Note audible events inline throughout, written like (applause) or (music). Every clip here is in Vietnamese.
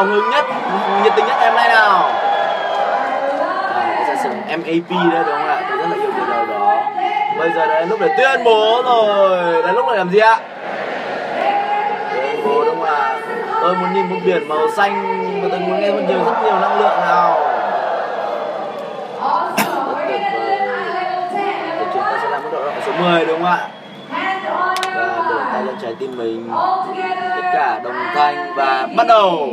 hào hứng nhất nhiệt tình nhất em nay nào? À, sẽ sử MAP đây đúng không ạ? Tôi rất là yêu từ đầu đó. Bây giờ đến lúc để tuyên bố rồi. Đến lúc để làm gì ạ? Tuyên bố đúng không ạ? Tôi muốn nhìn một biển màu xanh và tôi muốn nghe một nhiều rất nhiều năng lượng nào. Rất tuyệt vời thì chúng ta sẽ làm mức độ đoạn số 10 đúng không ạ? Và để tay lên trái tim mình. Tất cả đồng thanh và bắt đầu.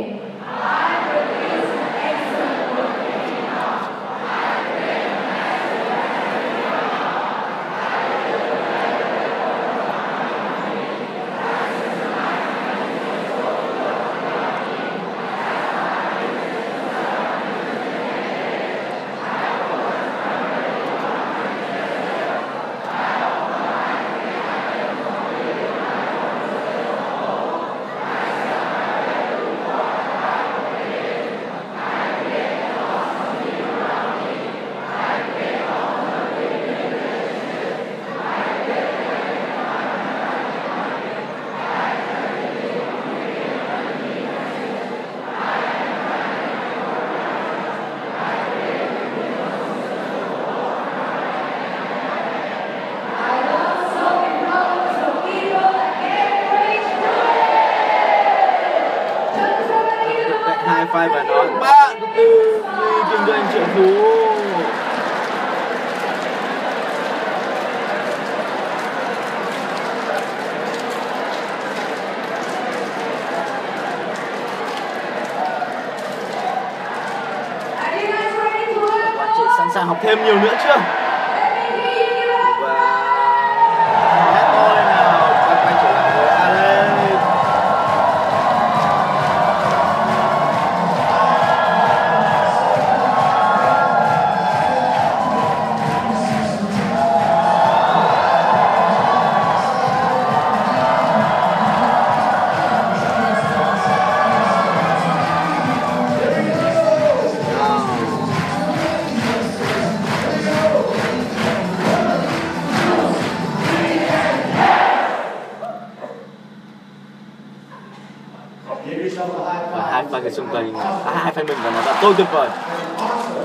Tôi tuyệt vời.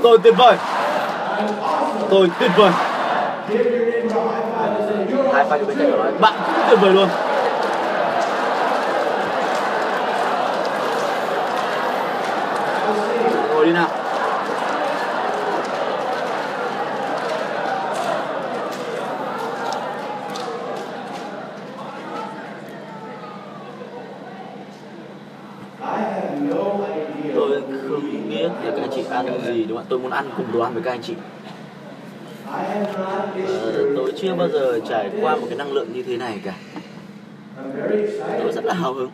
Tôi tuyệt vời. Tôi tuyệt vời. Hai pha bên cạnh bạn cũng tuyệt vời luôn ngồi đi nào tôi không biết là các anh chị ăn gì đúng không ạ tôi muốn ăn cùng đồ ăn với các anh chị. Ờ, tôi chưa bao giờ trải qua một cái năng lượng như thế này cả. Tôi rất là hào hứng.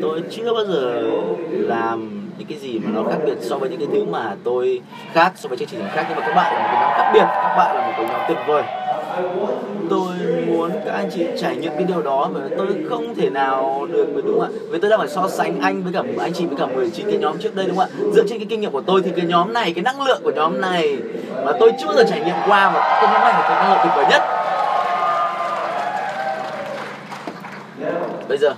Tôi chưa bao giờ làm những cái gì mà nó khác biệt so với những cái thứ mà tôi khác so với chương trình khác. Nhưng mà các bạn là một cái nhóm khác biệt các bạn là một cái nhóm tuyệt vời các anh chị trải nghiệm cái điều đó mà tôi không thể nào được đúng không ạ? Vì tôi đang phải so sánh anh với cả anh chị với cả 19 cái nhóm trước đây, đúng không ạ? Dựa trên cái kinh nghiệm của tôi thì cái nhóm này, cái năng lượng của nhóm này mà tôi chưa bao giờ trải nghiệm qua mà cái nhóm này là cái năng lượng tuyệt vời nhất. Bây giờ,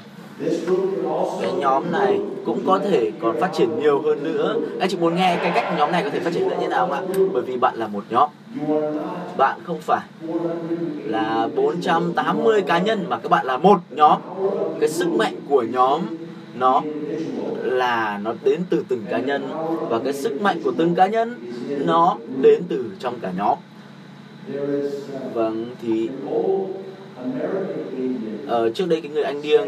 cái nhóm này cũng có thể còn phát triển nhiều hơn nữa. Anh chị muốn nghe cái cách nhóm này có thể phát triển như thế nào không ạ? Bởi vì bạn là một nhóm. Bạn không phải là 480 cá nhân mà các bạn là một nhóm. Cái sức mạnh của nhóm nó là nó đến từ từng cá nhân và cái sức mạnh của từng cá nhân nó đến từ trong cả nhóm. Vâng thì ờ, trước đây cái người anh điên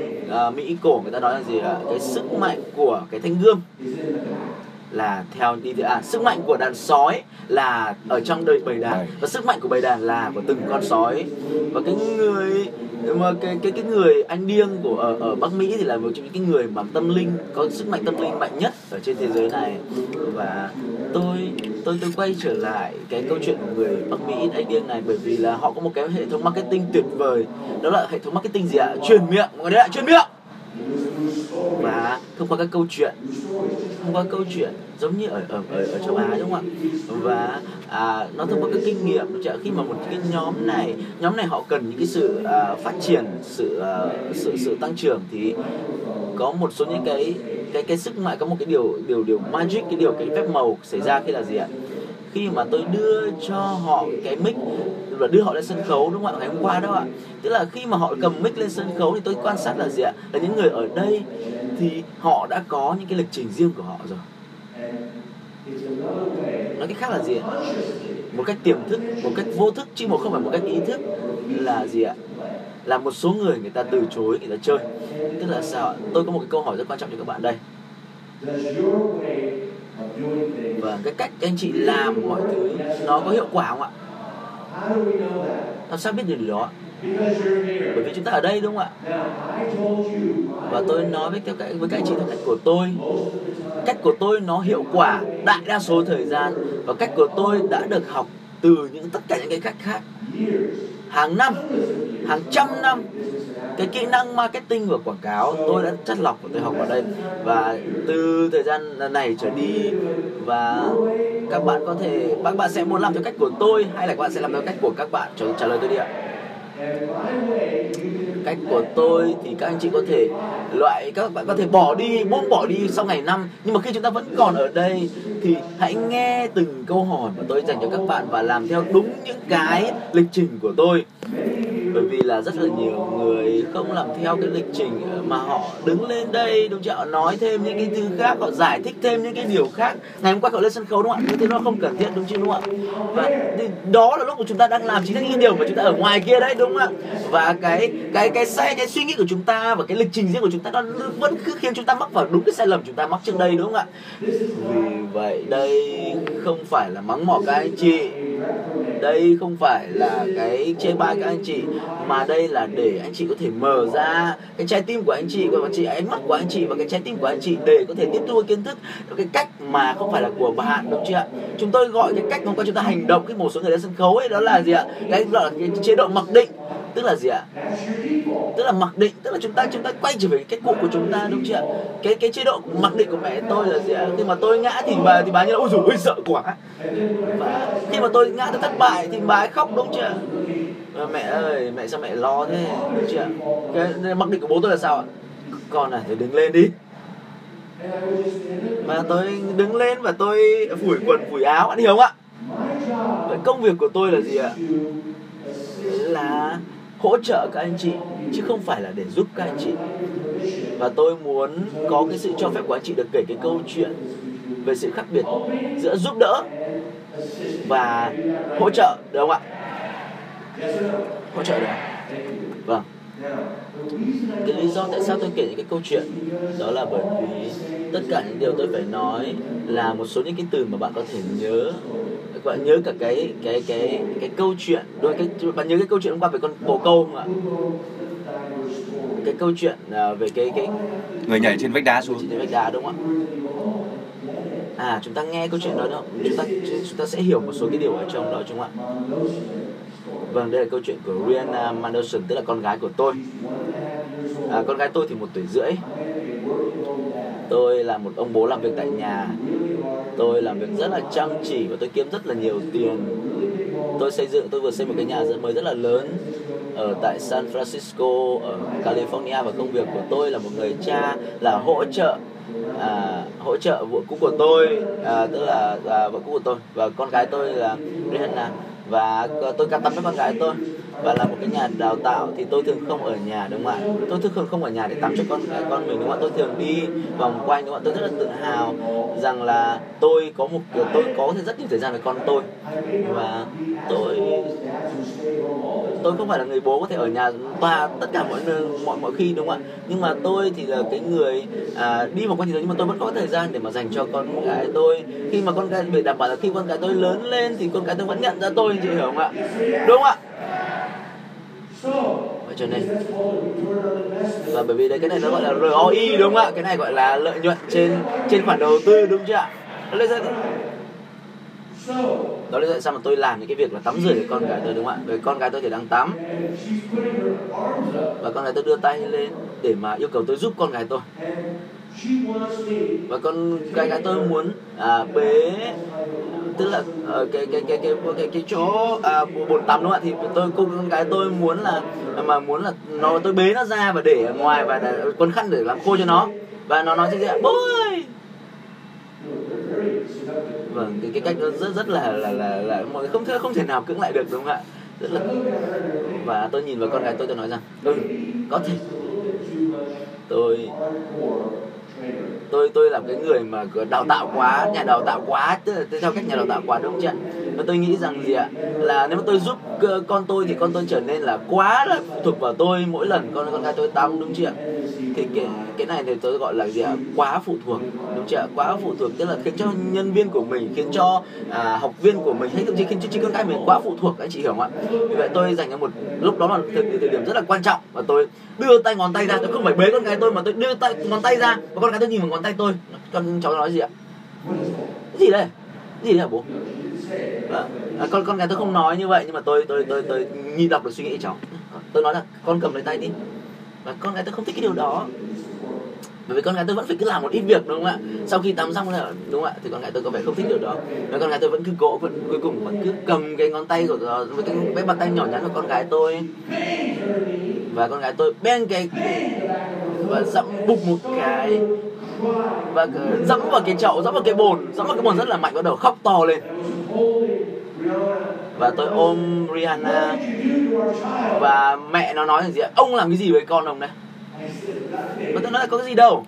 uh, mỹ cổ người ta nói là gì ạ? Cái sức mạnh của cái thanh gươm là theo đi à, sức mạnh của đàn sói là ở trong đời bầy đàn. Và sức mạnh của bầy đàn là của từng con sói. Và cái người mà cái cái cái người anh điên của ở ở Bắc Mỹ thì là một trong những cái người mà tâm linh có sức mạnh tâm linh mạnh nhất ở trên thế giới này. Và tôi tôi tôi quay trở lại cái câu chuyện của người Bắc Mỹ anh điên này bởi vì là họ có một cái hệ thống marketing tuyệt vời. Đó là hệ thống marketing gì ạ? Truyền miệng mọi người đấy ạ? Truyền miệng! Và thông qua các câu chuyện thông qua câu chuyện giống như ở ở ở, ở châu Á đúng không ạ? Và à, nó thông qua cái kinh nghiệm khi mà một cái nhóm này nhóm này họ cần những cái sự à, phát triển sự à, sự sự tăng trưởng thì có một số những cái cái cái sức mạnh có một cái điều điều điều magic cái điều cái phép màu xảy ra khi là gì ạ? Khi mà tôi đưa cho họ cái mic và đưa họ lên sân khấu đúng không ạ? Ngày hôm qua đó ạ. Tức là khi mà họ cầm mic lên sân khấu thì tôi quan sát là gì ạ? Là những người ở đây thì họ đã có những cái lịch trình riêng của họ rồi nói cách khác là gì ạ? Một cách tiềm thức, một cách vô thức, chứ một không phải một cách ý thức là gì ạ? Là một số người người ta từ chối, người ta chơi. Tức là sao ạ? Tôi có một cái câu hỏi rất quan trọng cho các bạn đây. Và cái cách anh chị làm mọi thứ nó có hiệu quả không ạ? Làm sao biết được điều đó bởi vì chúng ta ở đây đúng không ạ? Và tôi nói với các với các anh chị theo cách của tôi. Cách của tôi nó hiệu quả đại đa số thời gian. Và cách của tôi đã được học từ những tất cả những cái cách khác. Hàng năm hàng trăm năm cái kỹ năng marketing và quảng cáo tôi đã chất lọc và tôi học ở đây. Và từ thời gian này trở đi và các bạn có thể các bạn sẽ muốn làm theo cách của tôi hay là các bạn sẽ làm theo cách của các bạn? Trả lời tôi đi ạ cách của tôi thì các anh chị có thể loại, các bạn có thể bỏ đi, buông bỏ đi sau ngày năm. Nhưng mà khi chúng ta vẫn còn ở đây thì hãy nghe từng câu hỏi mà tôi dành cho các bạn và làm theo đúng những cái lịch trình của tôi. Bởi vì là rất là nhiều người không làm theo cái lịch trình mà họ đứng lên đây, đúng chưa? Họ nói thêm những cái thứ khác, họ giải thích thêm những cái điều khác. Ngày hôm qua họ lên sân khấu đúng không ạ? Những nó không cần thiết, đúng chưa đúng không ạ? Và đó là lúc mà chúng ta đang làm chính là những điều mà chúng ta ở ngoài kia đấy, đúng không ạ? Và cái cái cái sai cái suy nghĩ của chúng ta và cái lịch trình riêng của chúng ta nó vẫn cứ khiến chúng ta mắc vào đúng cái sai lầm chúng ta mắc trước đây, đúng không ạ? Vì vậy đây không phải là mắng mỏ các anh chị. Đây không phải là cái chê bai các anh chị, mà đây là để anh chị có thể mở ra cái trái tim của anh chị, và anh chị, ánh mắt của anh chị và cái trái tim của anh chị để có thể tiếp thu kiến thức theo cái cách mà không phải là của bạn, đúng chưa ạ? Chúng tôi gọi cái cách mà chúng ta hành động cái một số người lên sân khấu ấy, đó là gì ạ? Cái gọi là cái chế độ mặc định tức là gì ạ? Tức là mặc định, tức là chúng ta chúng ta quay trở về cái cuộc của chúng ta, đúng chưa cái cái chế độ mặc định của mẹ tôi là gì ạ? Khi mà tôi ngã thì bà thì bà như là, ôi dồi sợ quá. Và khi mà tôi ngã tôi thất bại thì bà ấy khóc, đúng chưa mẹ ơi, mẹ sao mẹ lo thế, đúng chưa cái mặc định của bố tôi là sao ạ? Con này thì đứng lên đi. Và tôi đứng lên và tôi phủi quần, phủi áo, bạn hiểu không ạ? Vậy công việc của tôi là gì ạ? Là hỗ trợ các anh chị, chứ không phải là để giúp các anh chị. Và tôi muốn có cái sự cho phép của anh chị được kể cái câu chuyện về sự khác biệt giữa giúp đỡ và hỗ trợ, được không ạ? Hỗ trợ được. Vâng. Cái lý do tại sao tôi kể những cái câu chuyện đó là bởi vì tất cả những điều tôi phải nói là một số những cái từ mà bạn có thể nhớ bạn nhớ cả cái cái cái cái câu chuyện đôi cái bạn nhớ cái câu chuyện hôm qua về con bồ câu không ạ? Cái câu chuyện à, về cái cái người nhảy trên vách đá xuống. Trên vách đá đúng không ạ? À chúng ta nghe câu chuyện đó đâu chúng ta chúng ta sẽ hiểu một số cái điều ở trong đó chúng ạ? Vâng đây là câu chuyện của Rihanna Manderson tức là con gái của tôi. À, con gái tôi thì một tuổi rưỡi. Tôi là một ông bố làm việc tại nhà tôi làm việc rất là chăm chỉ và tôi kiếm rất là nhiều tiền. Tôi xây dựng tôi vừa xây một cái nhà mới rất là lớn ở tại San Francisco ở California và công việc của tôi là một người cha là hỗ trợ à, hỗ trợ vợ cũ của tôi à, tức là à, vợ cũ của tôi và con gái tôi là Rihanna. Và à, tôi cắt tắm với con gái tôi và là một cái nhà đào tạo thì tôi thường không ở nhà đúng không ạ? Tôi thường không ở nhà để tắm cho con con mình đúng không ạ? Tôi thường đi vòng quanh đúng không ạ? Tôi rất là tự hào rằng là tôi có một tôi có rất nhiều thời gian với con tôi. Và tôi tôi không phải là người bố có thể ở nhà và tất cả mọi mọi mọi khi đúng không ạ? Nhưng mà tôi thì là cái người à, đi vòng quanh thế giới nhưng mà tôi vẫn có thời gian để mà dành cho con gái tôi. Khi mà con gái bị đảm bảo là khi con gái tôi lớn lên thì con gái tôi vẫn nhận ra tôi chị hiểu không ạ? Đúng không ạ? Vậy cho nên. và bởi vì đấy cái này nó gọi là ROI đúng không ạ? Cái này gọi là lợi nhuận trên trên khoản đầu tư đúng chưa ạ? Đó là đó là tại sao mà tôi làm những cái việc là tắm rửa để con gái tôi đúng không ạ? Bởi con gái tôi thì đang tắm. và con gái tôi đưa tay lên để mà yêu cầu tôi giúp con gái tôi. Và con gái gái tôi muốn à, bế tức là ở cái cái cái cái cái cái, cái chỗ à, bồn tắm đúng không ạ? Thì tôi cô con gái tôi muốn là mà muốn là nó tôi bế nó ra và để ở ngoài và để, quấn khăn để làm khô cho nó. Và nó nói gì ạ bố ơi vâng cái cái cách nó rất rất là là là, là mọi người không thể không thể nào cưỡng lại được đúng không ạ? Rất là và tôi nhìn vào con gái tôi tôi nói rằng ừ có thể. Tôi tôi tôi là cái người mà đào tạo quá nhà đào tạo quá tức là theo cách nhà đào tạo quá đúng chưa và tôi nghĩ rằng gì ạ? Là nếu mà tôi giúp ờ, con tôi thì con tôi trở nên là quá là phụ thuộc vào tôi mỗi lần con con gái tôi tắm đúng chưa thì cái cái này thì tôi gọi là gì ạ? Quá phụ thuộc đúng chưa quá phụ thuộc tức là khiến cho nhân viên của mình khiến cho à, học viên của mình hay thậm chí khiến cho chính con cái mình quá phụ thuộc anh chị hiểu không ạ? Vì vậy tôi dành cho một lúc đó là thời, thời điểm rất là quan trọng và tôi đưa tay ngón tay ra tôi không phải bế con gái tôi mà tôi đưa tay ngón tay ra và con gái tôi nhìn vào ngón tay tôi. Con cháu nói gì ạ? Cái gì đây? Cái gì đây hả bố? Vâng. À, con con gái tôi không nói như vậy nhưng mà tôi tôi tôi tôi nhìn đọc được suy nghĩ cháu. Tôi nói là con cầm lấy tay đi. Và con gái tôi không thích cái điều đó bởi vì con gái tôi vẫn phải cứ làm một ít việc đúng không ạ? Sau khi tắm xong là đúng không ạ? Thì con gái tôi có vẻ không thích điều đó. Và con gái tôi vẫn cứ cố vẫn cuối cùng vẫn cứ cầm cái ngón tay của với cái, cái bàn tay nhỏ nhắn của con gái tôi. Và con gái tôi beng cái và dẫm bục một cái. Và dẫm vào cái chậu dẫm vào cái bồn dẫm vào cái bồn rất là mạnh bắt đầu khóc to lên. Và tôi ôm Rihanna. Và mẹ nó nói là gì ạ? Ông làm cái gì với con ông đấy và tôi nói là có cái gì đâu.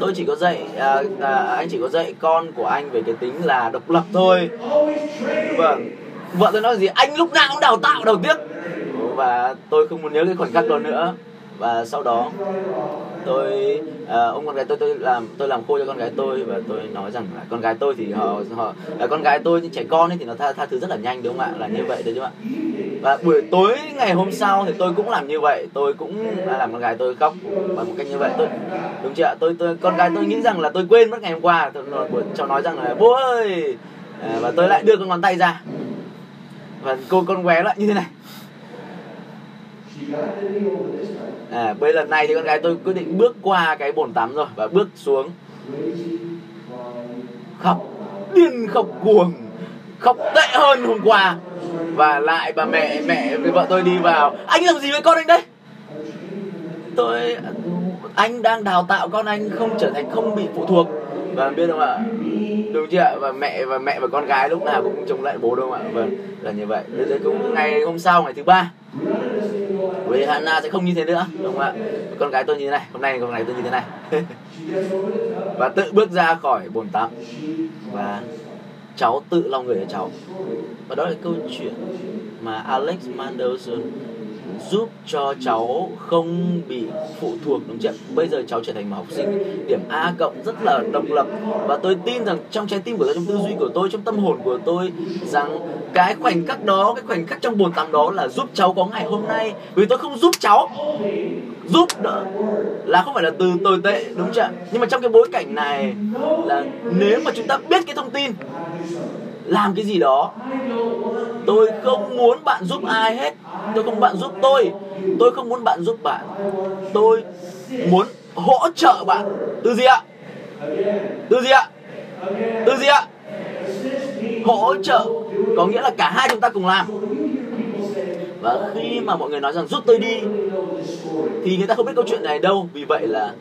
Tôi chỉ có dạy à, à, anh chỉ có dạy con của anh về cái tính là độc lập thôi. Vâng. Vợ tôi nói gì? Anh lúc nào cũng đào tạo đầu tiếc và tôi không muốn nhớ cái khoảnh khắc đó nữa và sau đó tôi à, ông con gái tôi tôi làm tôi làm khô cho con gái tôi và tôi nói rằng là con gái tôi thì họ họ là con gái tôi những trẻ con ấy thì nó tha, tha thứ rất là nhanh đúng không ạ? Là như vậy đấy chứ ạ. Và buổi tối ngày hôm sau thì tôi cũng làm như vậy tôi cũng làm con gái tôi khóc bằng một cách như vậy. Tôi đúng chưa ạ? Tôi tôi con gái tôi nghĩ rằng là tôi quên mất ngày hôm qua tôi cháu nói rằng là bố ơi! À, và tôi lại đưa con ngón tay ra. Và cô con bé lại như thế này à, bây lần này thì con gái tôi quyết định bước qua cái bồn tắm rồi và bước xuống. Khóc điên khóc cuồng. Khóc tệ hơn hôm qua. Và lại bà mẹ mẹ với vợ tôi đi vào. Anh làm gì với con anh đây tôi anh đang đào tạo con anh không trở thành không bị phụ thuộc Vâng, và biết không ạ? Đúng chưa ạ? Và mẹ và mẹ và con gái lúc nào cũng chống lại bố đúng không ạ? Vâng là như vậy. Thế cũng ngày hôm sau, ngày thứ ba, với Hana sẽ không như thế nữa, đúng không ạ? Con gái tôi như thế này, hôm nay con gái tôi như thế này. (laughs) Và tự bước ra khỏi bồn tắm. Và cháu tự lau người cho cháu. Và đó là câu chuyện mà Alex Mandelson giúp cho cháu không bị phụ thuộc, đúng chưa? Bây giờ cháu trở thành một học sinh điểm A cộng rất là độc lập. Và tôi tin rằng trong trái tim của tôi, trong tư duy của tôi, trong tâm hồn của tôi rằng cái khoảnh khắc đó, cái khoảnh khắc trong bồn tắm đó là giúp cháu có ngày hôm nay. Vì tôi không giúp cháu. Giúp đỡ là không phải là từ tồi tệ, đúng chưa? Nhưng mà trong cái bối cảnh này là nếu mà chúng ta biết cái thông tin làm cái gì đó. Tôi không muốn bạn giúp ai hết. Tôi không bạn giúp tôi. Tôi không muốn bạn giúp bạn. Tôi muốn hỗ trợ bạn. Từ gì ạ? Từ gì ạ? Từ gì ạ? Hỗ trợ. Có nghĩa là cả hai chúng ta cùng làm. Và khi mà mọi người nói rằng giúp tôi đi, thì người ta không biết câu chuyện này đâu. Vì vậy là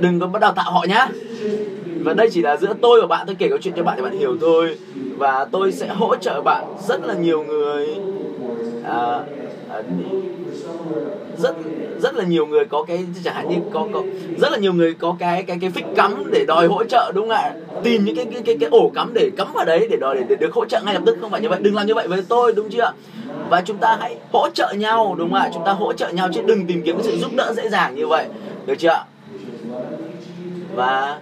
đừng có bắt đào tạo họ nhá và đây chỉ là giữa tôi và bạn tôi kể câu chuyện cho bạn để bạn hiểu thôi. Và tôi sẽ hỗ trợ bạn rất là nhiều người. À, à, rất rất là nhiều người có cái chẳng hạn như có có rất là nhiều người có cái cái cái phích cắm để đòi hỗ trợ đúng không ạ? Tìm những cái cái cái cái ổ cắm để cắm vào đấy để đòi để, để được hỗ trợ ngay lập tức không phải như vậy. Đừng làm như vậy với tôi đúng chưa? Và chúng ta hãy hỗ trợ nhau đúng không ạ? Chúng ta hỗ trợ nhau chứ đừng tìm kiếm cái sự giúp đỡ dễ dàng như vậy. Được chưa và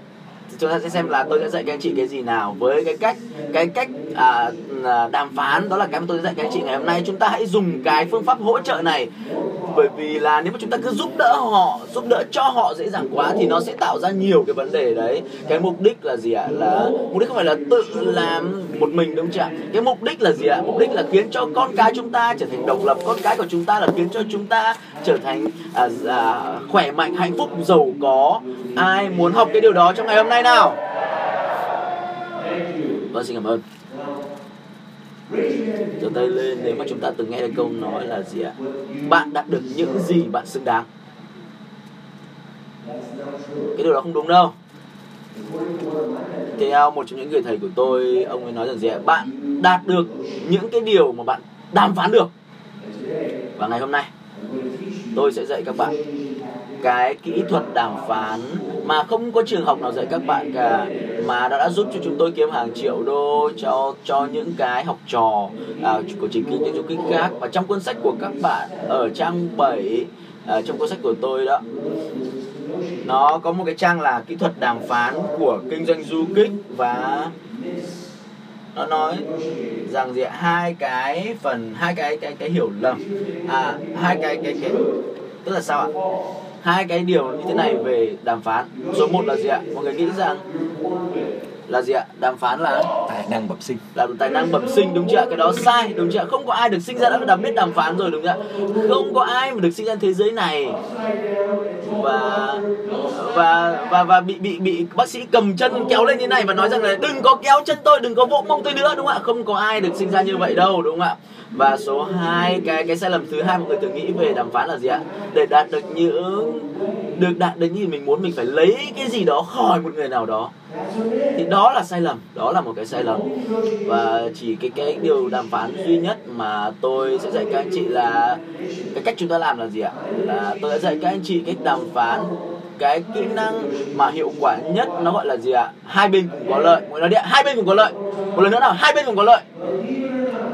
chúng ta sẽ xem là tôi sẽ dạy các anh chị cái gì nào với cái cách cái cách à, à, đàm phán. Đó là cái mà tôi sẽ dạy các anh chị ngày hôm nay. Chúng ta hãy dùng cái phương pháp hỗ trợ này. Bởi vì là nếu mà chúng ta cứ giúp đỡ họ giúp đỡ cho họ dễ dàng quá thì nó sẽ tạo ra nhiều cái vấn đề đấy. Cái mục đích là gì ạ? Là mục đích không phải là tự làm một mình đúng chưa cái mục đích là gì ạ? Mục đích là khiến cho con cái chúng ta trở thành độc lập con cái của chúng ta là khiến cho chúng ta trở thành à, à, khỏe mạnh hạnh phúc giàu có. Ai muốn học cái điều đó trong ngày hôm nay nào? Vâng xin cảm ơn. Giơ tay lên nếu mà chúng ta từng nghe được câu nói là gì ạ? Bạn đạt được những gì bạn xứng đáng? Cái điều đó không đúng đâu. Theo một trong những người thầy của tôi ông ấy nói rằng gì ạ? Bạn đạt được những cái điều mà bạn đàm phán được. Và ngày hôm nay tôi sẽ dạy các bạn cái kỹ thuật đàm phán mà không có trường học nào dạy các bạn cả mà đã, đã giúp cho chúng tôi kiếm hàng triệu đô cho cho những cái học trò à, của chính kinh doanh du kích khác. Và trong cuốn sách của các bạn ở trang 7 à, trong cuốn sách của tôi đó nó có một cái trang là kỹ thuật đàm phán của kinh doanh du kích và nó nói rằng gì hai cái phần, hai cái cái cái hiểu lầm. À hai cái cái cái, tức là sao ạ? Hai cái điều như thế này về đàm phán. Số 1 là gì ạ? Mọi người nghĩ rằng là gì ạ? Đàm phán là tài năng bẩm sinh. Là tài năng bẩm sinh đúng chưa ạ? Cái đó sai đúng chưa ạ? Không có ai được sinh ra đã đã biết đàm phán rồi đúng chưa ạ? Không có ai mà được sinh ra thế giới này. Và và và và bị bị bị bác sĩ cầm chân kéo lên như này và nói rằng là đừng có kéo chân tôi đừng có vỗ mông tôi nữa đúng không ạ? Không có ai được sinh ra như vậy đâu đúng không ạ? Và số 2 cái cái sai lầm thứ hai mọi người thường nghĩ về đàm phán là gì ạ? Để đạt được những được đạt được như mình muốn mình phải lấy cái gì đó khỏi một người nào đó thì đó là sai lầm, đó là một cái sai lầm. Và chỉ cái cái điều đàm phán duy nhất mà tôi sẽ dạy các anh chị là, cái cách chúng ta làm là gì ạ? Là tôi sẽ dạy các anh chị cách đàm phán cái kỹ năng mà hiệu quả nhất nó gọi là gì ạ? Hai bên cùng có lợi. Mọi người nói hai bên cùng có lợi. Một lần nữa nào, hai bên cùng có lợi.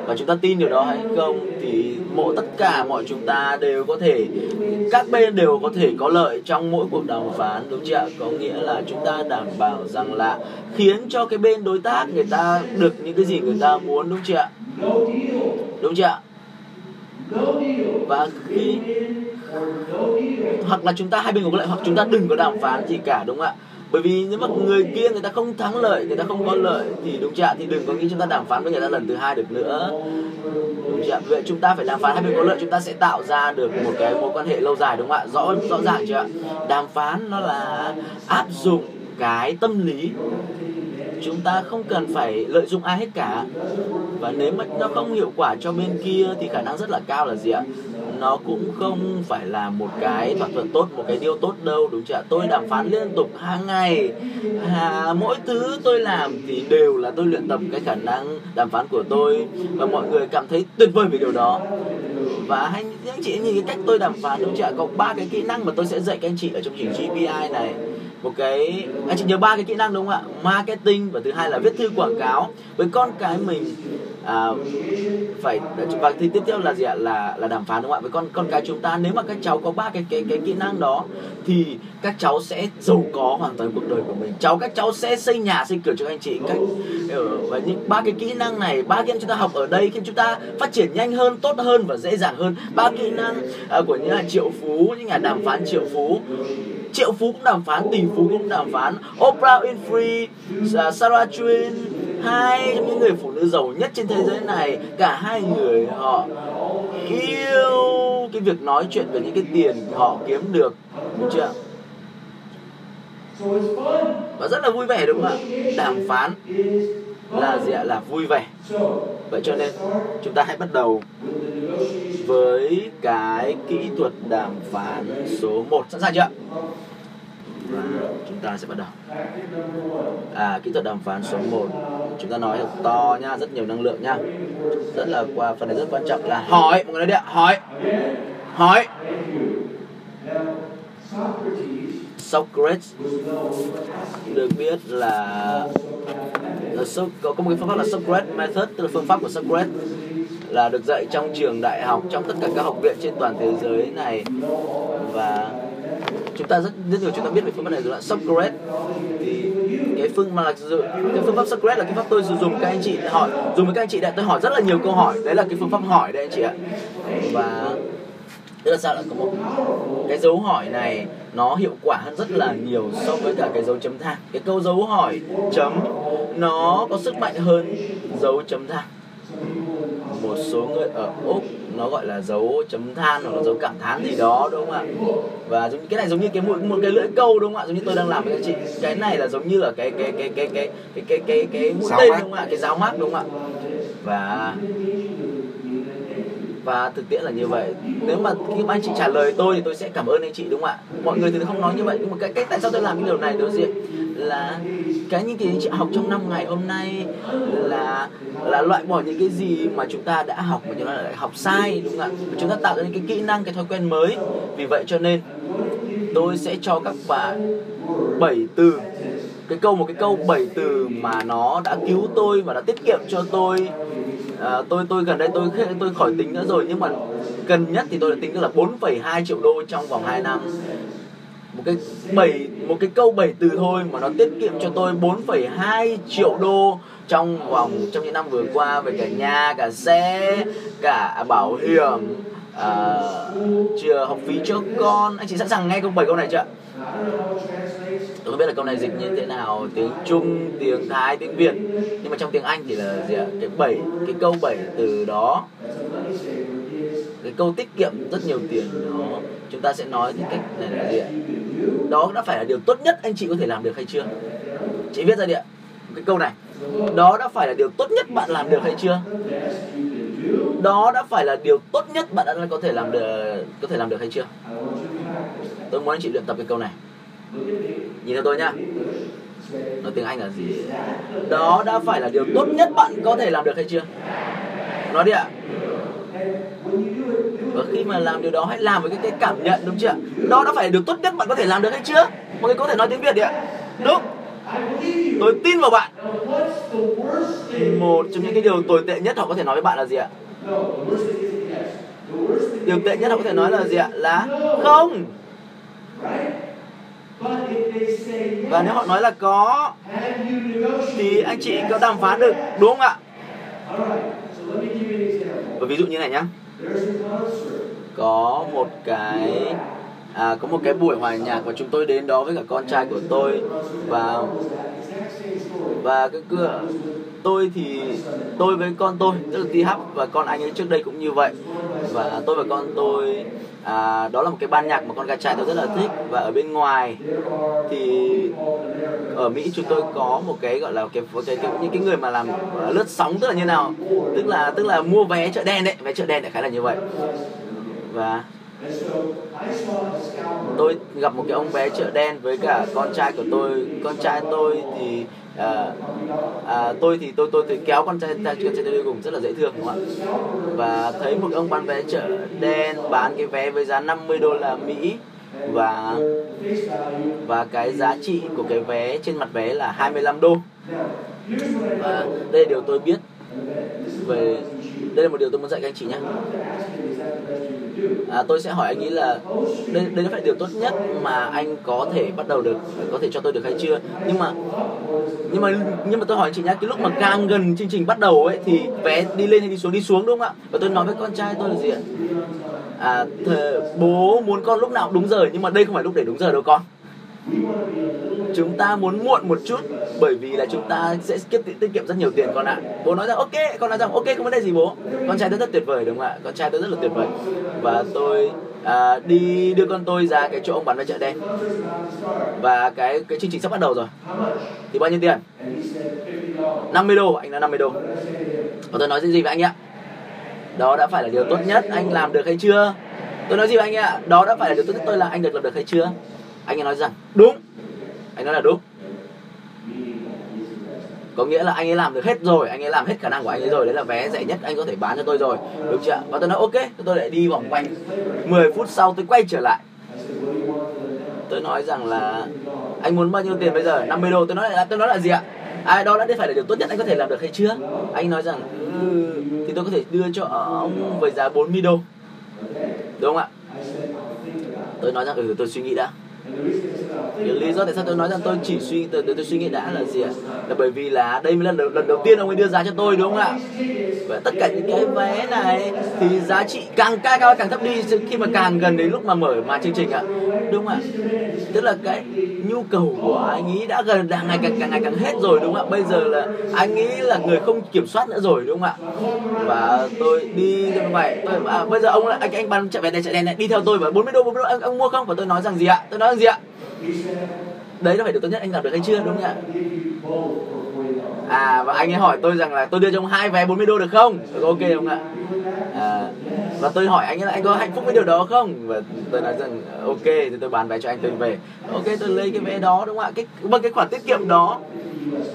Và chúng ta tin điều đó hay không thì mỗi tất cả mọi chúng ta đều có thể, các bên đều có thể có lợi trong mỗi cuộc đàm phán, đúng chưa có nghĩa là chúng ta đảm bảo rằng là khiến cho cái bên đối tác người ta được những cái gì người ta muốn, đúng chưa đúng chưa và khi hoặc là chúng ta hai bên có lợi hoặc chúng ta đừng có đàm phán gì cả, đúng không ạ? Bởi vì nếu mà người kia, người ta không thắng lợi, người ta không có lợi, thì đúng chưa thì đừng có nghĩ chúng ta đàm phán với người ta lần thứ hai được nữa. Đúng chưa vậy chúng ta phải đàm phán, hai bên có lợi, chúng ta sẽ tạo ra được một cái mối quan hệ lâu dài, đúng không ạ? Rõ rõ ràng chưa đàm phán nó là áp dụng cái tâm lý chúng ta không cần phải lợi dụng ai hết cả. Và nếu mà nó không hiệu quả cho bên kia thì khả năng rất là cao là gì ạ? Nó cũng không phải là một cái thỏa thuận tốt một cái điều tốt đâu đúng chưa tôi đàm phán liên tục hàng ngày. À, mỗi thứ tôi làm thì đều là tôi luyện tập cái khả năng đàm phán của tôi. Và mọi người cảm thấy tuyệt vời về điều đó. Và anh anh chị nhìn cái cách tôi đàm phán đúng chưa có ba cái kỹ năng mà tôi sẽ dạy các anh chị ở trong trình GPI này một cái anh chị nhớ ba cái kỹ năng đúng không ạ? Marketing và thứ hai là viết thư quảng cáo. Với con cái mình à, phải và thì tiếp theo là gì ạ? Là là đàm phán đúng không ạ? Với con con cái chúng ta nếu mà các cháu có ba cái cái cái kỹ năng đó thì các cháu sẽ giàu có hoàn toàn cuộc đời của mình. Cháu các cháu sẽ xây nhà xây cửa cho anh chị. Cách ờ, và những ba cái kỹ năng này ba kỹ năng chúng ta học ở đây khiến chúng ta phát triển nhanh hơn tốt hơn và dễ dàng hơn. Ba kỹ năng à, của những nhà triệu phú những nhà đàm phán triệu phú triệu phú cũng đàm phán tỷ phú cũng đàm phán. Oprah Winfrey à, Sarah Twin hai trong những người phụ nữ giàu nhất trên thế giới này, cả hai người họ yêu cái việc nói chuyện về những cái tiền họ kiếm được, đúng chưa? Và rất là vui vẻ, đúng không ạ? Đàm phán là gì ạ? Là vui vẻ. Vậy cho nên chúng ta hãy bắt đầu với cái kỹ thuật đàm phán số 1 sẵn sàng chưa và chúng ta sẽ bắt đầu. À kỹ thuật đàm phán số 1 chúng ta nói to nha, rất nhiều năng lượng nha. Rất là qua, phần này rất quan trọng là hỏi. Mọi người nói đi ạ, hỏi. Hỏi. Socrates được biết là, là so, có, có một cái phương pháp là Socrates method tức là phương pháp của Socrates là được dạy trong trường đại học trong tất cả các học viện trên toàn thế giới này. Và chúng ta rất rất nhiều chúng ta biết về phương pháp này rồi là Socrates thì cái phương mà là cái phương pháp Socrates là cái pháp tôi sử dụng các anh chị hỏi dùng với các anh chị để tôi hỏi rất là nhiều câu hỏi. Đấy là cái phương pháp hỏi đấy anh chị ạ. Và tức là sao lại có một cái dấu hỏi này? Nó hiệu quả hơn rất là nhiều so với cả cái dấu chấm than. Cái câu dấu hỏi chấm nó có sức mạnh hơn dấu chấm than. Một số người ở úc nó gọi là dấu chấm than hoặc là dấu cảm thán gì đó đúng không ạ? Và giống cái này giống như cái một, một cái lưỡi câu đúng không ạ? Giống như tôi đang làm với các chị. Cái này là giống như là cái cái cái cái cái cái cái cái cái mũi tên đúng không ạ? Cái giáo mát đúng không ạ? Và và thực tiễn là như vậy. Nếu mà khi mà anh chị trả lời tôi thì tôi sẽ cảm ơn anh chị, đúng không ạ? Mọi người thì không nói như vậy, nhưng mà cái cách tại sao tôi làm cái điều này đối diện là cái những cái anh chị học trong năm ngày hôm nay là là loại bỏ những cái gì mà chúng ta đã học, mà chúng ta lại học sai, đúng không ạ? Chúng ta tạo ra những cái kỹ năng, cái thói quen mới. Vì vậy cho nên tôi sẽ cho các bạn bảy từ. Cái câu, một cái câu bảy từ mà nó đã cứu tôi và đã tiết kiệm cho tôi à, tôi tôi gần đây tôi tôi khỏi tính nữa rồi nhưng mà gần nhất thì tôi đã tính là 4,2 triệu đô trong vòng 2 năm. Một cái bảy một cái câu bảy từ thôi mà nó tiết kiệm cho tôi 4,2 triệu đô trong vòng trong những năm vừa qua về cả nhà cả xe cả bảo hiểm à, chưa học phí cho con. Anh chị sẵn sàng nghe câu bảy câu này chưa tôi không biết là câu này dịch như thế nào tiếng trung tiếng thái tiếng việt. Nhưng mà trong tiếng anh thì là gì ạ? Cái bảy cái câu bảy từ đó. Cái câu tiết kiệm rất nhiều tiền đó. Chúng ta sẽ nói cái cách này là gì ạ? Đó đã phải là điều tốt nhất anh chị có thể làm được hay chưa? Chị viết ra đi ạ. Cái câu này. Đó đã phải là điều tốt nhất bạn làm được hay chưa? Đó đã phải là điều tốt nhất bạn đã có thể làm được có thể làm được hay chưa? Tôi muốn anh chị luyện tập cái câu này. Nhìn theo tôi nhá. Nói tiếng anh là gì? Đó đã phải là điều tốt nhất bạn có thể làm được hay chưa? Nói đi ạ. Và khi mà làm điều đó hãy làm với cái, cái cảm nhận đúng chưa đó đã phải là điều tốt nhất bạn có thể làm được hay chưa? Mọi người có thể nói tiếng việt đi ạ. Đúng tôi tin vào bạn. Một trong những cái điều tồi tệ nhất họ có thể nói với bạn là gì ạ? Điều tệ nhất họ có thể nói là gì ạ? Là không. Và nếu họ nói là có, thì anh chị có đàm phán được, đúng không ạ? Và ví dụ như này nhá. Có một cái à, có một cái buổi hòa nhạc và chúng tôi đến đó với cả con trai của tôi. Và và cái cửa tôi thì tôi với con tôi tức là ti hấp và con anh ấy trước đây cũng như vậy. Và tôi và con tôi à, đó là một cái ban nhạc mà con gái trai tôi rất là thích. Và ở bên ngoài thì ở Mỹ chúng tôi có một cái gọi là cái cái, cái những cái người mà làm lướt sóng tức là như nào? Tức là tức là mua vé chợ đen đấy vé chợ đen đại khái là như vậy. Và tôi gặp một cái ông bé chợ đen với cả con trai của tôi. Con trai tôi thì à, à, tôi thì tôi tôi thì kéo con trai con trai tôi đi cùng rất là dễ thương đúng không ạ? Và thấy một ông bán vé chợ đen bán cái vé với giá 50 đô la Mỹ và và cái giá trị của cái vé trên mặt vé là 25 đô. Và đây là điều tôi biết về đây là một điều tôi muốn dạy các anh chị nhé à, tôi sẽ hỏi anh ấy là đây đây phải điều tốt nhất mà anh có thể bắt đầu được có thể cho tôi được hay chưa? Nhưng mà nhưng mà nhưng mà tôi hỏi anh chị nhá cái lúc mà càng gần chương trình bắt đầu ấy thì vé đi lên hay đi xuống? Đi xuống đúng không ạ? Và tôi nói với con trai tôi là gì ạ? À, bố muốn con lúc nào đúng giờ nhưng mà đây không phải lúc để đúng giờ đâu con chúng ta muốn muộn một chút bởi vì là chúng ta sẽ tiết, tiết kiệm rất nhiều tiền con ạ. Bố nói rằng ok con nói rằng ok không vấn đề gì bố. Con trai tôi rất tuyệt vời đúng không ạ? Con trai tôi rất là tuyệt vời. Và tôi à, đi đưa con tôi ra cái chỗ ông bán vé chợ đen. Và cái cái chương trình sắp bắt đầu rồi. Thì bao nhiêu tiền? 50 đô anh nói 50 đô. Và tôi nói gì với anh ạ? Đó đã phải là điều tốt nhất anh làm được hay chưa? Tôi nói gì với anh ạ? Đó đã phải là điều tốt nhất tôi là anh được làm được hay chưa? Anh ấy nói rằng đúng. anh nói là đúng. Có nghĩa là anh ấy làm được hết rồi anh ấy làm hết khả năng của anh ấy rồi đấy là vé rẻ nhất anh có thể bán cho tôi rồi. Đúng chưa và tôi nói ok tôi lại đi vòng quanh. 10 phút sau tôi quay trở lại. Tôi nói rằng là anh muốn bao nhiêu tiền bây giờ? 50 đô. Tôi nói là tôi nói là gì ạ? Ai đó đã phải là điều tốt nhất anh có thể làm được hay chưa? Anh nói rằng ừ, thì tôi có thể đưa cho ông với giá 40 đô. Đúng không ạ? Tôi nói rằng ừ tôi suy nghĩ đã cái lý do tại sao tôi nói rằng tôi chỉ suy tôi, tôi, tôi suy nghĩ đã là gì ạ? Là bởi vì là đây mới là lần, lần đầu tiên ông ấy đưa giá cho tôi đúng không ạ? Và tất cả những cái vé này thì giá trị càng cao cao càng thấp đi khi mà càng gần đến lúc mà mở màn chương trình ạ đúng không ạ? Tức là cái nhu cầu của anh ấy đã gần đang ngày càng càng ngày càng hết rồi đúng không ạ? Bây giờ là anh ấy là người không kiểm soát nữa rồi đúng không ạ? Và tôi đi như vậy tôi à, bây giờ ông là anh anh bán chạy về đây chạy đèn này đi theo tôi và 40 đô 40 đô anh, anh mua không? Và tôi nói rằng gì ạ? Tôi nói rằng gì ạ? Đấy là phải được tốt nhất anh làm được hay chưa đúng không ạ? À và anh ấy hỏi tôi rằng là tôi đưa cho ông hai vé 40 đô được không? Tôi ok không ạ? À, và tôi hỏi anh ấy là anh có hạnh phúc với điều đó không? Và tôi nói rằng ờ, ok thì tôi bán vé cho anh tôi về. Ok tôi lấy cái vé đó đúng không ạ? Cái bằng cái khoản tiết kiệm đó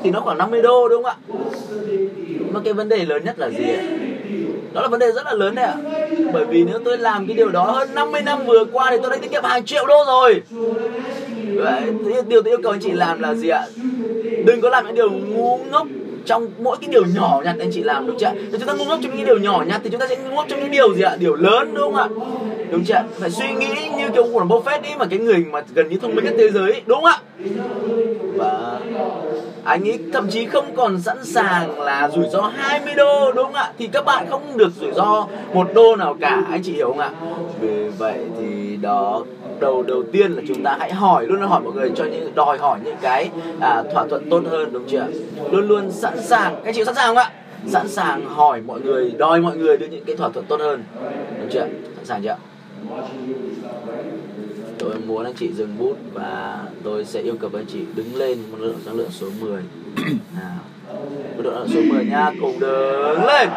thì nó khoảng 50 đô đúng không ạ? Mà cái vấn đề lớn nhất là gì ạ? Đó là vấn đề rất là lớn đấy ạ. Bởi vì nếu tôi làm cái điều đó hơn 50 năm vừa qua thì tôi đã tiết kiệm hàng triệu đô rồi. Vậy, điều tôi yêu cầu anh chị làm là gì ạ? Đừng có làm những điều ngu ngốc trong mỗi cái điều nhỏ nhặt anh chị làm, đúng chưa nếu chúng ta ngu ngốc trong những điều nhỏ nhặt thì chúng ta sẽ ngu ngốc trong những điều gì ạ? Điều lớn, đúng không ạ? Đúng chưa phải suy nghĩ như kiểu của Buffett đi, mà cái người mà gần như thông minh nhất thế giới ấy. đúng không ạ? Và anh ấy thậm chí không còn sẵn sàng là rủi ro 20 đô, đúng không ạ? Thì các bạn không được rủi ro một đô nào cả, anh chị hiểu không ạ? Vì vậy thì đó đầu đầu tiên là chúng ta hãy hỏi luôn hỏi mọi người cho những đòi hỏi những cái à, thỏa thuận tốt hơn đúng chưa? Luôn luôn sẵn sàng các chị sẵn sàng không ạ? Sẵn sàng hỏi mọi người đòi mọi người đưa những cái thỏa thuận tốt hơn đúng chưa? Sẵn sàng chưa? Tôi muốn anh chị dừng bút và tôi sẽ yêu cầu anh chị đứng lên một lượng năng lượng số 10 (coughs) nào. Một lượng số 10 nha cùng đứng lên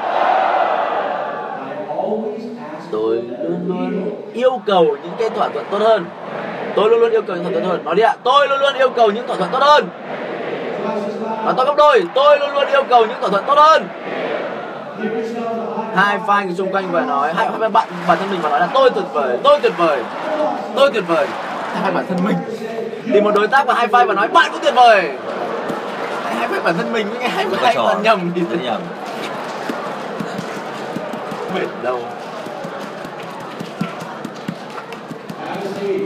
tôi luôn luôn yêu cầu những cái thỏa thuận tốt hơn. Tôi luôn luôn yêu cầu những thỏa thuận tốt hơn. Nói đi ạ tôi luôn luôn yêu cầu những thỏa thuận tốt hơn. Và tôi gấp đôi tôi luôn luôn yêu cầu những thỏa thuận tốt hơn. Hai fan xung quanh và nói hai bạn bản thân mình và nói là tôi tuyệt vời tôi tuyệt vời tôi tuyệt vời. Hai bản thân mình. Tìm một đối tác và hai vai và nói bạn cũng tuyệt vời. Hai vai bản thân mình với hai vai toàn nhầm thì nhầm. Mệt đâu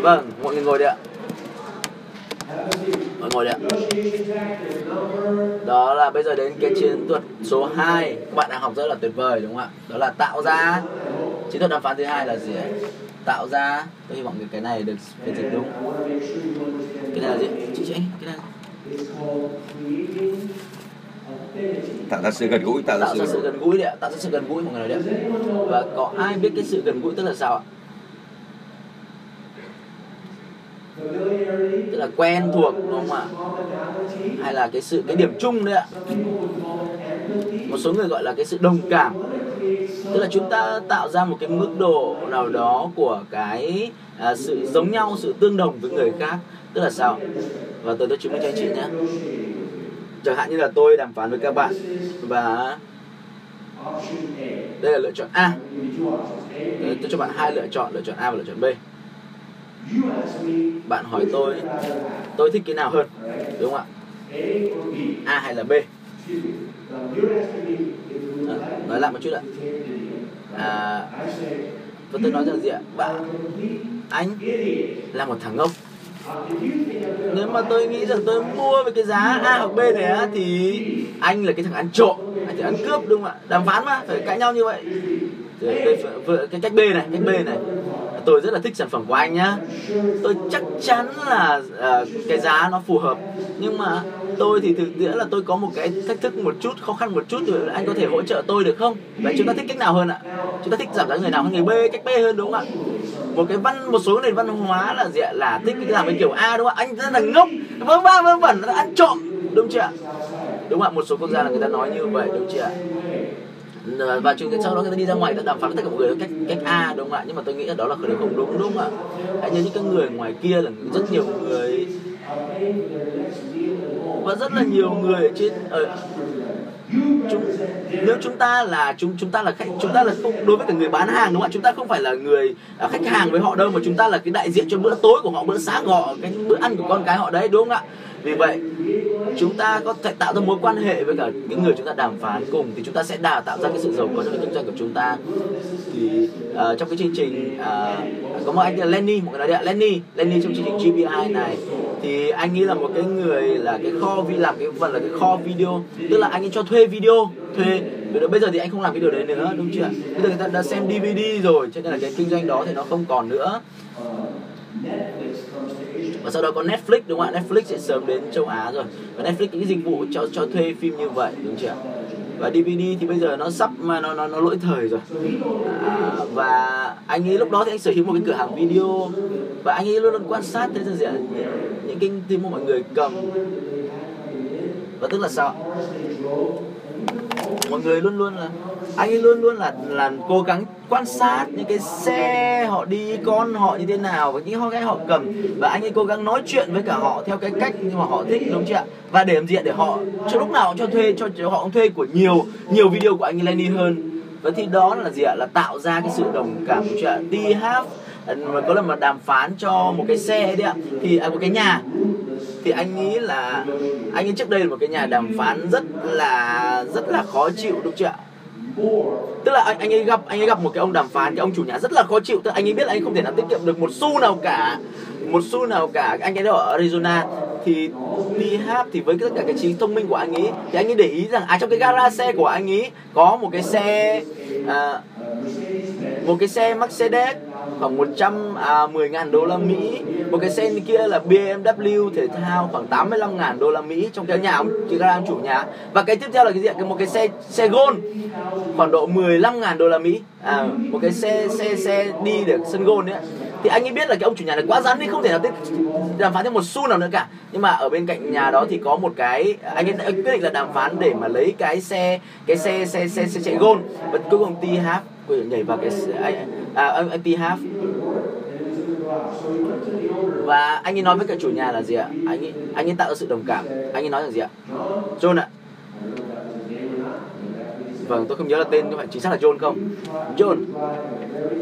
vâng mọi người ngồi đi ạ. Mọi ngồi đi ạ. Đó là bây giờ đến cái chiến thuật số 2 các bạn đang học rất là tuyệt vời đúng không ạ? Đó là tạo ra. Chiến thuật đàm phán thứ hai là gì ạ? Tạo ra. Tôi hy vọng cái này được phiên dịch đúng. Cái này là gì? Chị chị cái này tạo ra sự gần gũi tạo ra tạo ra sự gần gũi đấy ạ. Tạo ra sự gần gũi mọi người đấy và có ai biết cái sự gần gũi tức là sao ạ tức là quen thuộc đúng không ạ? Hay là cái sự cái điểm chung đấy ạ? Một số người gọi là cái sự đồng cảm. Tức là chúng ta tạo ra một cái mức độ nào đó của cái à, sự giống nhau sự tương đồng với người khác. Tức là sao? Và tôi tôi chứng minh cho anh chị nhé. Chẳng hạn như là tôi đàm phán với các bạn và đây là lựa chọn A. Tôi cho bạn hai lựa chọn lựa chọn A và lựa chọn B bạn hỏi tôi tôi thích cái nào hơn đúng không ạ? A hay là B? À, nói lại một chút ạ. À, và tôi nói rằng gì ạ? Bạn anh là một thằng ngốc. Nếu mà tôi nghĩ rằng tôi mua với cái giá A hoặc B này á thì anh là cái thằng ăn trộm anh thì ăn cướp đúng không ạ? Đàm phán mà phải cãi nhau như vậy. Cái, cái cách B này cách B này tôi rất là thích sản phẩm của anh nhá. Tôi chắc chắn là uh, cái giá nó phù hợp. Nhưng mà tôi thì thực tiễn là tôi có một cái thách thức một chút khó khăn một chút rồi anh có thể hỗ trợ tôi được không? Vậy chúng ta thích cách nào hơn ạ? Chúng ta thích giảm giá người nào hơn người B cách B hơn đúng không ạ? Một cái văn một số nền văn hóa là gì ạ? Là thích cái làm cái kiểu A đúng không ạ? Anh rất là ngốc. Vớ va vớ vẩn ăn trộm. Đúng chưa ạ? Đúng không ạ? Một số quốc gia là người ta nói như vậy đúng chưa ạ? Và chúng sau đó người ta đi ra ngoài ta đàm phán với tất cả mọi người cách cách A, đúng không ạ? Nhưng mà tôi nghĩ là đó là khởi đầu không đúng đúng không ạ? Hãy nhớ những cái người ngoài kia là rất nhiều người. Và rất là nhiều người ở trên, ở chúng nếu chúng ta là chúng chúng ta là khách chúng ta là không đối với cả người bán hàng đúng không ạ? Chúng ta không phải là người à, khách hàng với họ đâu mà chúng ta là cái đại diện cho bữa tối của họ bữa sáng của họ cái bữa ăn của con cái họ đấy đúng không ạ? Vì vậy chúng ta có thể tạo ra mối quan hệ với cả những người chúng ta đàm phán cùng thì chúng ta sẽ đào tạo ra cái sự giàu có trong cái kinh doanh của chúng ta. Thì uh, trong cái chương trình uh, có một anh là Lenny một người nói đấy ạ. Lenny Lenny trong chương trình GBI này thì anh nghĩ là một cái người là cái kho vi, làm cái phần là cái kho video, tức là anh ấy cho thuê video, thuê. Bây giờ thì anh không làm cái điều đấy nữa, đúng chưa bây giờ người ta đã xem DVD rồi, cho nên là cái kinh doanh đó thì nó không còn nữa. Và sau đó có Netflix, đúng không ạ? Netflix sẽ sớm đến châu Á rồi. Và Netflix những dịch vụ cho cho thuê phim như vậy, đúng chưa và DVD thì bây giờ nó sắp mà nó nó nó lỗi thời rồi. À, và anh ấy lúc đó thì anh sở hữu một cái cửa hàng video. Và anh ấy luôn luôn quan sát thế giới gì những cái tin mà mọi người cầm. Và tức là sao mọi người luôn luôn là anh ấy luôn luôn là là cố gắng quan sát những cái xe họ đi con họ như thế nào và những cái họ cầm. Và anh ấy cố gắng nói chuyện với cả họ theo cái cách mà họ thích đúng chưa ạ? Và để làm gì để họ cho lúc nào cho thuê cho, cho họ thuê của nhiều nhiều video của anh ấy Lenny hơn. Và thì đó là gì ạ? Là tạo ra cái sự đồng cảm chưa ạ? Đi hát mà có lần mà đàm phán cho một cái xe đấy ạ thì à, một cái nhà. Thì anh nghĩ là anh nghĩ trước đây là một cái nhà đàm phán rất là rất là khó chịu đúng chưa ạ? Tức là anh anh ấy gặp anh ấy gặp một cái ông đàm phán cái ông chủ nhà rất là khó chịu tức là anh ấy biết là anh không thể nào tiết kiệm được một xu nào cả một xu nào cả. Anh ấy ở Arizona thì đi hát thì với tất cả cái trí thông minh của anh ấy thì anh ấy để ý rằng à trong cái gara xe của anh ấy có một cái xe à, một cái xe Mercedes khoảng 110 à, ngàn đô la Mỹ. Một cái xe kia là BMW thể thao khoảng 85 ngàn đô la Mỹ trong cái nhà ông chị đang chủ nhà. Và cái tiếp theo là cái gì một cái xe xe Gôn khoảng độ 15 ngàn đô la Mỹ. À, một cái xe xe xe đi được sân Gôn đấy thì anh ấy biết là cái ông chủ nhà này quá rắn đi không thể nào đàm phán thêm một xu nào nữa cả. Nhưng mà ở bên cạnh nhà đó thì có một cái anh ấy quyết định là đàm phán để mà lấy cái xe cái xe xe xe, xe chạy gôn và cuối cùng T half nhảy vào cái anh à, anh, T half. Và anh ấy nói với cả chủ nhà là gì ạ? Anh ấy anh ấy tạo ra sự đồng cảm. Anh ấy nói là gì ạ? John ạ vâng tôi không nhớ là tên nhưng mà chính xác là John không? John.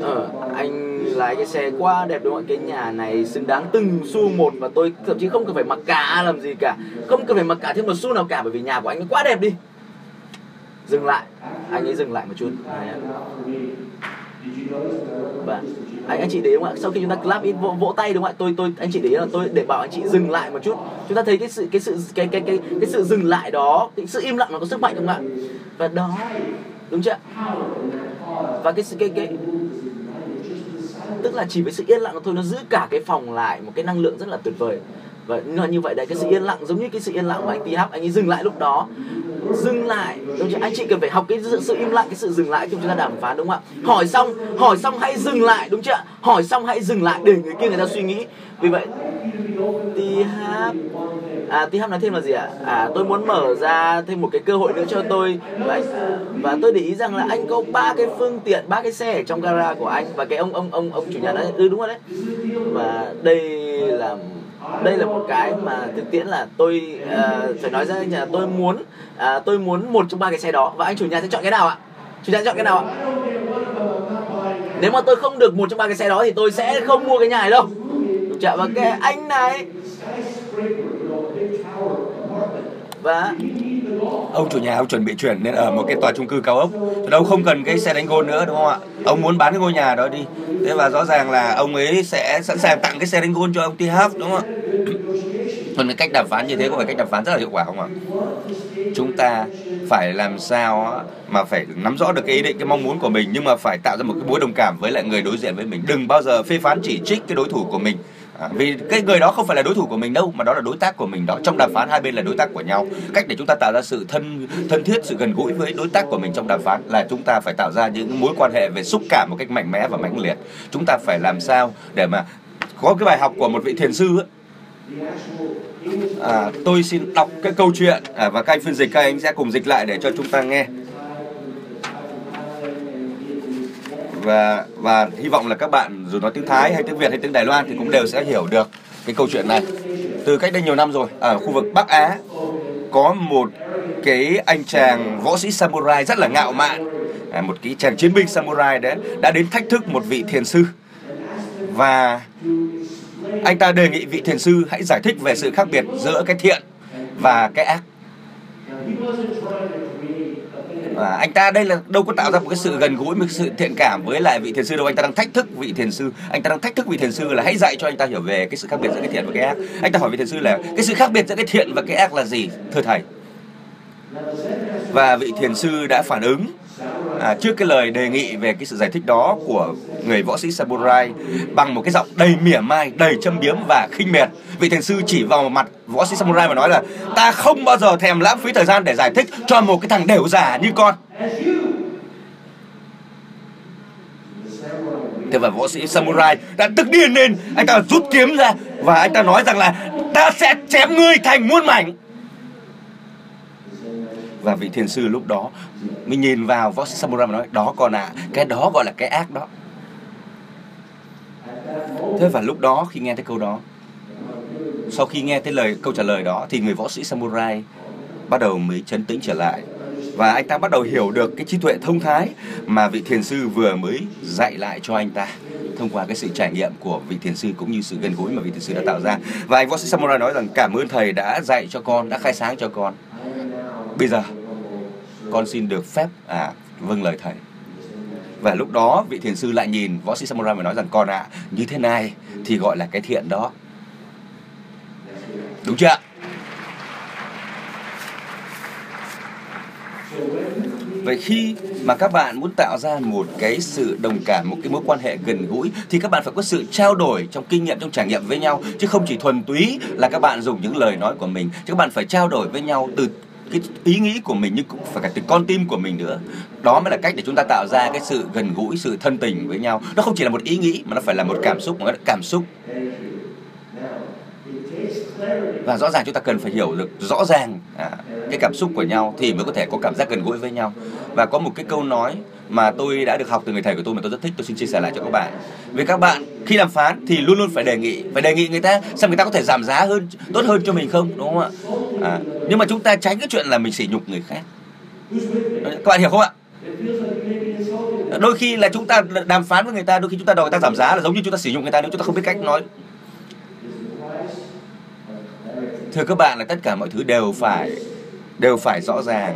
Ờ, anh lái cái xe quá đẹp đúng không ạ? Cái nhà này xứng đáng từng xu một và tôi thậm chí không cần phải mặc cả làm gì cả. Không cần phải mặc cả thêm một xu nào cả bởi vì nhà của anh quá đẹp đi. Dừng lại. Anh ấy dừng lại một chút. Vâng và anh anh chị để đúng không ạ? Sau khi chúng ta clap in vỗ, vỗ tay đúng không ạ? Tôi tôi anh chị để là tôi để bảo anh chị dừng lại một chút. Chúng ta thấy cái sự cái sự cái cái cái cái sự dừng lại đó cái sự im lặng nó có sức mạnh đúng không ạ? Và đó đúng chưa và cái sự cái cái tức là chỉ với sự yên lặng thôi nó giữ cả cái phòng lại một cái năng lượng rất là tuyệt vời và như vậy đấy cái sự yên lặng giống như cái sự yên lặng mà anh tí hấp anh ấy dừng lại lúc đó. Dừng lại đúng chưa? Anh chị cần phải học cái sự, sự im lặng cái sự dừng lại khi chúng ta đàm phán đúng không ạ? Hỏi xong hỏi xong hãy dừng lại đúng chưa hỏi xong hãy dừng lại để người kia người ta suy nghĩ. Vì vậy tí hấp à tí hấp nói thêm là gì ạ? À tôi muốn mở ra thêm một cái cơ hội nữa cho tôi. Và, và tôi để ý rằng là anh có ba cái phương tiện ba cái xe ở trong gara của anh. Và cái ông ông ông ông chủ nhà nói ừ đúng rồi đấy. Và đây là đây là một cái mà thực tiễn là tôi uh, phải nói ra là tôi muốn uh, tôi muốn một trong ba cái xe đó. Và anh chủ nhà sẽ chọn cái nào ạ? Chủ nhà sẽ chọn cái nào ạ? Nếu mà tôi không được một trong ba cái xe đó thì tôi sẽ không mua cái nhà này đâu. Chợ và cái anh này. Và ông chủ nhà ông chuẩn bị chuyển lên ở một cái tòa chung cư cao ốc. Đâu không cần cái xe đánh gôn nữa, đúng không ạ? Ông muốn bán cái ngôi nhà đó đi. Thế và rõ ràng là ông ấy sẽ sẵn sàng tặng cái xe đánh gôn cho ông TH đúng không ạ? (clears throat) Còn cái cách đàm phán như thế có phải cách đàm phán rất là hiệu quả không ạ? Chúng ta phải làm sao mà phải nắm rõ được cái ý định, cái mong muốn của mình, nhưng mà phải tạo ra một cái mối đồng cảm với lại người đối diện với mình. Đừng bao giờ phê phán chỉ trích cái đối thủ của mình vì cái người đó không phải là đối thủ của mình đâu mà đó là đối tác của mình đó. Trong đàm phán hai bên là đối tác của nhau. Cách để chúng ta tạo ra sự thân thân thiết sự gần gũi với đối tác của mình trong đàm phán là chúng ta phải tạo ra những mối quan hệ về xúc cảm một cách mạnh mẽ và mãnh liệt. Chúng ta phải làm sao để mà có cái bài học của một vị thiền sư ấy, à, tôi xin đọc cái câu chuyện à, và các anh phiên dịch các anh sẽ cùng dịch lại để cho chúng ta nghe. Và và hy vọng là các bạn dù nói tiếng Thái hay tiếng Việt hay tiếng Đài Loan thì cũng đều sẽ hiểu được cái câu chuyện này. Từ cách đây nhiều năm rồi, ở khu vực Bắc Á, có một cái anh chàng võ sĩ samurai rất là ngạo mạn à, một cái chàng chiến binh samurai đấy, đã đến thách thức một vị thiền sư. Và anh ta đề nghị vị thiền sư hãy giải thích về sự khác biệt giữa cái thiện và cái ác à, anh ta đây là đâu có tạo ra một cái sự gần gũi một sự thiện cảm với lại vị thiền sư đâu. Anh ta đang thách thức vị thiền sư anh ta đang thách thức vị thiền sư là hãy dạy cho anh ta hiểu về cái sự khác biệt giữa cái thiện và cái ác. Anh ta hỏi vị thiền sư là cái sự khác biệt giữa cái thiện và cái ác là gì thưa thầy? Và vị thiền sư đã phản ứng à, trước cái lời đề nghị về cái sự giải thích đó của người võ sĩ samurai bằng một cái giọng đầy mỉa mai, đầy châm biếm và khinh miệt. Vị thiền sư chỉ vào mặt võ sĩ samurai và nói là ta không bao giờ thèm lãng phí thời gian để giải thích cho một cái thằng đều giả như con. Thế và võ sĩ samurai đã tức điên lên, anh ta rút kiếm ra và anh ta nói rằng là ta sẽ chém ngươi thành muôn mảnh và vị thiền sư lúc đó mới nhìn vào võ sĩ samurai và nói đó con ạ à, cái đó gọi là cái ác đó. Thế và lúc đó khi nghe thấy câu đó sau khi nghe thấy lời câu trả lời đó thì người võ sĩ samurai bắt đầu mới chấn tĩnh trở lại. Và anh ta bắt đầu hiểu được cái trí tuệ thông thái mà vị thiền sư vừa mới dạy lại cho anh ta thông qua cái sự trải nghiệm của vị thiền sư cũng như sự gần gũi mà vị thiền sư đã tạo ra. Và anh võ sĩ samurai nói rằng cảm ơn thầy đã dạy cho con đã khai sáng cho con bây giờ con xin được phép à vâng lời thầy và lúc đó vị thiền sư lại nhìn võ sĩ samurai và nói rằng con ạ à, như thế này thì gọi là cái thiện đó đúng chưa Vậy khi mà các bạn muốn tạo ra một cái sự đồng cảm, một cái mối quan hệ gần gũi thì các bạn phải có sự trao đổi trong kinh nghiệm, trong trải nghiệm với nhau chứ không chỉ thuần túy là các bạn dùng những lời nói của mình. Chứ các bạn phải trao đổi với nhau từ cái ý nghĩ của mình nhưng cũng phải cả từ con tim của mình nữa. Đó mới là cách để chúng ta tạo ra cái sự gần gũi sự thân tình với nhau. Nó không chỉ là một ý nghĩ mà nó phải là một cảm xúc một cảm xúc. Và rõ ràng chúng ta cần phải hiểu được rõ ràng à, cái cảm xúc của nhau thì mới có thể có cảm giác gần gũi với nhau. Và có một cái câu nói mà tôi đã được học từ người thầy của tôi mà tôi rất thích tôi xin chia sẻ lại cho các bạn. Vì các bạn khi đàm phán thì luôn luôn phải đề nghị phải đề nghị người ta xem người ta có thể giảm giá hơn tốt hơn cho mình không đúng không ạ? À, nhưng mà chúng ta tránh cái chuyện là mình sỉ nhục người khác. Các bạn hiểu không ạ? Đôi khi là chúng ta đàm phán với người ta đôi khi chúng ta đòi người ta giảm giá là giống như chúng ta sử dụng người ta nếu chúng ta không biết cách nói. Thưa các bạn là tất cả mọi thứ đều phải đều phải rõ ràng.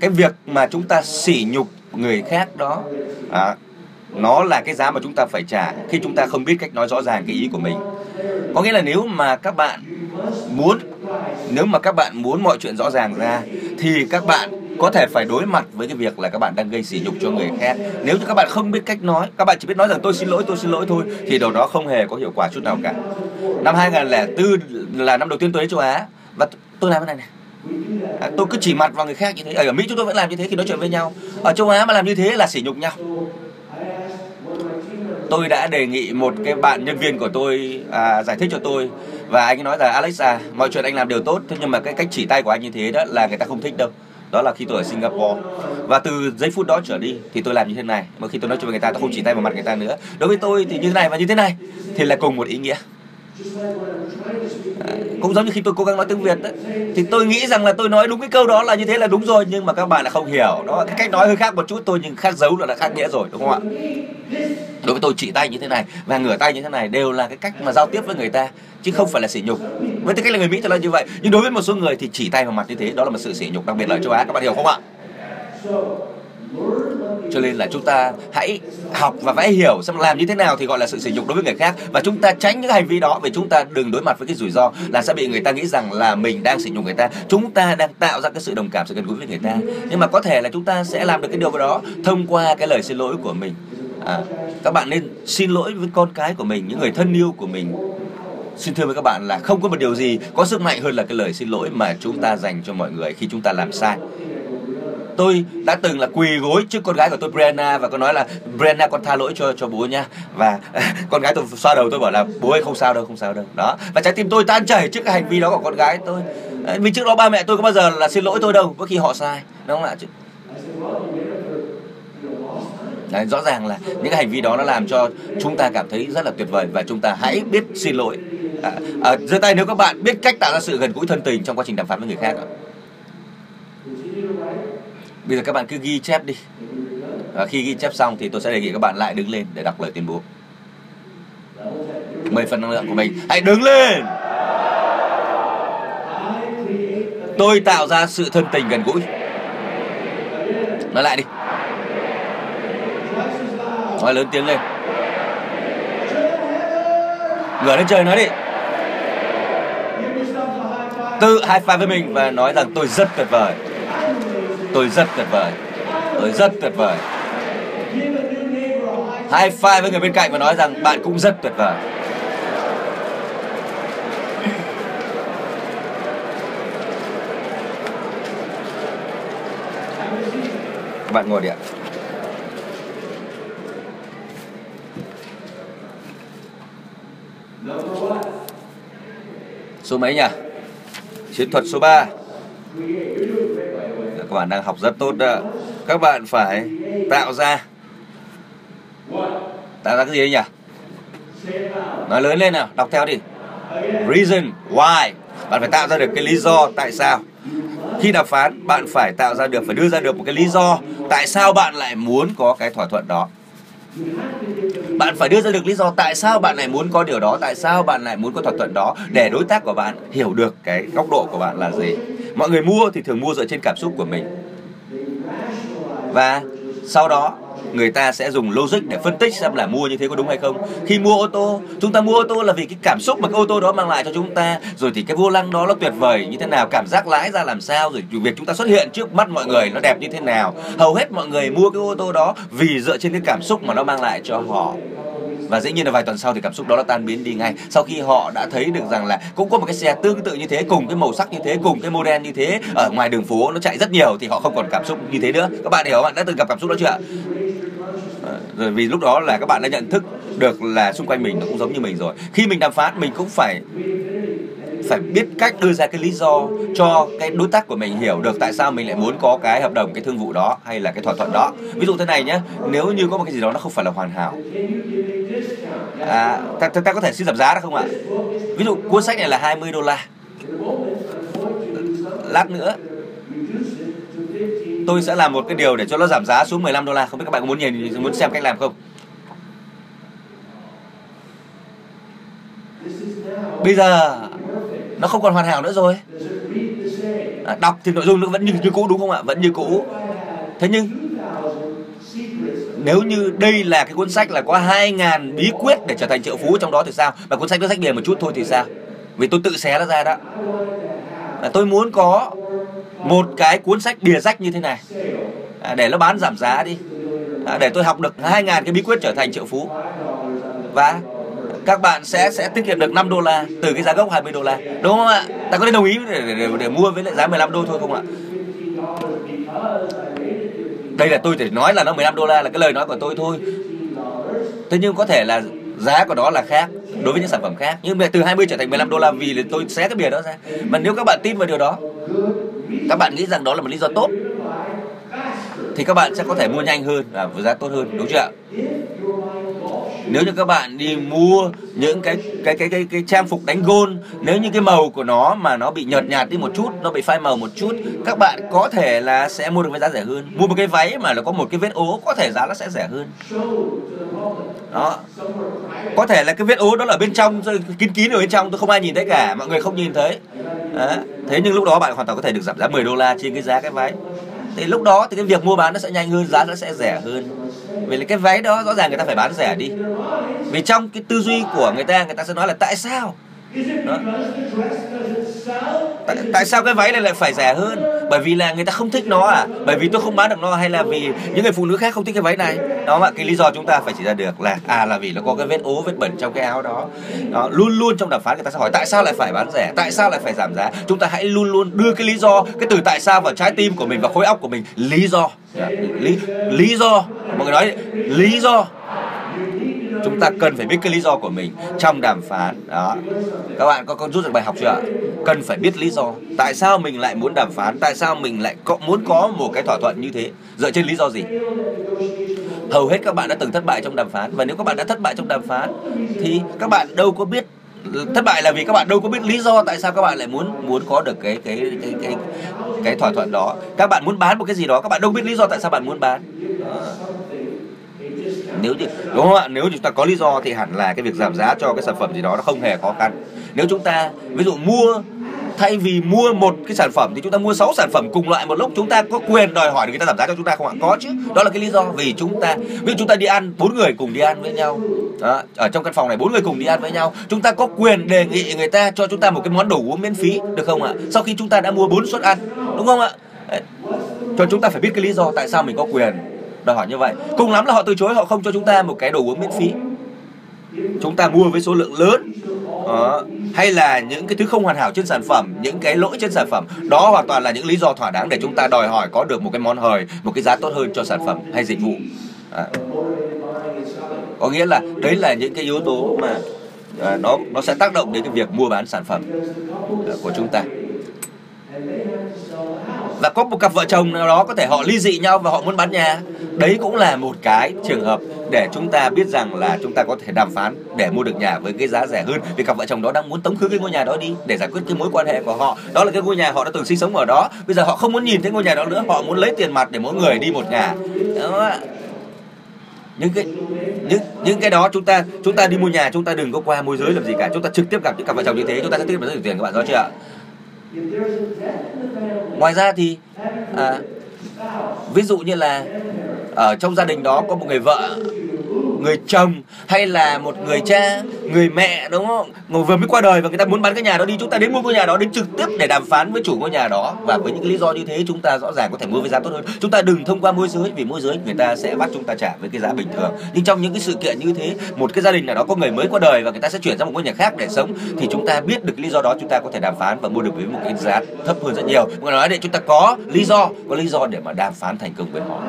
Cái việc mà chúng ta sỉ nhục người khác đó à, nó là cái giá mà chúng ta phải trả khi chúng ta không biết cách nói rõ ràng cái ý của mình. Có nghĩa là nếu mà các bạn muốn nếu mà các bạn muốn mọi chuyện rõ ràng ra thì các bạn có thể phải đối mặt với cái việc là các bạn đang gây sỉ nhục cho người khác. Nếu như các bạn không biết cách nói các bạn chỉ biết nói rằng tôi xin lỗi tôi xin lỗi thôi thì điều đó không hề có hiệu quả chút nào cả. Năm 2004 là năm đầu tiên tôi đến châu Á và tôi làm cái này này à, tôi cứ chỉ mặt vào người khác như thế. Ở Mỹ chúng tôi vẫn làm như thế khi nói chuyện với nhau. Ở châu Á mà làm như thế là sỉ nhục nhau. Tôi đã đề nghị một cái bạn nhân viên của tôi à, giải thích cho tôi. Và anh ấy nói là Alex à mọi chuyện anh làm đều tốt thế nhưng mà cái cách chỉ tay của anh như thế đó là người ta không thích đâu. Đó là khi tôi ở Singapore. Và từ giây phút đó trở đi thì tôi làm như thế này. Mà khi tôi nói chuyện với người ta tôi không chỉ tay vào mặt người ta nữa. Đối với tôi thì như thế này và như thế này thì là cùng một ý nghĩa cũng giống như khi tôi cố gắng nói tiếng Việt đấy, thì tôi nghĩ rằng là tôi nói đúng cái câu đó là như thế là đúng rồi, nhưng mà các bạn là không hiểu. Đó, cái cách nói hơi khác một chút tôi nhưng khác dấu là đã khác nghĩa rồi, đúng không ạ? Đối với tôi, chỉ tay như thế này và ngửa tay như thế này đều là cái cách mà giao tiếp với người ta, chứ không phải là sỉ nhục. Với tư cách là người mỹ thì là như vậy, nhưng đối với một số người thì chỉ tay vào mặt như thế, đó là một sự sỉ nhục, đặc biệt là ở châu á, các bạn hiểu không ạ? Cho nên là chúng ta hãy học và phải hiểu xem làm như thế nào thì gọi là sự sỉ nhục đối với người khác. Và chúng ta tránh những hành vi đó vì chúng ta đừng đối mặt với cái rủi ro là sẽ bị người ta nghĩ rằng là mình đang sỉ nhục người ta. Chúng ta đang tạo ra cái sự đồng cảm sự gần gũi với người ta. Nhưng mà có thể là chúng ta sẽ làm được cái điều đó thông qua cái lời xin lỗi của mình. À, các bạn nên xin lỗi với con cái của mình những người thân yêu của mình. Xin thưa với các bạn là không có một điều gì có sức mạnh hơn là cái lời xin lỗi mà chúng ta dành cho mọi người khi chúng ta làm sai tôi đã từng là quỳ gối trước con gái của tôi Brenna và con nói là Brenna con tha lỗi cho cho bố nha. Và (laughs) con gái tôi xoa đầu tôi bảo là bố ơi không sao đâu không sao đâu. Đó. Và trái tim tôi tan chảy trước cái hành vi đó của con gái tôi. Vì trước đó ba mẹ tôi có bao giờ là xin lỗi tôi đâu có khi họ sai đúng không ạ? Đấy, rõ ràng là những cái hành vi đó nó làm cho chúng ta cảm thấy rất là tuyệt vời và chúng ta hãy biết xin lỗi. À, à, giơ tay nếu các bạn biết cách tạo ra sự gần gũi thân tình trong quá trình đàm phán với người khác bây giờ các bạn cứ ghi chép đi. Và khi ghi chép xong thì tôi sẽ đề nghị các bạn lại đứng lên để đọc lời tuyên bố. Mời phần năng lượng của mình. Hãy đứng lên! Tôi tạo ra sự thân tình gần gũi. Nói lại đi. Nói lớn tiếng lên. Ngửa lên trời nói đi. Tự high five với mình và nói rằng tôi rất tuyệt vời tôi rất tuyệt vời. Tôi rất tuyệt vời. High five với người bên cạnh và nói rằng bạn cũng rất tuyệt vời. Các bạn ngồi đi ạ. Số mấy nhỉ? Chiến thuật số 3 các bạn đang học rất tốt đó. Các bạn phải tạo ra. Tạo ra cái gì đấy nhỉ? Nói lớn lên nào, đọc theo đi. Reason why. Bạn phải tạo ra được cái lý do tại sao. Khi đàm phán, bạn phải tạo ra được, phải đưa ra được một cái lý do tại sao bạn lại muốn có cái thỏa thuận đó. Bạn phải đưa ra được lý do tại sao bạn lại muốn có điều đó, tại sao bạn lại muốn có thỏa thuận đó để đối tác của bạn hiểu được cái góc độ của bạn là gì mọi người mua thì thường mua dựa trên cảm xúc của mình. Và sau đó, người ta sẽ dùng logic để phân tích xem là mua như thế có đúng hay không. Khi mua ô tô, chúng ta mua ô tô là vì cái cảm xúc mà cái ô tô đó mang lại cho chúng ta. Rồi thì cái vô lăng đó nó tuyệt vời như thế nào, cảm giác lái ra làm sao, rồi việc chúng ta xuất hiện trước mắt mọi người nó đẹp như thế nào. Hầu hết mọi người mua cái ô tô đó vì dựa trên cái cảm xúc mà nó mang lại cho họ và dĩ nhiên là vài tuần sau thì cảm xúc đó đã tan biến đi ngay. Sau khi họ đã thấy được rằng là cũng có một cái xe tương tự như thế, cùng cái màu sắc như thế, cùng cái model như thế, ở ngoài đường phố nó chạy rất nhiều thì họ không còn cảm xúc như thế nữa. Các bạn hiểu bạn đã từng gặp cảm xúc đó chưa ờ, rồi vì lúc đó là các bạn đã nhận thức được là xung quanh mình nó cũng giống như mình rồi. Khi mình đàm phán, mình cũng phải phải biết cách đưa ra cái lý do cho cái đối tác của mình hiểu được tại sao mình lại muốn có cái hợp đồng cái thương vụ đó hay là cái thỏa thuận đó. Ví dụ thế này nhé nếu như có một cái gì đó nó không phải là hoàn hảo à, ta, ta, ta có thể xin giảm giá được không ạ? Ví dụ cuốn sách này là 20 đô la. Lát nữa tôi sẽ làm một cái điều để cho nó giảm giá xuống 15 đô la. Không biết các bạn có muốn nhìn muốn xem cách làm không? Bây giờ nó không còn hoàn hảo nữa rồi. À, đọc thì nội dung nó vẫn như, như cũ đúng không ạ? Vẫn như cũ. Thế nhưng nếu như đây là cái cuốn sách là có 2.000 bí quyết để trở thành triệu phú trong đó thì sao? Và cuốn sách nó sách bìa một chút thôi thì sao? Vì tôi tự xé nó ra đó. Là tôi muốn có một cái cuốn sách bìa rách như thế này. À, để nó bán giảm giá đi. À, để tôi học được 2.000 cái bí quyết trở thành triệu phú. Và các bạn sẽ sẽ tiết kiệm được 5 đô la từ cái giá gốc 20 đô la. Đúng không ạ? Ta có nên đồng ý để, để, để, để mua với lại giá 15 đô thôi không ạ? Đây là tôi chỉ nói là nó 15 đô la là cái lời nói của tôi thôi. Thế nhưng có thể là giá của nó là khác đối với những sản phẩm khác. Nhưng mà từ 20 trở thành 15 đô la vì là tôi xé cái bìa đó ra. Mà nếu các bạn tin vào điều đó các bạn nghĩ rằng đó là một lý do tốt thì các bạn sẽ có thể mua nhanh hơn và với giá tốt hơn, đúng chưa ạ? Nếu như các bạn đi mua những cái cái cái cái cái trang phục đánh gôn, nếu như cái màu của nó mà nó bị nhợt nhạt đi một chút, nó bị phai màu một chút, các bạn có thể là sẽ mua được với giá rẻ hơn. Mua một cái váy mà nó có một cái vết ố, có thể giá nó sẽ rẻ hơn. Đó. Có thể là cái vết ố đó là bên trong kín kín ở bên trong, tôi không ai nhìn thấy cả, mọi người không nhìn thấy. Đó. thế nhưng lúc đó bạn hoàn toàn có thể được giảm giá 10 đô la trên cái giá cái váy thì lúc đó thì cái việc mua bán nó sẽ nhanh hơn, giá nó sẽ rẻ hơn. Vì là cái váy đó rõ ràng người ta phải bán rẻ đi. Vì trong cái tư duy của người ta người ta sẽ nói là tại sao đó. Tại, tại sao cái váy này lại phải rẻ hơn? Bởi vì là người ta không thích nó à? Bởi vì tôi không bán được nó hay là vì những người phụ nữ khác không thích cái váy này? Đó mà cái lý do chúng ta phải chỉ ra được là à là vì nó có cái vết ố vết bẩn trong cái áo đó. Đó luôn luôn trong đàm phán người ta sẽ hỏi tại sao lại phải bán rẻ? Tại sao lại phải giảm giá? Chúng ta hãy luôn luôn đưa cái lý do cái từ tại sao vào trái tim của mình vào khối óc của mình. Lý do. Lý lý do. Mọi người nói lý do chúng ta cần phải biết cái lý do của mình trong đàm phán. Đó. Các bạn có, có rút được bài học chưa ạ? Cần phải biết lý do. Tại sao mình lại muốn đàm phán? Tại sao mình lại có, muốn có một cái thỏa thuận như thế? Dựa trên lý do gì? Hầu hết các bạn đã từng thất bại trong đàm phán. Và nếu các bạn đã thất bại trong đàm phán thì các bạn đâu có biết thất bại là vì các bạn đâu có biết lý do tại sao các bạn lại muốn muốn có được cái cái cái cái cái thỏa thuận đó. Các bạn muốn bán một cái gì đó các bạn đâu biết lý do tại sao bạn muốn bán nếu thì đúng không ạ? Nếu chúng ta có lý do thì hẳn là cái việc giảm giá cho cái sản phẩm gì đó nó không hề khó khăn. Nếu chúng ta ví dụ mua thay vì mua một cái sản phẩm thì chúng ta mua 6 sản phẩm cùng loại một lúc chúng ta có quyền đòi hỏi được người ta giảm giá cho chúng ta không ạ? Có chứ. Đó là cái lý do vì chúng ta ví dụ chúng ta đi ăn bốn người cùng đi ăn với nhau. Đó, ở trong căn phòng này bốn người cùng đi ăn với nhau. Chúng ta có quyền đề nghị người ta cho chúng ta một cái món đồ uống miễn phí được không ạ? Sau khi chúng ta đã mua bốn suất ăn đúng không ạ? Cho chúng ta phải biết cái lý do tại sao mình có quyền đòi hỏi như vậy. Cùng lắm là họ từ chối họ không cho chúng ta một cái đồ uống miễn phí. Chúng ta mua với số lượng lớn. Đó. hay là những cái thứ không hoàn hảo trên sản phẩm những cái lỗi trên sản phẩm. Đó hoàn toàn là những lý do thỏa đáng để chúng ta đòi hỏi có được một cái món hời một cái giá tốt hơn cho sản phẩm hay dịch vụ. À. có nghĩa là đấy là những cái yếu tố mà à, nó nó sẽ tác động đến cái việc mua bán sản phẩm à, của chúng ta và có một cặp vợ chồng nào đó có thể họ ly dị nhau và họ muốn bán nhà. Đấy cũng là một cái trường hợp để chúng ta biết rằng là chúng ta có thể đàm phán để mua được nhà với cái giá rẻ hơn. Vì cặp vợ chồng đó đang muốn tống khứ cái ngôi nhà đó đi để giải quyết cái mối quan hệ của họ. Đó là cái ngôi nhà họ đã từng sinh sống ở đó. Bây giờ họ không muốn nhìn thấy ngôi nhà đó nữa. Họ muốn lấy tiền mặt để mỗi người đi một nhà. Đó. Những cái, những những cái đó chúng ta chúng ta đi mua nhà, chúng ta đừng có qua môi giới làm gì cả. Chúng ta trực tiếp gặp những cặp vợ chồng như thế. Chúng ta sẽ tiết kiệm được tiền các bạn rõ chưa ạ? Ngoài ra thì à, ví dụ như là ở trong gia đình đó có một người vợ người chồng hay là một người cha, người mẹ, đúng không? Người vừa mới qua đời và người ta muốn bán cái nhà đó đi, chúng ta đến mua ngôi nhà đó đến trực tiếp để đàm phán với chủ ngôi nhà đó. Và với những cái lý do như thế, chúng ta rõ ràng có thể mua với giá tốt hơn. Chúng ta đừng thông qua môi giới, vì môi giới người ta sẽ bắt chúng ta trả với cái giá bình thường. Nhưng trong những cái sự kiện như thế, một cái gia đình nào đó có người mới qua đời và người ta sẽ chuyển sang một ngôi nhà khác để sống, thì chúng ta biết được lý do đó, chúng ta có thể đàm phán và mua được với một cái giá thấp hơn rất nhiều. Người nói để chúng ta có lý do, có lý do để mà đàm phán thành công với họ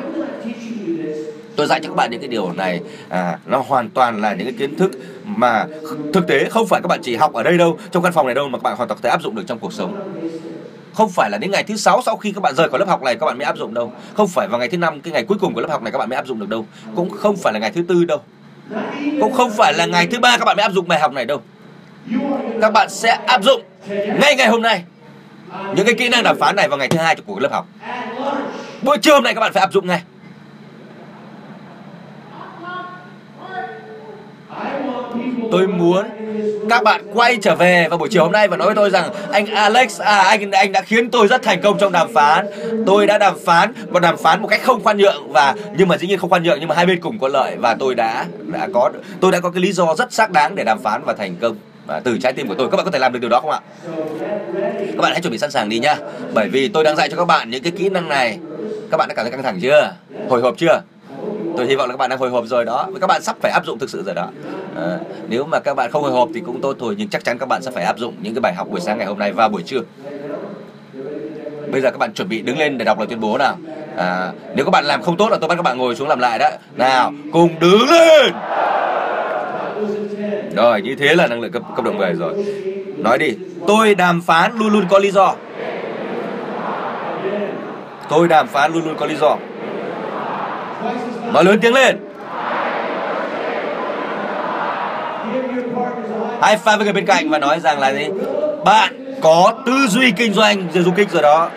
tôi dạy cho các bạn những cái điều này à, nó hoàn toàn là những cái kiến thức mà thực tế không phải các bạn chỉ học ở đây đâu trong căn phòng này đâu mà các bạn hoàn toàn có thể áp dụng được trong cuộc sống. Không phải là đến ngày thứ sáu sau khi các bạn rời khỏi lớp học này các bạn mới áp dụng đâu. Không phải vào ngày thứ năm cái ngày cuối cùng của lớp học này các bạn mới áp dụng được đâu. Cũng không phải là ngày thứ tư đâu. Cũng không phải là ngày thứ ba các bạn mới áp dụng bài học này đâu. Các bạn sẽ áp dụng ngay ngày hôm nay những cái kỹ năng đàm phán này vào ngày thứ hai của lớp học. Buổi trưa hôm nay các bạn phải áp dụng ngay. Tôi muốn các bạn quay trở về vào buổi chiều hôm nay và nói với tôi rằng anh Alex à anh anh đã khiến tôi rất thành công trong đàm phán. Tôi đã đàm phán và đàm phán một cách không khoan nhượng và, nhưng mà dĩ nhiên không khoan nhượng, nhưng mà hai bên cùng có lợi và tôi đã đã có, tôi đã có cái lý do rất xác đáng để đàm phán và thành công và từ trái tim của tôi. Các bạn có thể làm được điều đó không ạ? Các bạn hãy chuẩn bị sẵn sàng đi nhá. Bởi vì tôi đang dạy cho các bạn những cái kỹ năng này. Các bạn đã cảm thấy căng thẳng chưa? Hồi hộp chưa? Tôi hy vọng là các bạn đang hồi hộp rồi đó. Các bạn sắp phải áp dụng thực sự rồi đó. À, nếu mà các bạn không hồi hộp thì cũng tốt thôi nhưng chắc chắn các bạn sẽ phải áp dụng những cái bài học buổi sáng ngày hôm nay và buổi trưa. Bây giờ các bạn chuẩn bị đứng lên để đọc lời tuyên bố nào. À, nếu các bạn làm không tốt là tôi bắt các bạn ngồi xuống làm lại đó. Nào cùng đứng lên! Rồi như thế là năng lượng cấp, cấp độ 10 rồi. Nói đi tôi đàm phán luôn luôn có lý do. Tôi đàm phán luôn luôn có lý do. Nói lớn tiếng lên High five với người bên cạnh và nói rằng là gì Bạn có tư duy kinh doanh giờ du kích rồi đó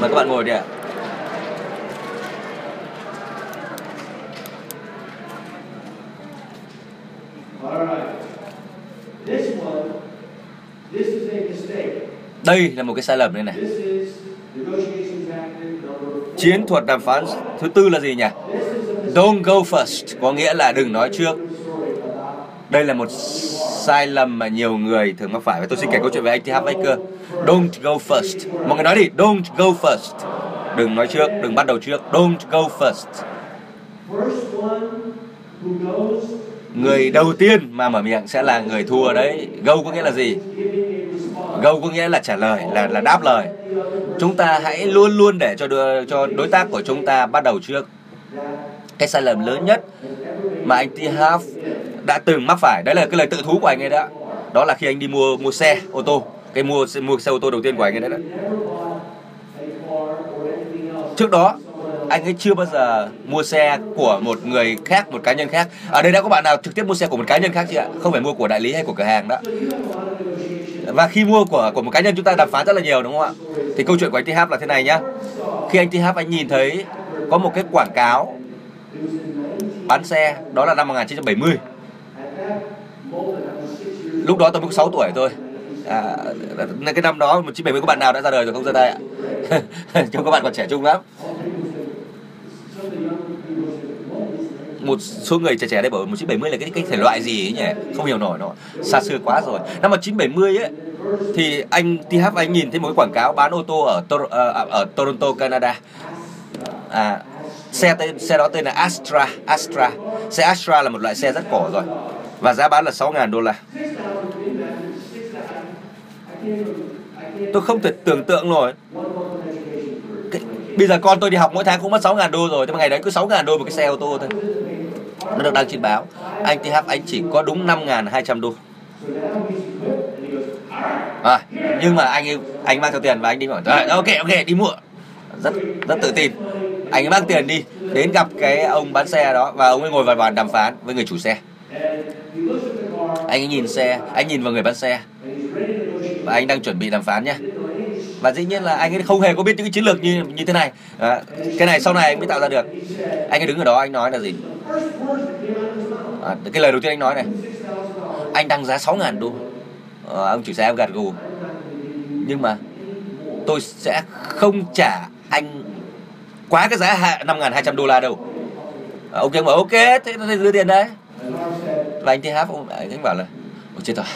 Mời các bạn ngồi đi ạ All right. This one, this is a mistake. Đây là một cái sai lầm đây này. Chiến thuật đàm phán thứ tư là gì nhỉ? Don't go first, có nghĩa là đừng nói trước. Đây là một sai lầm mà nhiều người thường mắc phải và tôi xin kể câu chuyện về anh T. Baker. Don't go first. Mọi người nói đi, don't go first. Đừng nói trước, đừng bắt đầu trước. Don't go first. Người đầu tiên mà mở miệng sẽ là người thua đấy. Go có nghĩa là gì? Go có nghĩa là trả lời là là đáp lời. Chúng ta hãy luôn luôn để cho đưa, cho đối tác của chúng ta bắt đầu trước. Cái sai lầm lớn nhất mà anh T. Half đã từng mắc phải đấy là cái lời tự thú của anh ấy đó. Đó là khi anh đi mua mua xe ô tô. Cái mua mua xe ô tô đầu tiên của anh ấy đấy đó. Trước đó anh ấy chưa bao giờ mua xe của một người khác một cá nhân khác. Ở đây đã có bạn nào trực tiếp mua xe của một cá nhân khác chưa ạ? Không phải mua của đại lý hay của cửa hàng đó và khi mua của của một cá nhân chúng ta đàm phán rất là nhiều đúng không ạ? Thì câu chuyện của anh TH là thế này nhá. Khi anh TH anh nhìn thấy có một cái quảng cáo bán xe đó là năm 1970 lúc đó tôi mới 6 tuổi thôi. À, cái năm đó 1970 có bạn nào đã ra đời rồi không ra đây ạ? (laughs) Cho các bạn còn trẻ trung lắm. Một số người trẻ trẻ đây bảo 1970 là cái cái thể loại gì ấy nhỉ? Không hiểu nổi nó xa xưa quá rồi. Năm 1970 ấy thì anh TH anh nhìn thấy một cái quảng cáo bán ô tô ở ở, ờ, à, ở Toronto Canada. À, xe tên xe đó tên là Astra Astra. Xe Astra là một loại xe rất cổ rồi và giá bán là 6.000 đô la. Tôi không thể tưởng tượng nổi. Cái, bây giờ con tôi đi học mỗi tháng cũng mất 6.000 đô rồi thế mà ngày đấy cứ 6.000 đô một cái xe ô tô thôi nó được đăng trên báo. Anh TH anh chỉ có đúng 5 ngàn 200 đô. À, nhưng mà anh anh mang theo tiền và anh đi bảo ok ok đi mua. Rất rất tự tin. Anh ấy mang tiền đi đến gặp cái ông bán xe đó và ông ấy ngồi vào bàn đàm phán với người chủ xe. Anh ấy nhìn xe anh nhìn vào người bán xe. Và anh đang chuẩn bị đàm phán nhé và dĩ nhiên là anh ấy không hề có biết những cái chiến lược như như thế này. À, cái này sau này anh mới tạo ra được. Anh ấy đứng ở đó anh nói là gì? À, cái lời đầu tiên anh nói này. Anh đăng giá 6 ngàn đô. À, ông chủ xe em gạt gù. Nhưng mà tôi sẽ không trả anh quá cái giá năm ngàn hai trăm đô la đâu. À, ông kia bảo ok thế, thế đưa tiền đấy. Và anh TH ông anh bảo là ôi chết rồi.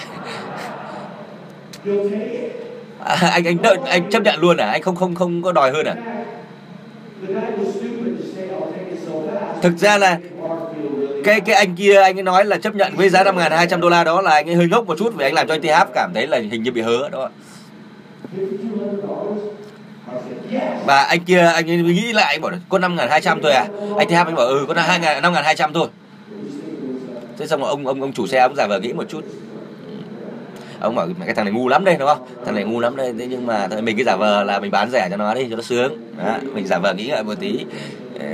(laughs) à, (laughs) anh anh đợi, anh chấp nhận luôn à? Anh không không không có đòi hơn à? Thực ra là cái cái anh kia anh ấy nói là chấp nhận với giá năm ngàn hai trăm đô la đó là anh ấy hơi ngốc một chút vì anh làm cho anh TH cảm thấy là hình như bị hớ đó. Và anh kia anh ấy nghĩ lại anh bảo có năm ngàn hai trăm thôi à? Anh TH anh bảo ừ có hai ngàn năm ngàn hai trăm thôi. Thế xong rồi ông ông ông chủ xe ông giả vờ nghĩ một chút ông bảo cái thằng này ngu lắm đây đúng không? Thằng này ngu lắm đây thế nhưng mà mình cứ giả vờ là mình bán rẻ cho nó đi cho nó sướng. Đó. mình giả vờ nghĩ lại một tí. Ờ,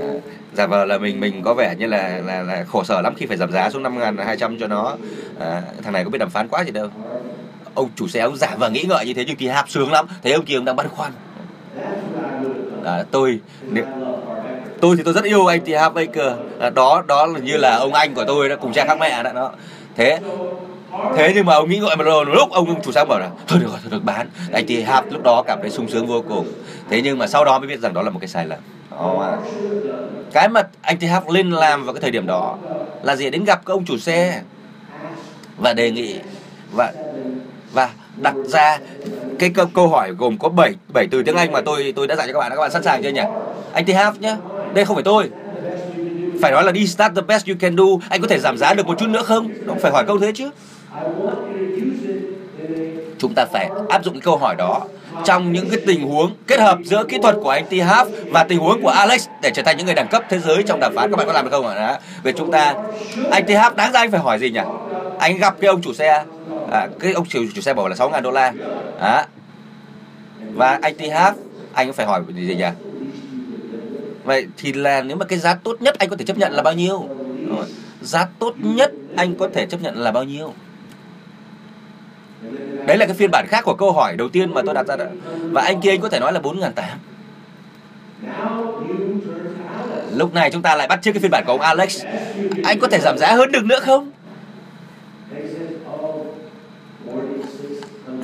ờ, giả vờ là mình mình có vẻ như là là là khổ sở lắm khi phải giảm giá xuống năm ngàn hai trăm cho nó. À, thằng này có biết đàm phán quá gì đâu. Ông chủ xe ông giả vờ nghĩ ngợi như thế nhưng kỳ hạp sướng lắm. Thấy ông kia ông đang băn khoăn. À, tôi nếu, tôi thì tôi rất yêu anh thì Baker. À, đó đó là như là ông anh của tôi đó cùng cha khác mẹ đó, đó thế. Thế nhưng mà ông nghĩ ngợi mà rồi lúc ông chủ sáng bảo là thôi được rồi thôi được bán. Anh thì hạp lúc đó cảm thấy sung sướng vô cùng. Thế nhưng mà sau đó mới biết rằng đó là một cái sai lầm. Cái mà anh thì hạp lên làm vào cái thời điểm đó là gì? Đến gặp các ông chủ xe và đề nghị và và đặt ra cái câu, câu hỏi gồm có 7 bảy từ tiếng Anh mà tôi tôi đã dạy cho các bạn các bạn sẵn sàng chưa nhỉ? Anh thì hạp nhá đây không phải tôi phải nói là đi start the best you can do anh có thể giảm giá được một chút nữa không nó phải hỏi câu thế chứ chúng ta phải áp dụng cái câu hỏi đó trong những cái tình huống kết hợp giữa kỹ thuật của anh T. Half và tình huống của Alex để trở thành những người đẳng cấp thế giới trong đàm phán các bạn có làm được không ạ? Về chúng ta anh T. Half đáng ra anh phải hỏi gì nhỉ? Anh gặp cái ông chủ xe à, cái ông chủ, chủ xe bảo là 6 ngàn đô la à. và anh T. Half anh phải hỏi gì nhỉ? Vậy thì là nếu mà cái giá tốt nhất anh có thể chấp nhận là bao nhiêu? Giá tốt nhất anh có thể chấp nhận là bao nhiêu? Đấy là cái phiên bản khác của câu hỏi đầu tiên mà tôi đặt ra đó. Và anh kia anh có thể nói là bốn ngàn tám lúc này chúng ta lại bắt trước cái phiên bản của ông Alex. Anh có thể giảm giá hơn được nữa không?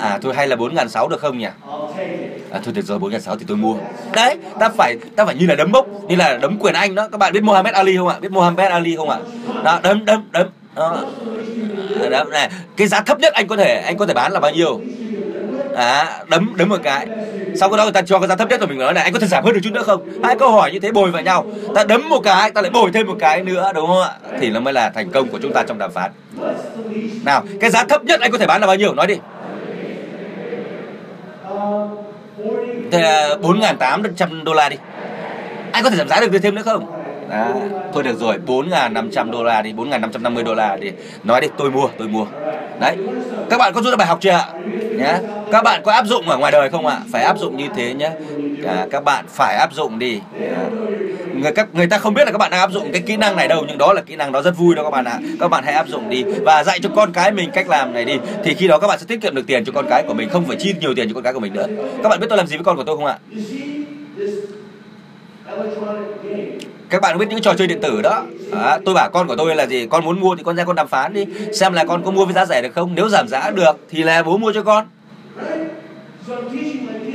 À thôi hay là bốn ngàn sáu được không nhỉ? À, thôi được rồi bốn ngàn sáu thì tôi mua. Đấy ta phải ta phải như là đấm bốc. Như là đấm quyền anh đó. Các bạn biết Muhammad Ali không ạ? Biết Muhammad Ali không ạ? Đó đấm đấm đấm. Đó. À, đó này. Cái giá thấp nhất anh có thể anh có thể bán là bao nhiêu? À, đấm đấm một cái. Sau cái đó người ta cho cái giá thấp nhất rồi mình nói này anh có thể giảm hơn được chút nữa không? Hai câu hỏi như thế bồi vào nhau. Ta đấm một cái ta lại bồi thêm một cái nữa đúng không ạ? Thì nó mới là thành công của chúng ta trong đàm phán. Nào cái giá thấp nhất anh có thể bán là bao nhiêu? Nói đi thế bốn ngàn tám trăm đô la đi. Anh có thể giảm giá được thêm nữa không? Đó. thôi được rồi 4.500 đô la đi 4.550 đô la đi. Nói đi tôi mua tôi mua. Đấy các bạn có rút ra bài học chưa ạ? Nhé các bạn có áp dụng ở ngoài đời không ạ? Phải áp dụng như thế nhé à, các bạn phải áp dụng đi. À. người các người ta không biết là các bạn đang áp dụng cái kỹ năng này đâu nhưng đó là kỹ năng đó rất vui đó các bạn ạ. Các bạn hãy áp dụng đi và dạy cho con cái mình cách làm này đi. Thì khi đó các bạn sẽ tiết kiệm được tiền cho con cái của mình không phải chi nhiều tiền cho con cái của mình nữa. Các bạn biết tôi làm gì với con của tôi không ạ? Các bạn biết những trò chơi điện tử đó. À, tôi bảo con của tôi là gì? Con muốn mua thì con ra con đàm phán đi xem là con có mua với giá rẻ được không. Nếu giảm giá được thì là bố mua cho con.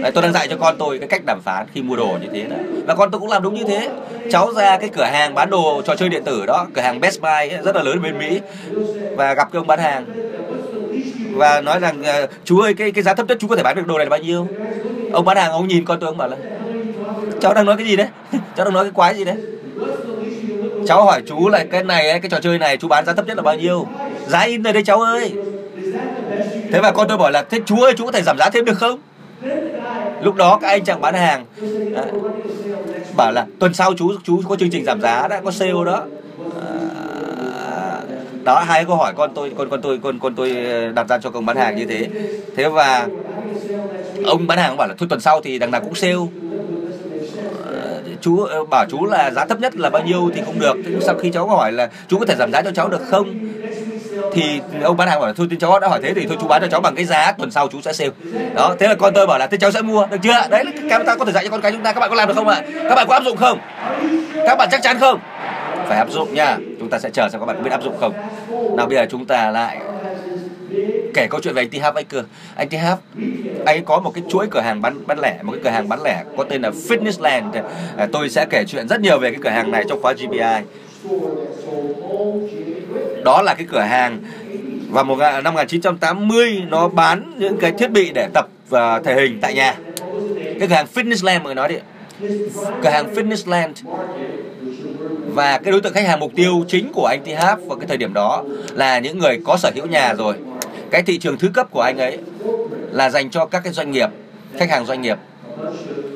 Đấy, tôi đang dạy cho con tôi cái cách đàm phán khi mua đồ như thế đấy và con tôi cũng làm đúng như thế. Cháu ra cái cửa hàng bán đồ trò chơi điện tử đó cửa hàng Best Buy ấy, rất là lớn bên Mỹ và gặp cái ông bán hàng. Và nói rằng ờ, chú ơi cái cái giá thấp nhất chú có thể bán được đồ này là bao nhiêu? Ông bán hàng ông nhìn con tôi ông bảo là cháu đang nói cái gì đấy? (laughs) Cháu đang nói cái quái gì đấy? Cháu hỏi chú là cái này cái trò chơi này chú bán giá thấp nhất là bao nhiêu? Giá in rồi đấy cháu ơi. Thế và con tôi bảo là thế chú ơi chú có thể giảm giá thêm được không? Lúc đó các anh chàng bán hàng à, bảo là tuần sau chú chú có chương trình giảm giá đã có sale đó. À, đó hai câu hỏi con tôi con con tôi con con tôi ờ, đặt ra cho công bán hàng như thế. Thế và ông bán hàng bảo là thôi tuần sau thì đằng nào cũng sale chú ờ, bảo chú là giá thấp nhất là bao nhiêu thì cũng được. Sau khi cháu hỏi là chú có thể giảm giá cho cháu được không? Thì ông bán hàng bảo là, thôi, cháu đã hỏi thế thì thôi chú bán cho cháu bằng cái giá tuần sau chú sẽ sale. Đó, thế là con tôi bảo là, thế cháu sẽ mua. Được chưa? Đấy là các ta có thể dạy cho con cái chúng ta, các bạn có làm được không ạ? Các bạn có áp dụng không? Các bạn chắc chắn không? Phải áp dụng nha, chúng ta sẽ chờ xem các bạn có biết áp dụng không. Nào, bây giờ chúng ta lại kể câu chuyện về anh T anh cơ anh T anh có một cái chuỗi cửa hàng bán bán lẻ một cái cửa hàng bán lẻ có tên là Fitnessland à, tôi sẽ kể chuyện rất nhiều về cái cửa hàng này trong khóa GBI. đó là cái cửa hàng và một năm 1980 nó bán những cái thiết bị để tập và thể hình tại nhà. Cái cửa hàng Fitnessland mọi người nói đi. Cửa hàng Fitnessland và cái đối tượng khách hàng mục tiêu chính của anh T vào cái thời điểm đó là những người có sở hữu nhà rồi cái thị trường thứ cấp của anh ấy là dành cho các cái doanh nghiệp khách hàng doanh nghiệp.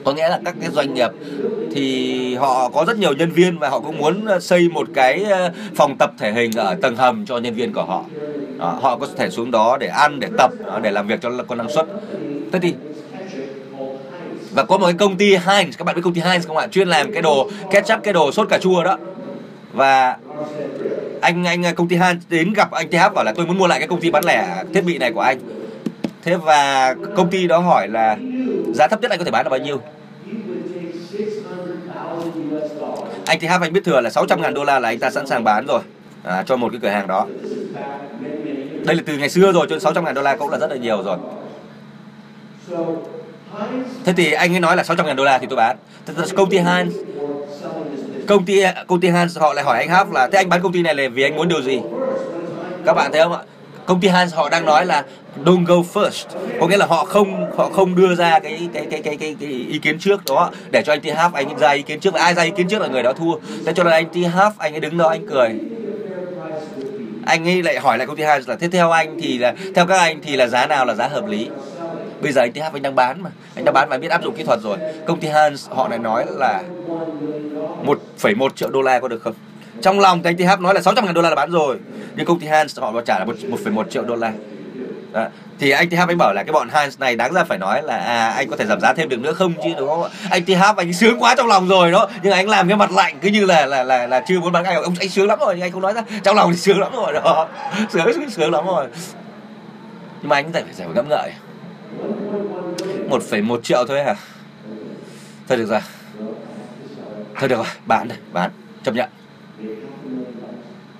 Có nghĩa là các cái doanh nghiệp thì họ có rất nhiều nhân viên và họ cũng muốn ờ, xây một cái ờ, phòng tập thể hình ở tầng hầm cho nhân viên của họ. Đó, họ có thể xuống đó để ăn để tập ờ, để làm việc cho có năng suất. Thế thì và có một cái công ty Heinz các bạn biết công ty Heinz không ạ? Chuyên làm cái đồ ketchup cái đồ sốt cà chua đó và anh anh công ty Han đến gặp anh TH bảo là tôi muốn mua lại cái công ty bán lẻ thiết bị này của anh. Thế và công ty đó hỏi là giá thấp nhất anh có thể bán là bao nhiêu? Anh TH anh biết thừa là 600 ngàn đô la là anh ta sẵn sàng bán rồi à, cho một cái cửa hàng đó. Đây là từ ngày xưa rồi cho 600 ngàn đô la cũng là rất là nhiều rồi. Thế thì anh ấy nói là 600 ngàn đô la thì tôi bán. Thế công ty Han công ty công ty Hans họ lại hỏi anh Hap là thế anh bán công ty này là vì anh muốn điều gì? Các bạn thấy không ạ? Công ty Hans họ đang nói là don't go first. Có nghĩa là họ không họ không đưa ra cái cái cái cái cái, cái ý kiến trước đó để cho anh T Half anh ra ý kiến trước. Và ai ra ý kiến trước là người đó thua. Thế cho nên anh T Half anh ấy đứng đó anh cười. Anh ấy lại hỏi lại công ty Hans là thế theo anh thì là theo các anh thì là giá nào là giá hợp lý? Bây giờ anh TH anh đang bán mà. Anh đang bán và biết áp dụng kỹ thuật rồi. Công ty Hans họ lại nói là 1,1 triệu đô la có được không? Trong lòng thì anh TH nói là 600 ngàn đô la là bán rồi. Nhưng công ty Hans họ trả là 1,1 triệu đô la. Đó. thì anh TH anh bảo là cái bọn Hans này đáng ra phải nói là à anh có thể giảm giá thêm được nữa không chứ đúng không? Anh TH anh sướng quá trong lòng rồi đó. Nhưng anh làm cái mặt lạnh cứ như là là là, là chưa muốn bán anh ông anh sướng lắm rồi nhưng anh không nói ra. Trong lòng thì sướng lắm rồi đó. (laughs) Sướng sướng, sướng lắm rồi. Nhưng mà anh phải phải ngẫm ngợi. 1,1 triệu thôi hả? Thôi được rồi. Thôi được rồi bán đây bán chấp nhận.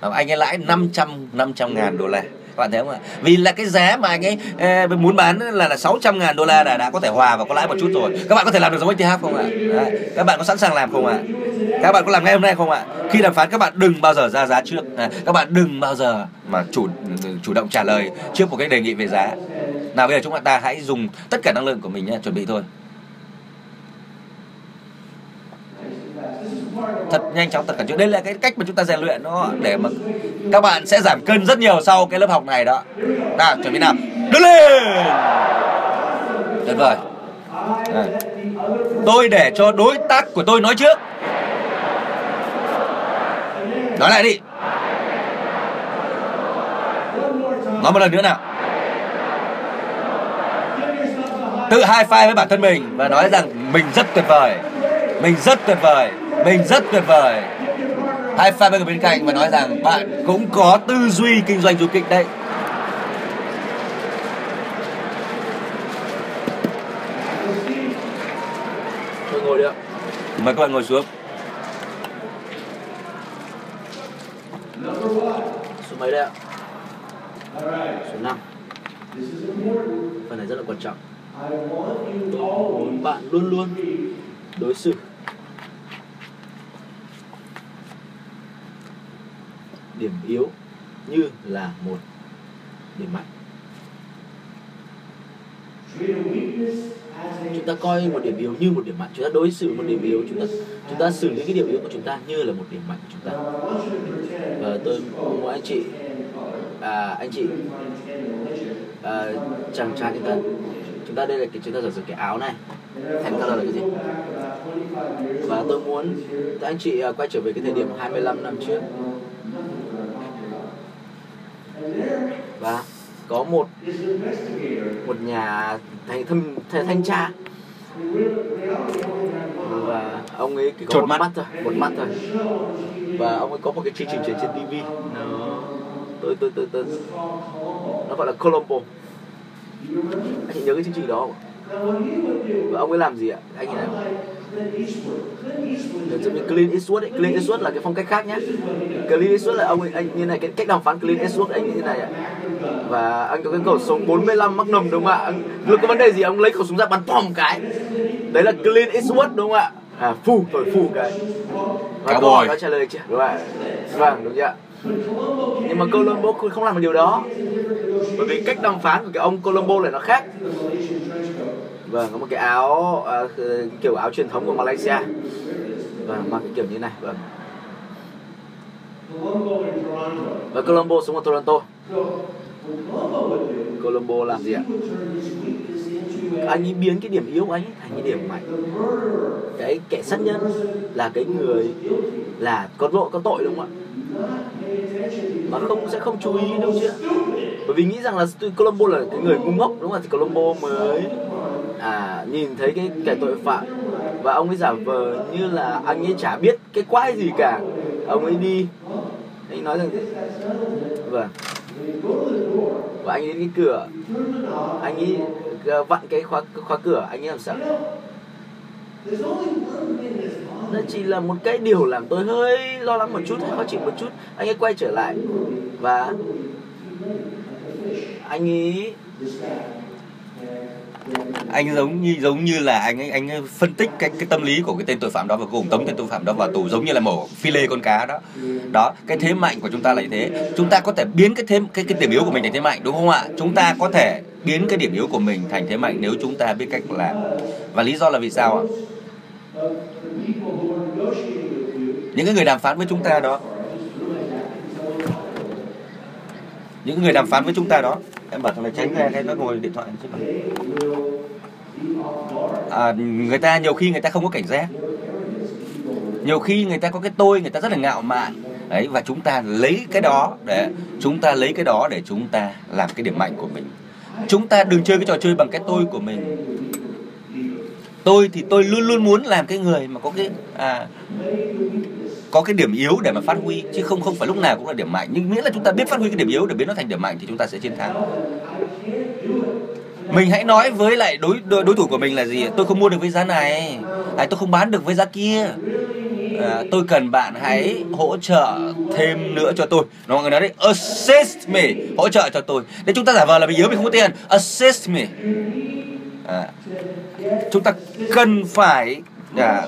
Ờ, anh ấy lãi 500 500 ngàn đô la bạn thấy không ạ? Vì là cái giá mà anh ấy ờ, muốn bán là là 600 ngàn đô la đã đã có thể hòa và có lãi một chút rồi. Các bạn có thể làm được giống ETH không ạ? Đấy. các bạn có sẵn sàng làm không ạ? Các bạn có làm ngay hôm nay không ạ? Khi đàm phán, các bạn đừng bao giờ ra giá trước. Các bạn đừng bao giờ mà chủ chủ động trả lời trước một cái đề nghị về giá. Nào, bây giờ chúng ta hãy dùng tất cả năng lượng của mình nhé chuẩn bị thôi. Thật nhanh chóng thật cẩn trọng đây là cái cách mà chúng ta rèn luyện nó để mà các bạn sẽ giảm cân rất nhiều sau cái lớp học này đó. Nào, chuẩn bị nào. Đứng lên! Tuyệt vời. Tôi để cho đối tác của tôi nói trước. Nói lại đi. Nói một lần nữa nào. Tự hai phai với bản thân mình và nói rằng mình rất tuyệt vời. Mình rất tuyệt vời mình rất tuyệt vời. Hai người bên cạnh và nói rằng bạn cũng có tư duy kinh doanh du kích đấy. Tôi ngồi đi ạ. Mời các bạn ngồi xuống. Số mấy đây ạ? Số 5 Phần này rất là quan trọng. Tôi muốn bạn luôn luôn đối xử điểm yếu như là một điểm mạnh. Chúng ta coi một điểm yếu như một điểm mạnh. Chúng ta đối xử một điểm yếu. Chúng ta chúng ta xử lý cái điểm yếu của chúng ta như là một điểm mạnh của chúng ta. Và tôi muốn anh chị à, anh chị à, chàng trai chúng ta. Chúng ta đây là cái chúng ta giả sử cái áo này. Thành color là cái gì? Và tôi muốn anh chị à, quay trở về cái thời điểm 25 năm trước và có một một nhà thanh thanh, thanh tra. Và ông ấy chỉ có Chột một mắt. mắt. thôi một mắt thôi. Và ông ấy có một cái chương trình truyền trên TV nó tôi tôi tôi tôi nó gọi là Colombo. Anh nhớ cái chương trình đó không? Và ông ấy làm gì ạ? Anh nhìn này giống như Clint Eastwood ấy. Clint Eastwood là cái phong cách khác nhé Clint Eastwood là ông ấy anh như này cái cách đàm phán Clint Eastwood anh như thế này ạ. Và anh có cái khẩu súng 45 Magnum đúng không ạ? Lúc có vấn đề gì ông lấy khẩu súng ra bắn pom cái. Đấy là Clint Eastwood đúng không ạ? À phù thổi phù cái. Và Cowboy. câu hỏi đó trả lời chưa đúng không ạ vâng đúng chưa ạ? Nhưng mà Colombo không không làm được điều đó. Bởi vì cách đàm phán của cái ông Colombo này nó khác vâng có một cái áo à, kiểu áo truyền thống của Malaysia. Và mặc cái kiểu như này vâng. Và Colombo xuống ở Toronto. Colombo làm gì ạ? Anh ấy biến cái điểm yếu của anh ấy thành cái điểm mạnh. Cái kẻ sát nhân là cái người là có lỗi có tội đúng không ạ? Mà không sẽ không chú ý đâu chứ. Bởi vì nghĩ rằng là Colombo là cái người ngu ngốc đúng không ạ? Thì Colombo mới à nhìn thấy cái kẻ tội phạm. Và ông ấy giả vờ như là anh ấy chả biết cái quái gì cả. Ông ấy đi. Anh nói rằng gì? Vâng. Và anh ấy đến cái cửa. Anh ấy ờ, vặn cái khóa khóa cửa. Anh ấy làm sao? Nó chỉ là một cái điều làm tôi hơi lo lắng một chút hay khó chịu một chút. Anh ấy quay trở lại. Và anh ấy anh giống như giống như là anh ấy anh ấy phân tích cái cái tâm lý của cái tên tội phạm đó và cùng tống tên tội phạm đó vào tù giống như là mổ phi lê con cá đó. Đó, cái thế mạnh của chúng ta là như thế. Chúng ta có thể biến cái thế, cái cái điểm yếu của mình thành thế mạnh, đúng không ạ? Chúng ta có thể biến cái điểm yếu của mình thành thế mạnh nếu chúng ta biết cách làm. Và lý do là vì sao ạ? Những cái người đàm phán với chúng ta đó, những người đàm phán với chúng ta đó em bảo thằng này tránh ra cái nó ngồi điện thoại chứ à, người ta nhiều khi người ta không có cảnh giác. Nhiều khi người ta có cái tôi người ta rất là ngạo mạn. Đấy và chúng ta lấy cái đó để chúng ta lấy cái đó để chúng ta làm cái điểm mạnh của mình. Chúng ta đừng chơi cái trò chơi bằng cái tôi của mình. Tôi thì tôi luôn luôn muốn làm cái người mà có cái à, có cái điểm yếu để mà phát huy chứ không không phải lúc nào cũng là điểm mạnh. Nhưng miễn là chúng ta biết phát huy cái điểm yếu để biến nó thành điểm mạnh thì chúng ta sẽ chiến thắng. Mình hãy nói với lại đối đối, đối thủ của mình là gì? Tôi không mua được với giá này. À, tôi không bán được với giá kia. À, tôi cần bạn hãy hỗ trợ thêm nữa cho tôi. Nó mọi người nói đấy assist me. Hỗ trợ cho tôi. Để chúng ta giả vờ là mình yếu mình không có tiền. Assist me. À, chúng ta cần phải à,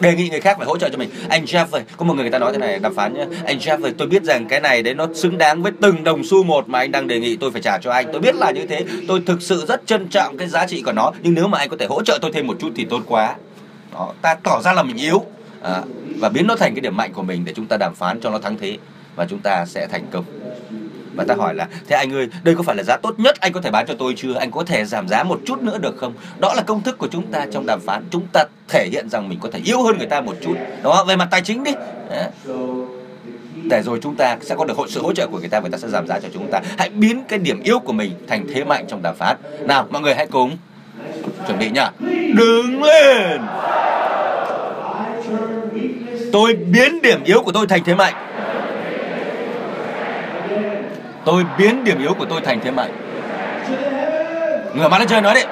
đề nghị người khác phải hỗ trợ cho mình. Anh Jeff ơi có một người người ta nói thế này đàm phán nhé. anh Jeff ơi tôi biết rằng cái này đấy nó xứng đáng với từng đồng xu một mà anh đang đề nghị tôi phải trả cho anh. Tôi biết là như thế. Tôi thực sự rất trân trọng cái giá trị của nó. Nhưng nếu mà anh có thể hỗ trợ tôi thêm một chút thì tốt quá. Đó, ta tỏ ra là mình yếu. À, và biến nó thành cái điểm mạnh của mình để chúng ta đàm phán cho nó thắng thế. Và chúng ta sẽ thành công và ta hỏi là, thế anh ơi, đây có phải là giá tốt nhất anh có thể bán cho tôi chưa? Anh có thể giảm giá một chút nữa được không? Đó là công thức của chúng ta trong đàm phán. Chúng ta thể hiện rằng mình có thể yếu hơn người ta một chút. Đó, về mặt tài chính đi. Để rồi chúng ta sẽ có được sự hỗ trợ của người ta người ta sẽ giảm giá cho chúng ta. Hãy biến cái điểm yếu của mình thành thế mạnh trong đàm phán. Nào, mọi người hãy cùng chuẩn bị nhá. Đứng lên. Tôi biến điểm yếu của tôi thành thế mạnh tôi biến điểm yếu của tôi thành thế mạnh. Ngửa mặt lên trời nói đi.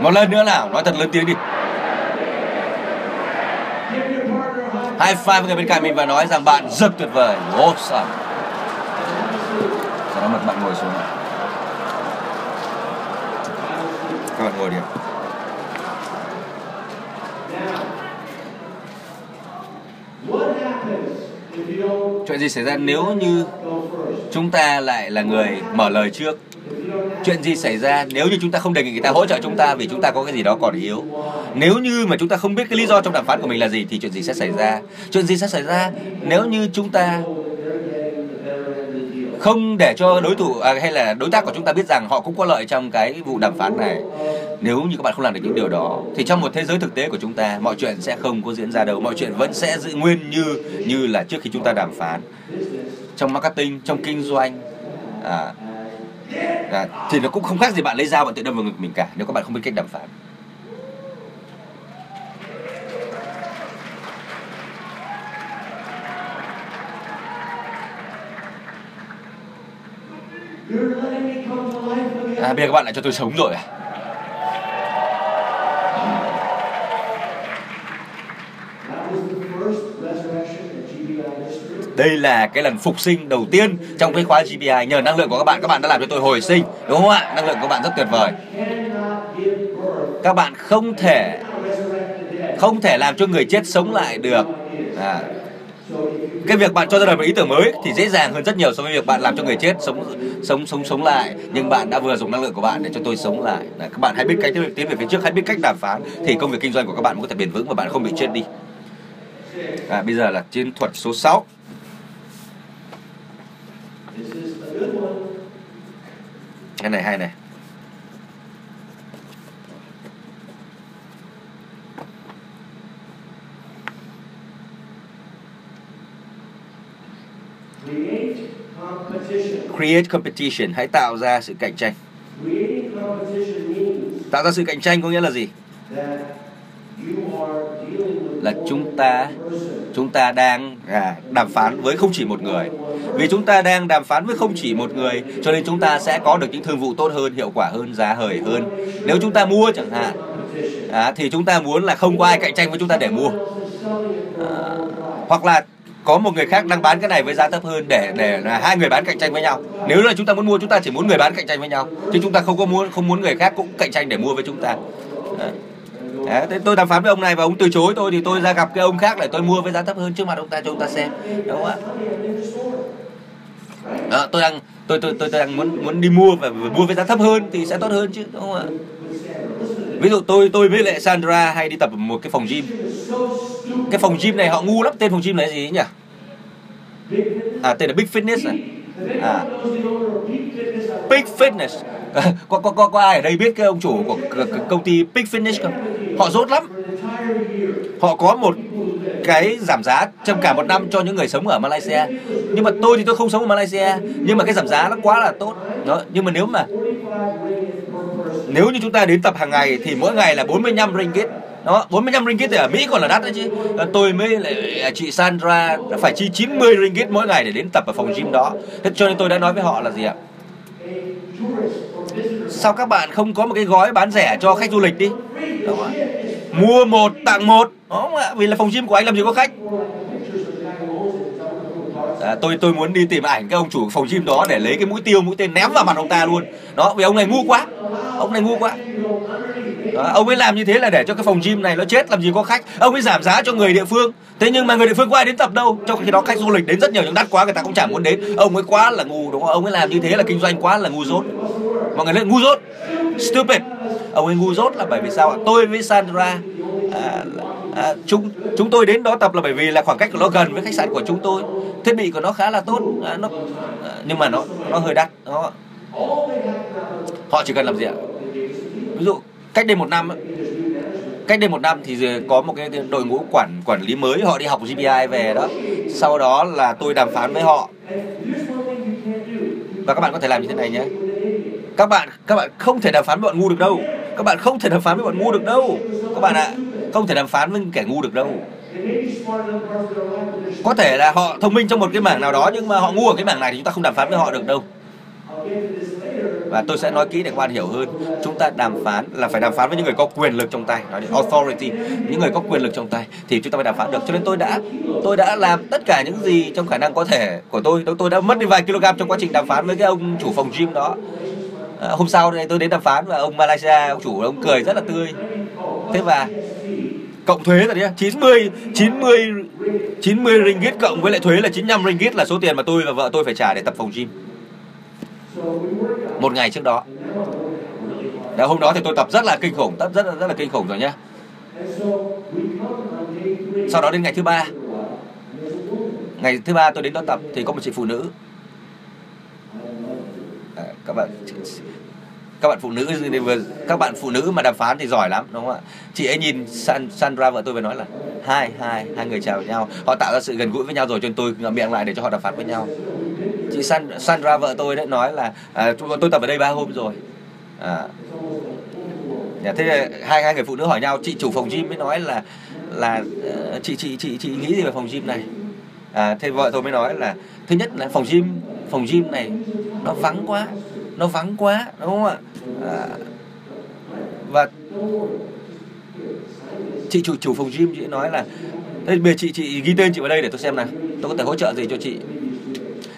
Một lần nữa nào, nói thật lớn tiếng đi. High five với người bên cạnh mình và nói rằng bạn rất tuyệt vời. Awesome sau đó mời bạn ngồi xuống các bạn ngồi đi chuyện gì xảy ra nếu như chúng ta lại là người mở lời trước? Chuyện gì xảy ra nếu như chúng ta không đề nghị người ta hỗ trợ chúng ta vì chúng ta có cái gì đó còn yếu? Nếu như mà chúng ta không biết cái lý do trong đàm phán của mình là gì thì chuyện gì sẽ xảy ra? Chuyện gì sẽ xảy ra nếu như chúng ta không để cho đối thủ à, hay là đối tác của chúng ta biết rằng họ cũng có lợi trong cái vụ đàm phán này? Nếu như các bạn không làm được những điều đó thì trong một thế giới thực tế của chúng ta mọi chuyện sẽ không có diễn ra đâu. Mọi chuyện vẫn sẽ giữ nguyên như như là trước khi chúng ta đàm phán. Trong marketing trong kinh doanh à, à, thì nó cũng không khác gì bạn lấy dao bạn tự đâm vào ngực mình cả nếu các bạn không biết cách đàm phán. À, bây giờ các bạn lại cho tôi sống rồi à? Đây là cái lần phục sinh đầu tiên trong cái khóa GPI Nhờ năng lượng của các bạn, các bạn đã làm cho tôi hồi sinh Đúng không ạ? Năng lượng của các bạn rất tuyệt vời. Các bạn không thể Không thể làm cho người chết sống lại được. À, cái việc bạn cho ra đời một ý tưởng mới thì dễ dàng hơn rất nhiều so với việc bạn làm cho người chết sống sống sống sống lại. Nhưng bạn đã vừa dùng năng lượng của bạn để cho tôi sống lại. À. các bạn hãy biết cách tiến về phía trước hãy biết cách đàm phán thì công việc kinh doanh của các bạn có thể bền vững và bạn không bị chết đi. À, bây giờ là chiến thuật số 6 cái này hay này. Create competition, hãy tạo ra sự cạnh tranh. Tạo ra sự cạnh tranh có nghĩa là gì? Là chúng ta chúng ta đang à, đàm phán với không chỉ một người. Vì chúng ta đang đàm phán với không chỉ một người, cho nên chúng ta sẽ có được những thương vụ tốt hơn, hiệu quả hơn, giá hời hơn. Nếu chúng ta mua chẳng hạn, à, thì chúng ta muốn là không có ai cạnh tranh với chúng ta để mua. À, hoặc là có một người khác đang bán cái này với giá thấp hơn để để là hai người bán cạnh tranh với nhau nếu là chúng ta muốn mua chúng ta chỉ muốn người bán cạnh tranh với nhau chứ chúng ta không có muốn không muốn người khác cũng cạnh tranh để mua với chúng ta Đấy. Đấy, thế tôi đàm phán với ông này và ông từ chối tôi thì tôi ra gặp cái ông khác để tôi mua với giá thấp hơn trước mặt ông ta cho ông ta xem đúng không ạ? Đó, tôi đang tôi tôi tôi, tôi đang muốn muốn đi mua và mua với giá thấp hơn thì sẽ tốt hơn chứ đúng không ạ? Ví dụ tôi tôi với lại Sandra hay đi tập ở một cái phòng gym. Cái phòng gym này họ ngu lắm tên phòng gym là gì nhỉ? À tên là Big Fitness này à. Big Fitness. (laughs) Có, có có có ai ở đây biết cái ông chủ của công ty Big Fitness không? Họ rốt lắm. Họ có một cái giảm giá trong cả một năm cho những người sống ở Malaysia. Nhưng mà tôi thì tôi không sống ở Malaysia. Nhưng mà cái giảm giá nó quá là tốt. Đó nhưng mà nếu mà nếu như chúng ta đến tập hàng ngày thì mỗi ngày là 45 ringgit đó 45 ringgit thì ở Mỹ còn là đắt đấy chứ. Ờ, tôi mới lại à, chị Sandra đã phải chi 90 ringgit mỗi ngày để đến tập ở phòng gym đó. Thế cho nên tôi đã nói với họ là gì ạ? Sao các bạn không có một cái gói bán rẻ cho khách du lịch đi? Đó. mua một tặng một. Đó, vì là phòng gym của anh làm gì có khách à, tôi tôi muốn đi tìm ảnh cái ông chủ phòng gym đó để lấy cái mũi tiêu mũi tên ném vào mặt ông ta luôn. Đó vì ông này ngu quá. Ông này ngu quá. Đó, ông ấy làm như thế là để cho cái phòng gym này nó chết làm gì có khách. Ông ấy giảm giá cho người địa phương. Thế nhưng mà người địa phương có ai đến tập đâu. Trong khi đó khách du lịch đến rất nhiều nhưng đắt quá người ta cũng chẳng muốn đến. Ông ấy quá là ngu đúng không? Ông ấy làm như thế là kinh doanh quá là ngu dốt. Mọi người lên ngu dốt. Stupid. Ông ấy ngu dốt là bởi vì sao ạ? Tôi với Sandra à, à, chúng chúng tôi đến đó tập là bởi vì là khoảng cách của nó gần với khách sạn của chúng tôi. Thiết bị của nó khá là tốt à, nó à, nhưng mà nó nó hơi đắt đó họ chỉ cần làm gì ạ? Ví dụ cách đây một năm cách đây một năm thì có một cái đội ngũ quản quản lý mới họ đi học GPI về đó. Sau đó là tôi đàm phán với họ. Và các bạn có thể làm như thế này nhé. Các bạn các bạn không thể đàm phán với bọn ngu được đâu. Các bạn không thể đàm phán với bọn ngu được đâu. Các bạn ạ không thể đàm phán với kẻ ngu được đâu. Có thể là họ thông minh trong một cái mảng nào đó nhưng mà họ ngu ở cái mảng này thì chúng ta không đàm phán với họ được đâu. Và tôi sẽ nói kỹ để các bạn hiểu hơn. Chúng ta đàm phán là phải đàm phán với những người có quyền lực trong tay. Nói đến authority những người có quyền lực trong tay thì chúng ta mới đàm phán được. Cho nên tôi đã tôi đã làm tất cả những gì trong khả năng có thể của tôi. Tôi đã mất đi vài kg trong quá trình đàm phán với cái ông chủ phòng gym đó. À, hôm sau đây tôi đến đàm phán và ông Malaysia ông chủ ông cười rất là tươi. Thế và cộng thuế rồi đấy 90 90 90 ringgit cộng với lại thuế là 95 ringgit là số tiền mà tôi và vợ tôi phải trả để tập phòng gym. Một ngày trước đó. Đấy, hôm đó thì tôi tập rất là kinh khủng tập rất là rất là kinh khủng rồi nhá. Sau đó đến ngày thứ ba. Ngày thứ ba tôi đến đó tập thì có một chị phụ nữ. À, các bạn các bạn phụ nữ các bạn phụ nữ mà đàm phán thì giỏi lắm đúng không ạ? Chị ấy nhìn San, Sandra vợ tôi và nói là hai hai hai người chào nhau. Họ tạo ra sự gần gũi với nhau rồi cho nên tôi ngậm miệng lại để cho họ đàm phán với nhau. Chị San, Sandra vợ tôi đã nói là à, tôi tập ở đây ba hôm rồi. À, dạ, thế hai hai người phụ nữ hỏi nhau chị chủ phòng gym mới nói là là ờ, chị chị chị chị nghĩ gì về phòng gym này? À, thế vợ tôi mới nói là thứ nhất là phòng gym phòng gym này nó vắng quá nó vắng quá đúng không ạ? À, và chị chủ chủ phòng gym chị nói là đây bây giờ chị chị ghi tên chị vào đây để tôi xem nào. Tôi có thể hỗ trợ gì cho chị?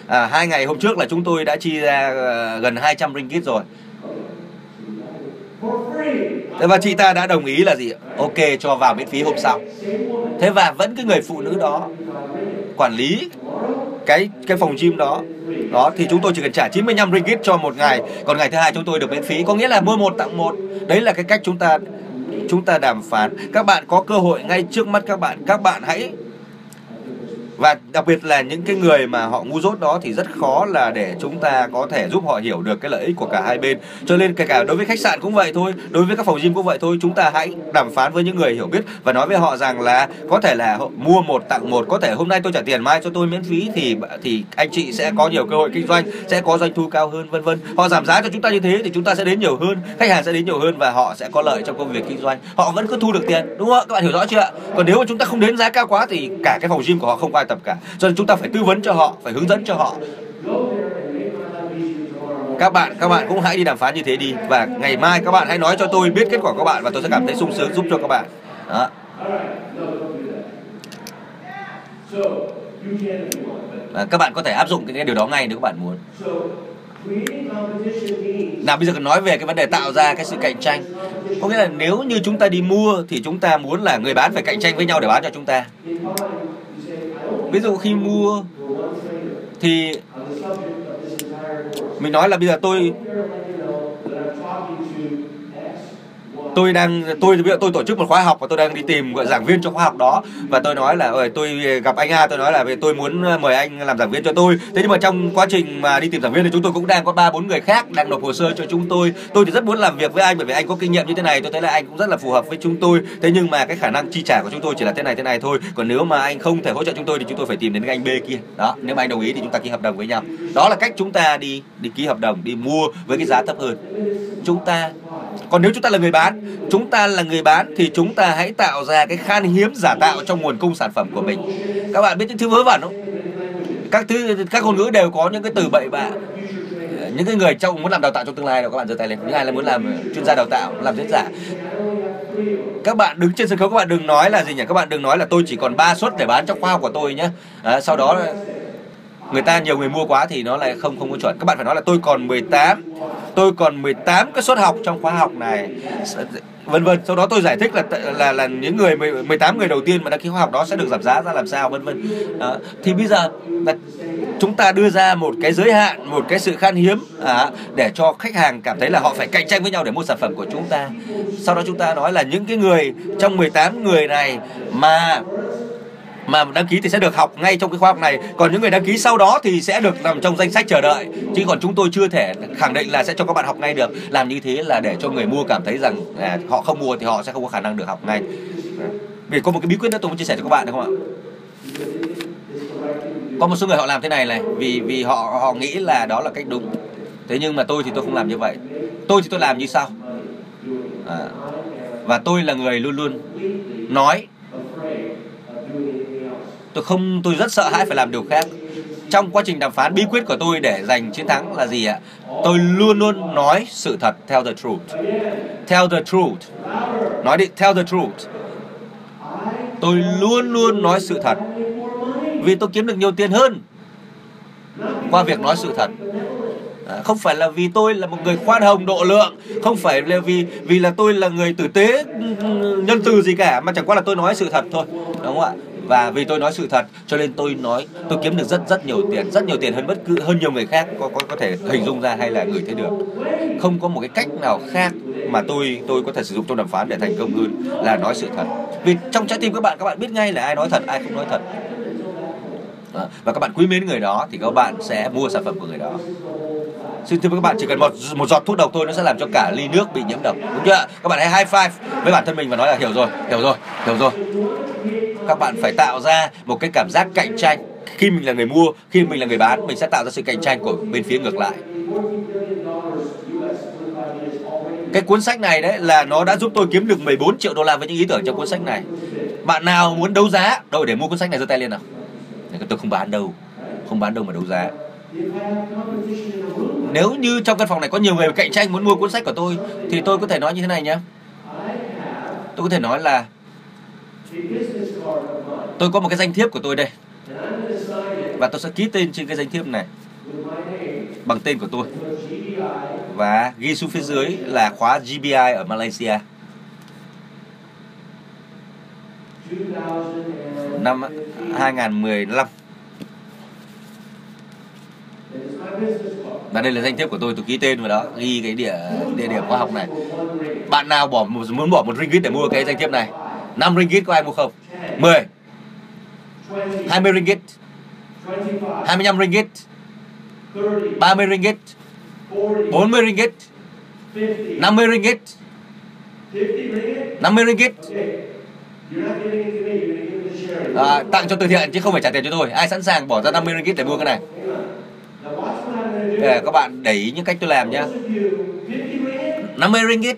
À, hai ngày hôm trước là chúng tôi đã chi ra ờ, gần 200 ringgit rồi. Thế và chị ta đã đồng ý là gì? Ok cho vào miễn phí hôm sau. Thế và vẫn cái người phụ nữ đó quản lý cái cái phòng gym đó. Đó, thì chúng tôi chỉ cần trả 95 ringgit cho một ngày. Còn ngày thứ hai chúng tôi được miễn phí. Có nghĩa là mua một tặng một. Đấy là cái cách chúng ta chúng ta đàm phán. Các bạn có cơ hội ngay trước mắt các bạn. Các bạn hãy và đặc biệt là những cái người mà họ ngu dốt đó thì rất khó là để chúng ta có thể giúp họ hiểu được cái lợi ích của cả hai bên. Cho nên kể cả đối với khách sạn cũng vậy thôi, đối với các phòng gym cũng vậy thôi, chúng ta hãy đàm phán với những người hiểu biết và nói với họ rằng là có thể là mua một tặng một, có thể hôm nay tôi trả tiền mai cho tôi miễn phí thì thì anh chị sẽ có nhiều cơ hội kinh doanh, sẽ có doanh thu cao hơn, vân vân. Họ giảm giá cho chúng ta như thế thì chúng ta sẽ đến nhiều hơn, khách hàng sẽ đến nhiều hơn và họ sẽ có lợi trong công việc kinh doanh. Họ vẫn cứ thu được tiền, đúng không các bạn hiểu rõ chưa còn nếu mà chúng ta không đến giá cao quá thì cả cái phòng gym của họ không qua tập cả. Cho nên chúng ta phải tư vấn cho họ phải hướng dẫn cho họ. Các bạn các bạn cũng hãy đi đàm phán như thế đi. Và ngày mai các bạn hãy nói cho tôi biết kết quả của các bạn và tôi sẽ cảm thấy sung sướng giúp cho các bạn. Đó. À, các bạn có thể áp dụng cái, cái điều đó ngay nếu các bạn muốn. Nào bây giờ cần nói về cái vấn đề tạo ra cái sự cạnh tranh. Có nghĩa là nếu như chúng ta đi mua thì chúng ta muốn là người bán phải cạnh tranh với nhau để bán cho chúng ta ví dụ khi mua thì mình nói là bây giờ tôi tôi đang, tôi, bây giờ tôi tổ chức một khóa học và tôi đang đi tìm, gọi, giảng viên cho khóa học đó. Và tôi nói là ơi tôi gặp anh A, tôi nói là tôi muốn ờ, mời anh làm giảng viên cho tôi. Thế nhưng mà trong quá trình mà đi tìm giảng viên thì chúng tôi cũng đang có ba, bốn người khác đang nộp hồ sơ cho chúng tôi. Tôi thì rất muốn làm việc với anh, bởi vì anh có kinh nghiệm như thế này. Tôi thấy là anh cũng rất là phù hợp với chúng tôi. Thế nhưng mà cái khả năng chi trả của chúng tôi chỉ là thế này thế này thôi. Còn nếu mà anh không thể hỗ trợ chúng tôi thì chúng tôi phải tìm đến cái anh B kia. Đó, nếu mà anh đồng ý thì chúng ta ký hợp đồng với nhau. Đó là cách chúng ta đi đi ký hợp đồng, đi mua với cái giá thấp hơn. Chúng ta, còn nếu chúng ta là người bán chúng ta là người bán thì chúng ta hãy tạo ra cái khan hiếm giả tạo trong nguồn cung sản phẩm của mình. Các bạn biết những thứ vớ vẩn không? Các thứ các ngôn ngữ đều có những cái từ bậy bạ. Ờ, những cái người trong muốn làm đào tạo trong tương lai đâu các bạn giơ tay lên. Những ai là muốn làm chuyên gia đào tạo làm diễn giả? Các bạn đứng trên sân khấu các bạn đừng nói là gì nhỉ? Các bạn đừng nói là tôi chỉ còn 3 suất để bán trong khoa học của tôi nhé à, ờ, sau đó người ta nhiều người mua quá thì nó lại không không có chuẩn. Các bạn phải nói là tôi còn 18 tôi còn 18 cái suất học trong khóa học này. Vân vân. Sau đó tôi giải thích là là là những người 18 người đầu tiên mà đăng ký khóa học đó sẽ được giảm giá ra làm sao vân vân. Thì bây giờ là chúng ta đưa ra một cái giới hạn một cái sự khan hiếm à, để cho khách hàng cảm thấy là họ phải cạnh tranh với nhau để mua sản phẩm của chúng ta. Sau đó chúng ta nói là những cái người trong 18 người này mà mà đăng ký thì sẽ được học ngay trong cái khóa học này. Còn những người đăng ký sau đó thì sẽ được nằm trong danh sách chờ đợi. Chứ còn chúng tôi chưa thể khẳng định là sẽ cho các bạn học ngay được. Làm như thế là để cho người mua cảm thấy rằng à, họ không mua thì họ sẽ không có khả năng được học ngay. Vì có một cái bí quyết nữa tôi muốn chia sẻ cho các bạn được không ạ? Có một số người họ làm thế này này vì vì họ họ nghĩ là đó là cách đúng. Thế nhưng mà tôi thì tôi không làm như vậy. Tôi thì tôi làm như sau. À, và tôi là người luôn luôn nói tôi không tôi rất sợ hãi phải làm điều khác. Trong quá trình đàm phán bí quyết của tôi để giành chiến thắng là gì ạ? Tôi luôn luôn nói sự thật theo the truth. Theo the truth. Nói đi theo the truth. Tôi luôn luôn nói sự thật. Vì tôi kiếm được nhiều tiền hơn qua việc nói sự thật. À, không phải là vì tôi là một người khoan hồng độ lượng. Không phải là vì vì là tôi là người tử tế ừ, ừ, nhân từ gì cả mà chẳng qua là tôi nói sự thật thôi. Đúng không ạ? Và vì tôi nói sự thật, cho nên tôi nói, tôi kiếm được rất rất nhiều tiền, rất nhiều tiền hơn bất cứ, hơn nhiều người khác có có có thể hình dung ra hay là người thấy được. Không có một cái cách nào khác mà tôi tôi có thể sử dụng trong đàm phán để thành công hơn là nói sự thật. Vì trong trái tim các bạn các bạn biết ngay là ai nói thật, ai không nói thật. Ờ, và các bạn quý mến người đó thì các bạn sẽ mua sản phẩm của người đó. Xin thưa các bạn, chỉ cần một một giọt thuốc độc thôi nó sẽ làm cho cả ly nước bị nhiễm độc, đúng chưa? Các bạn hãy high five với bản thân mình và nói là hiểu rồi hiểu rồi hiểu rồi các bạn phải tạo ra một cái cảm giác cạnh tranh. Khi mình là người mua, khi mình là người bán, mình sẽ tạo ra sự cạnh tranh của bên phía ngược lại. Cái cuốn sách này đấy là nó đã giúp tôi kiếm được 14 triệu đô la với những ý tưởng trong cuốn sách này. Bạn nào muốn đấu giá, đâu để mua cuốn sách này giơ tay lên nào. Tôi không bán đâu. Không bán đâu mà đấu giá. Nếu như trong căn phòng này có nhiều người cạnh tranh muốn mua cuốn sách của tôi, thì tôi có thể nói như thế này nhé tôi có thể nói là tôi có một cái danh thiếp của tôi đây. Và tôi sẽ ký tên trên cái danh thiếp này bằng tên của tôi. Và ghi xuống phía dưới là khóa GBI ở Malaysia. Năm 2015 và đây là danh thiếp của tôi. Tôi ký tên vào đó, ghi cái địa địa điểm khoa học này. Bạn nào bỏ muốn bỏ một ringgit để mua cái danh thiếp này? 5 ringgit có ai mua không? 10 20 ringgit. 25 ringgit. 30 ringgit. 40 ringgit. 50 ringgit. 50 ringgit. À, tặng cho từ thiện chứ không phải trả tiền cho tôi. Ai sẵn sàng bỏ ra 50 ringgit để mua cái này? Để các bạn để ý những cách tôi làm nhá. 50 ringgit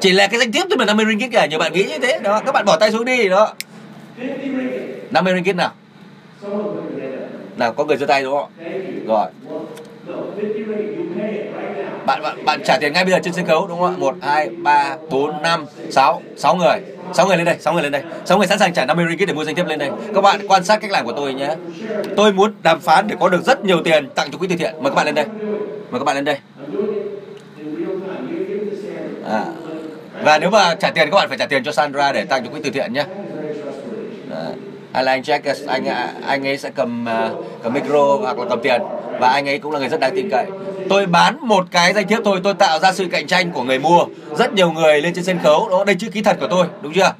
chỉ là cái danh thiếp thôi mà 50 ringgit cả nhiều bạn nghĩ như thế. Đó, các bạn bỏ tay xuống đi, đó. 50 ringgit nào? Nào, có người giơ tay đúng không? Rồi. Bạn bạn bạn trả tiền ngay bây giờ trên sân khấu, đúng không ạ? Một, hai, ba, bốn, năm, sáu sáu người. Sáu người lên đây, sáu người lên đây. Sáu người sẵn sàng trả 50 ringgit để mua danh thiếp lên đây. Các bạn quan sát cách làm của tôi nhé. Tôi muốn đàm phán để có được rất nhiều tiền tặng cho quỹ từ thiện. Mời các bạn lên đây. Mời các bạn lên đây à. và nếu mà trả tiền, các bạn phải trả tiền cho Sandra để tặng cho quỹ từ thiện nhé. Hay là anh Jack, anh anh ấy sẽ cầm à, cầm micro hoặc là cầm tiền. Và anh ấy cũng là người rất đáng tin cậy. Tôi bán một cái danh thiếp thôi, tôi tạo ra sự cạnh tranh của người mua. Rất nhiều người lên trên sân khấu, đó, đây chữ ký thật của tôi, đúng chưa?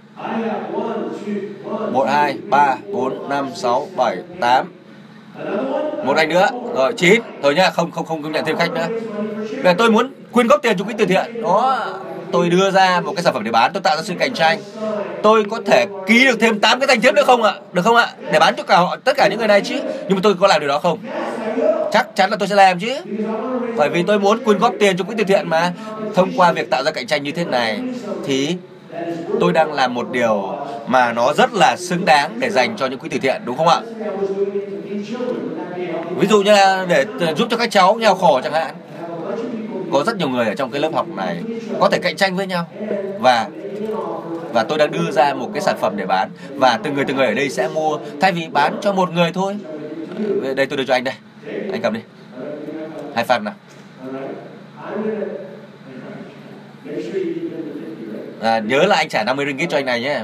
Một, hai, ba, bốn, năm, sáu, bảy, tám. Một anh nữa. Rồi, chín. Thôi nhá, không không không công nhận thêm khách nữa. Bây tôi muốn quyên góp tiền cho quỹ từ thiện. Đó. Tôi đưa ra một cái sản phẩm để bán tôi tạo ra sự cạnh tranh tôi có thể ký được thêm 8 cái danh thiếp nữa không ạ? Được không ạ? Để bán cho cả họ tất cả những người này chứ. Nhưng mà tôi có làm điều đó không? Chắc chắn là tôi sẽ làm chứ. Bởi vì tôi muốn quyên góp tiền cho quỹ từ thiện mà. Thông qua việc tạo ra cạnh tranh như thế này thì tôi đang làm một điều mà nó rất là xứng đáng để dành cho những quỹ từ thiện đúng không ạ? Ví dụ như là để giúp cho các cháu nghèo khổ chẳng hạn có rất nhiều người ở trong cái lớp học này có thể cạnh tranh với nhau. Và và tôi đang đưa ra một cái sản phẩm để bán. Và từng người từng người ở đây sẽ mua. Thay vì bán cho một người thôi. Đây tôi đưa cho anh đây. Anh cầm đi. Hai phần nào. À, nhớ là anh trả 50 ringgit cho anh này nhé.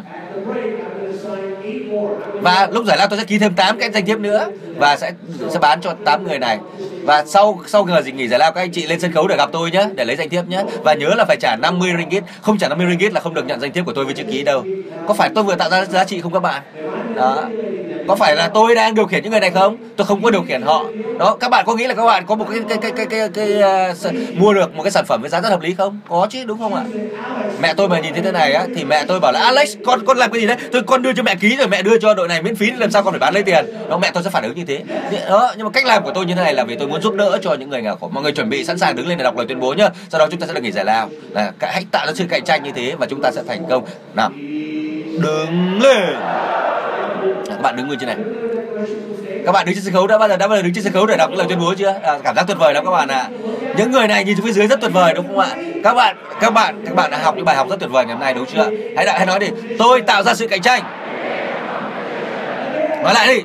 Và lúc giải lao tôi sẽ ký thêm 8 cái danh thiếp nữa và sẽ sẽ bán cho 8 người này. Và sau sau giờ nghỉ giải lao các anh chị lên sân khấu để gặp tôi nhé để lấy danh thiếp nhé và nhớ là phải trả 50 ringgit không trả 50 ringgit là không được nhận danh thiếp của tôi với chữ ký đâu. Có phải tôi vừa tạo ra giá trị không các bạn? Đó. Có phải là tôi đang điều khiển những người này không? Tôi không có điều khiển họ. Đó các bạn có nghĩ là các bạn có một cái cái cái cái cái, cái, ờ, cái uh, mua được một cái sản phẩm với giá rất hợp lý không? Có chứ đúng không ạ? Mẹ tôi mà nhìn thấy thế này á thì mẹ tôi bảo là Alex con con làm cái gì đấy? Tôi con đưa cho mẹ ký rồi mẹ đưa cho đội này miễn phí làm sao con phải bán lấy tiền? Đó mẹ tôi sẽ phản ứng như thế đó ờ, nhưng mà cách làm của tôi như thế này là vì tôi muốn giúp đỡ cho những người nghèo khổ. Mọi người chuẩn bị sẵn sàng đứng lên để đọc lời tuyên bố nhá. Sau đó chúng ta sẽ được nghỉ giải lao. Là hãy tạo ra sự cạnh tranh như thế và chúng ta sẽ thành công. Nào. Đứng lên. Các bạn đứng nguyên trên này. Các bạn đứng trên sân khấu đã bao giờ đã bao giờ đứng trên sân khấu để đọc lời tuyên bố chưa? À, cảm giác tuyệt vời lắm các bạn ạ. À. những người này nhìn xuống phía dưới rất tuyệt vời đúng không ạ? Các bạn các bạn các bạn đã học những bài học rất tuyệt vời ngày hôm nay đúng chưa? Hãy hãy nói đi. Tôi tạo ra sự cạnh tranh. Nói lại đi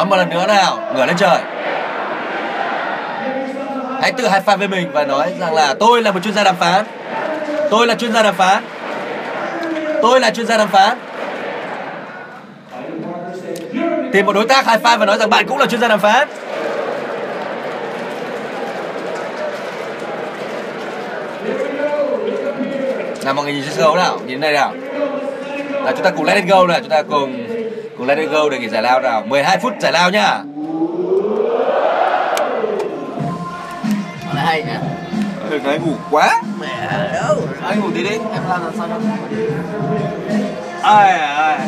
nói một lần nữa nào, ngửa lên trời. Hãy tự high five với mình và nói rằng là tôi là một chuyên gia đàm phán. Tôi là chuyên gia đàm phán. Tôi là chuyên gia đàm phán. Tìm một đối tác high five và nói rằng bạn cũng là chuyên gia đàm phán. Nào, mọi người nhìn sân khấu nào, nhìn đây nào. Là chúng ta cùng let it go nào, chúng ta cùng cùng let it go để nghỉ giải lao nào. 12 phút giải lao nhá. Nói hay nhỉ? Nói ngủ quá. Mẹ đâu anh ngủ tí đi. Em làm làm sao đâu ai ai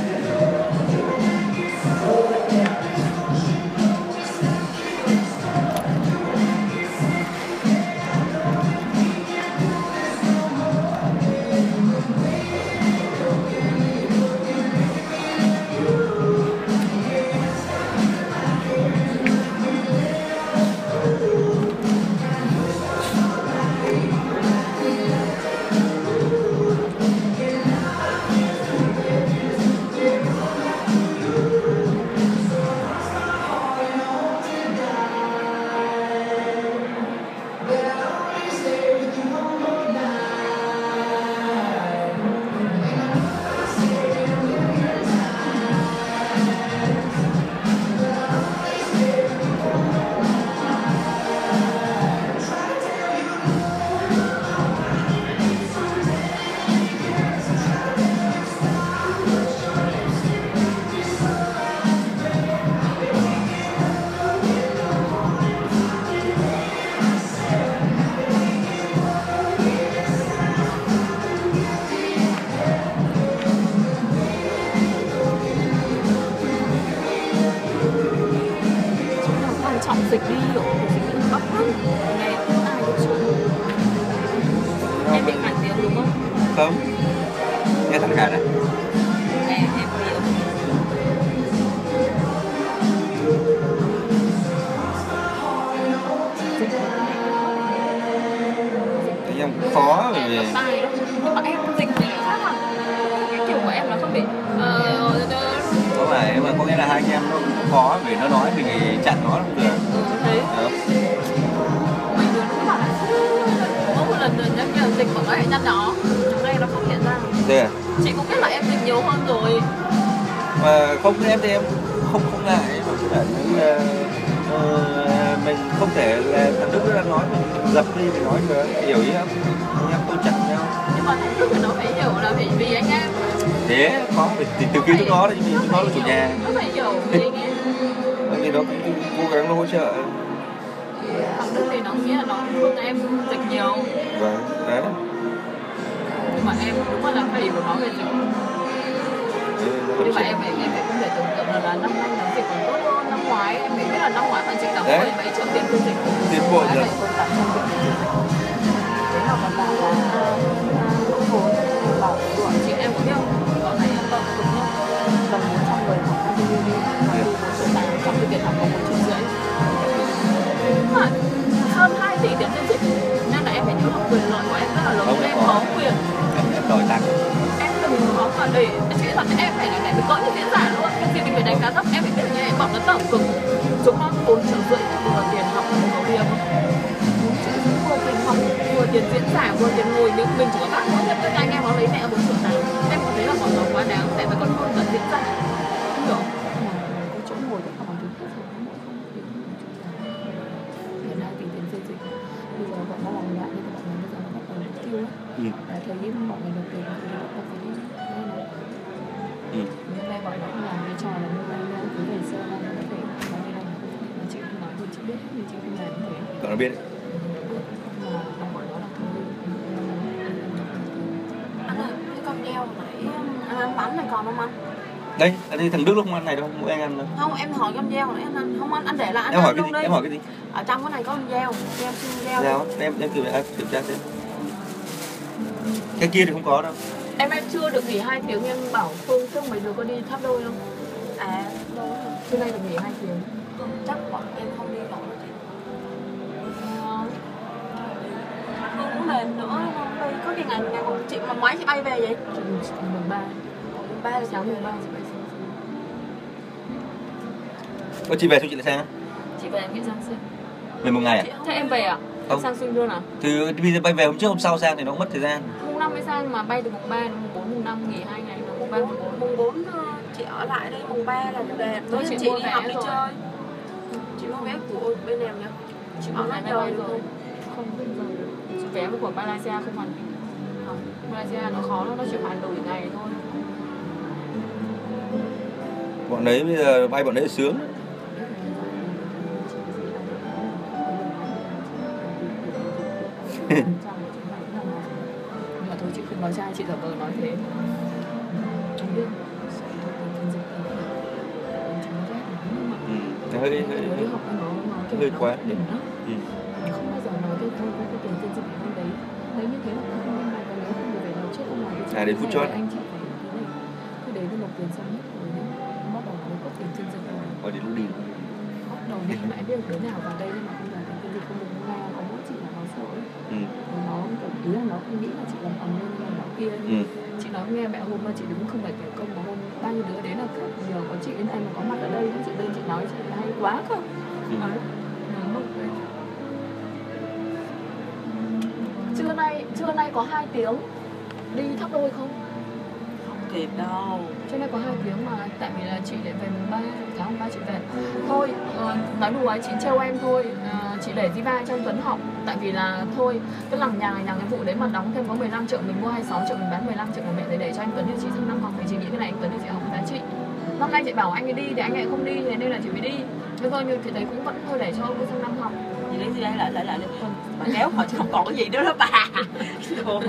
kia thì không có đâu. Em em chưa được nghỉ hai tiếng em bảo phương phương mấy đứa có đi tháp đôi không? À đâu trưa nay được nghỉ hai tiếng. Chắc bọn em không đi nổi chị. Ờ, Phương cũng mệt nữa không đi có cái ngày ngày một chị mà mấy chị bay về vậy? Chị mùng ba. Ba là sáng sáng mùng mùng ba chị bay sang Ơ, chị về xong chị lại sang á? chị về em nghĩ sang sinh. Về một ngày à? Thế em về à? Không. em sang sinh luôn à? Thì bây giờ bay về hôm trước hôm sau sang thì nó cũng mất thời gian mùng năm mới sang mà bay từ mùng ba đến mùng bốn mùng năm nghỉ hai ngày mùng ba mùng bốn. Mùng bốn ờ, chị ở lại đây mùng ba là về. Thôi tối chị chị đi học đi rồi. chơi. Chị mua vé của bên em nhá. Chị Ở mua vé lại đời bay được rồi. không? Bây giờ. Chị vé của Malaysia không hoàn không Malaysia nó khó lắm nó chỉ hoàn đổi ngày thôi. Bọn đấy bây giờ bay bọn đấy sướng (laughs) nói sai chị giả vờ nói thế Em biết sẽ thuộc về phiên dịch thì em chứng ghét lắm nhưng mà ừ. Hơi hơi, hơi học nó nó kiểu hơi quá. đỉnh lắm ừ. không bao giờ nói cái thôi cái tiền phiên dịch anh đấy đấy như thế là không và nếu không được về nói trước làm cái À, đến phút chót. anh chị phải thế này cứ đấy thì nộp tiền xong hết rồi bắt đầu mới có tiền phiên dịch rồi Ở đến lúc đi bắt đầu biết được đứa nào vào đây nhưng mà không làm tiền phiên dịch không được nghe có mỗi chị là nó sợ ừ. Nó ý là nó không nghĩ là chị làm ầm lên này kia. Ừ. chị nói nghe mẹ hôm nay chị đứng không phải kể công mà hôm bao nhiêu đứa đến là kiểu nhờ có chị bên em mà có mặt ở đây. Chị lên chị nói chị hay quá cơ. Ừ. Trưa nay trưa nay có 2 tiếng đi tháp đôi không? Không kịp đâu. Trưa nay có 2 tiếng mà tại vì là chị lại về mùng ba tháng mùng ba chị về. Thôi ờ, nói đùa chị trêu em thôi. Ờ, chị để Diva cho anh Tuấn học tại vì là thôi cái lằng nhà nhà cái vụ đấy mà đóng thêm có 15 triệu mình mua 26 triệu mình bán 15 triệu của mẹ để để cho anh Tuấn thì chị sang năm học thì chị nghĩ cái này anh Tuấn thì chị học giá trị. Năm nay chị bảo anh ấy đi thì anh ấy không đi thế nên là chị mới đi. Nhưng thôi như thì đấy cũng vẫn thôi để cho ông ấy sang năm học chị lấy gì đây? Lại lại lại bà kéo họ chứ không còn cái gì nữa đó bà. Đồ.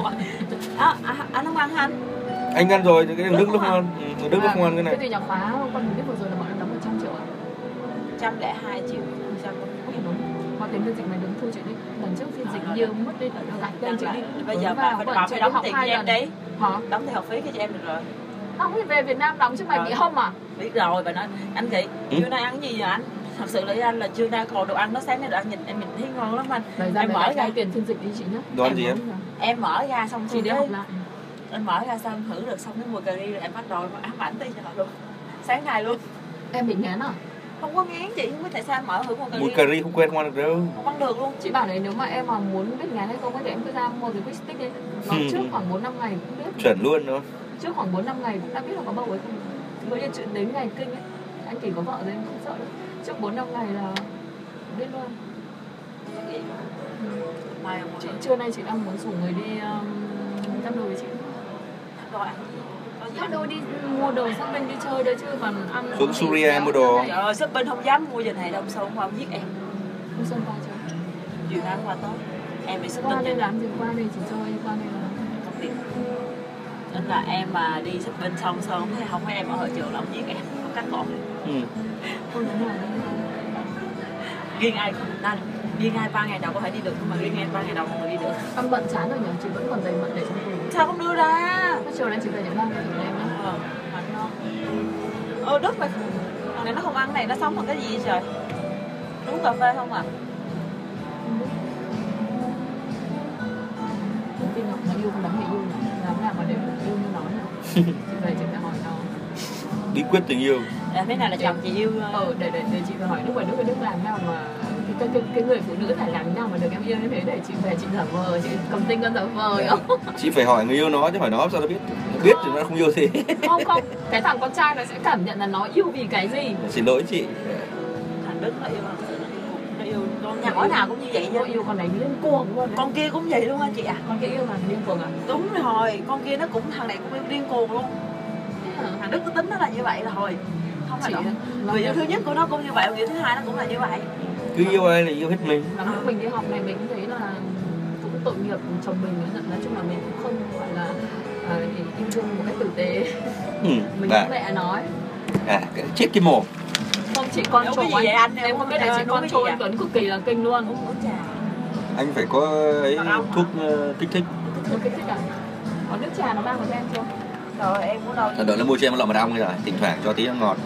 đó à, anh không ăn anh? Anh ăn rồi thì cái đức lúc ăn đức lúc không ăn cái cái này gì nhà khóa con biết vừa rồi là bọn em đóng 100 triệu à? Trăm lẻ hai triệu. sao Ôi, Mà tiền phiên dịch mày đứng thu chị đi lần trước phiên dịch nhiều mất đi lại tên chị đi. Bây giờ bà phải bà chị phải đóng học tiền cho em đi hả? Đóng tiền học phí cho chị em được rồi. Không thì về Việt Nam đóng chứ mày bị không à? Biết rồi bà nói anh chị Ừ. trưa nay ăn cái gì vậy anh? Thật sự là với anh là trưa nay còn đồ ăn nó sáng nay đồ ăn nhìn em nhìn thấy ngon lắm anh. Đấy Em mở ra. tiền phiên dịch đi chị nhá. Đồ ăn gì em? mở ra. em mở ra xong chị đi cái- học lại. em mở ra xong thử được xong cái mùi cà ri rồi em bắt đầu em ám ảnh đi cho họ luôn. Sáng nay luôn. Em bị ngán à không có ngán chị không biết tại sao em mở thử mùi cà ri cà ri không quen không ăn được đâu. Không ăn được luôn. Chị bảo này nếu mà em mà muốn biết ngán hay không ấy thì em cứ ra mua cái quick stick đi. Nó Ừ. trước khoảng 4 năm ngày cũng biết. Chuẩn luôn đúng không trước khoảng 4 năm ngày cũng đã biết là có bầu hay không. Tự nhiên chuyện đến ngày kinh ấy anh kỳ có vợ rồi em không sợ đâu. Trước 4 năm ngày là biết luôn. Chị trưa nay chị đang muốn rủ người đi um, thăm đồi với chị. Đồ gì có đồi đi mua đồ shopping đi chơi đấy chứ còn ăn Xuống Suria kéo mua đồ. trời ơi shopping không dám mua giờ này đâu sao qua ông giết em? Hôm xuân qua chơi. Chiều nay qua tối em bị qua shopping. đây làm gì? Qua đây chỉ chơi qua đây là không biết. Nên là em mà đi shopping xong xong thấy không thấy em ở hội trường là ông giết em. Không cắt cổ ừ. thôi riêng ai nên. Riêng ai ba ngày đầu có thể đi được nhưng mà riêng em ba ngày đầu không được đi được. Ăn bận chán rồi nhỉ? Chị vẫn còn đầy bận để trong tủ sao không đưa ra? Chiều nay chị về ba ngày của em nhá ờ mạnh ngon đức mày thằng này nó không ăn này nó sống bằng cái gì vậy trời? Uống cà phê không à? Tin Ngọc nó yêu không đáng người yêu. Làm nào mà để yêu như nó (laughs) chị về chị phải hỏi nó. Bí quyết tình yêu. À, thế nào là chồng chị yêu ờ, ờ để để để chị phải hỏi đức và đức và đức làm nào mà cái, cái, cái, cái người phụ nữ phải làm thế nào mà được em yêu như thế? Để chị về chị giả vờ chị cầm tinh con giả vờ không? Chị phải hỏi người yêu nó chứ hỏi nó sao nó biết? Biết thì nó không yêu thế không không cái thằng con trai nó sẽ cảm nhận là nó yêu vì cái gì? Xin lỗi chị. Thằng đức nó yêu nó yêu con nhỏ nào cũng như vậy nó chứ yêu con này điên cuồng luôn. Con kia cũng vậy luôn anh chị à con kia yêu là điên cuồng à đúng rồi con kia nó cũng thằng này cũng yêu điên cuồng luôn. Thằng đức cứ tính nó là như vậy là thôi không phải người yêu thứ nhất của nó cũng như vậy người thứ hai nó cũng là như vậy cứ yêu ai là yêu hết mình. Lúc mình đi học này mình cũng thấy là cũng tội nghiệp chồng mình nữa. nói chung là mình cũng không gọi là à, yêu thương một cách tử tế. Ừ. mình cũng mẹ nói. À cái chết cái mồm. Không chị con vậy anh? em không biết là chị con anh Tuấn cực kỳ là kinh luôn. Uống uống trà. Anh phải có ấy thuốc ờ, kích thích. Một cái thích à? Có nước trà nó mang vào cho em chưa? Rồi em muốn đâu Thật đó là mua cho em một lọ mật ong rồi thỉnh thoảng cho tí nó ngọt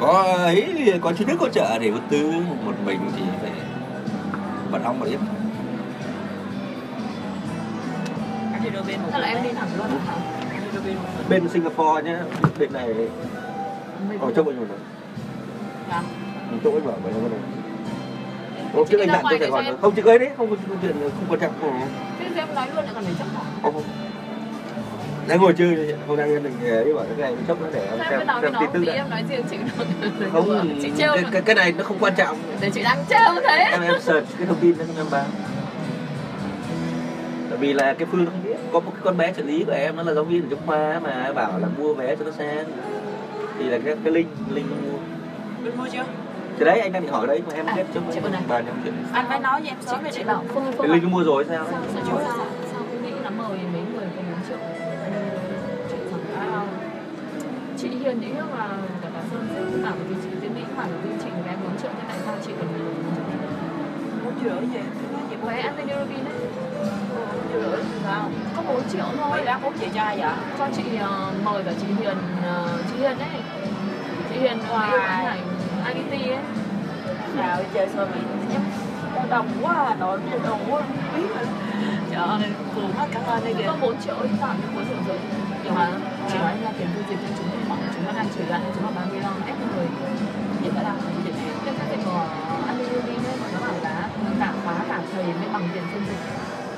có ấy có chú nước có chợ để vô tư một mình thì phải mật ong bên một Thế là em đi thẳng luôn hả? Bên Singapore nhá bên này ở chỗ anh rồi Dạ. chỗ bảo vậy không này Chị trước đi anh bạn tôi Gòn em. không chị ấy đấy không có chuyện không quan trọng không Thế em nói luôn lại còn phải chấp hỏi không đang ngồi chơi nay em định ấy bảo cái này chốc nữa để em em xem nói với xem nó tin tức đã. em nói riêng chị nó không Chị trêu cái, cái, cái này nó không quan trọng. Để chị đang trêu thế. Em em search cái thông tin em báo. Tại vì là cái phương không biết có một cái con bé trợ lý của em nó là giáo viên ở Trung Hoa mà bảo là mua vé cho nó sang thì là cái cái link link nó mua. Bên mua chưa? Thì đấy anh đang định hỏi đấy mà em À, biết cho chị vừa này. bà nhóm chuyện anh phải nói với em sớm về chị chị bảo Phương cái Phương link nó mua rồi sao? Sao sao sao? sao sao cứ hiền nghĩ là cả bà sơn sẽ bảo vì chị tiến mỹ mà vì chị vé 4 triệu thế tại sao chị còn nhiều muốn chưa rưỡi gì? Nói gì vé Anthony Robin ấy muốn chưa rưỡi sao? Có 4 triệu thôi. Mày đang bốn triệu cho ai vậy? Cho chị ờ, mời cả chị Hiền ờ, chị Hiền ấy chị Hiền bán ảnh IDT ấy. Nào chơi sơ mỹ nhắm đồng quá à nội đau đồng quá. Biết rồi trời ơi cuồng hết cả ơn đây kìa có 4 triệu những 4 triệu rưỡi nhưng mà chị nói là tiền thu dịp cho chúng mình khoảng chúng nó đang chỉ lại chúng nó bán mươi lon. Ép người ở đâu dịch nhưng cái dịch của Anthony Robin ấy nó bảo là cả khóa cả thầy mới bằng tiền phiên dịch.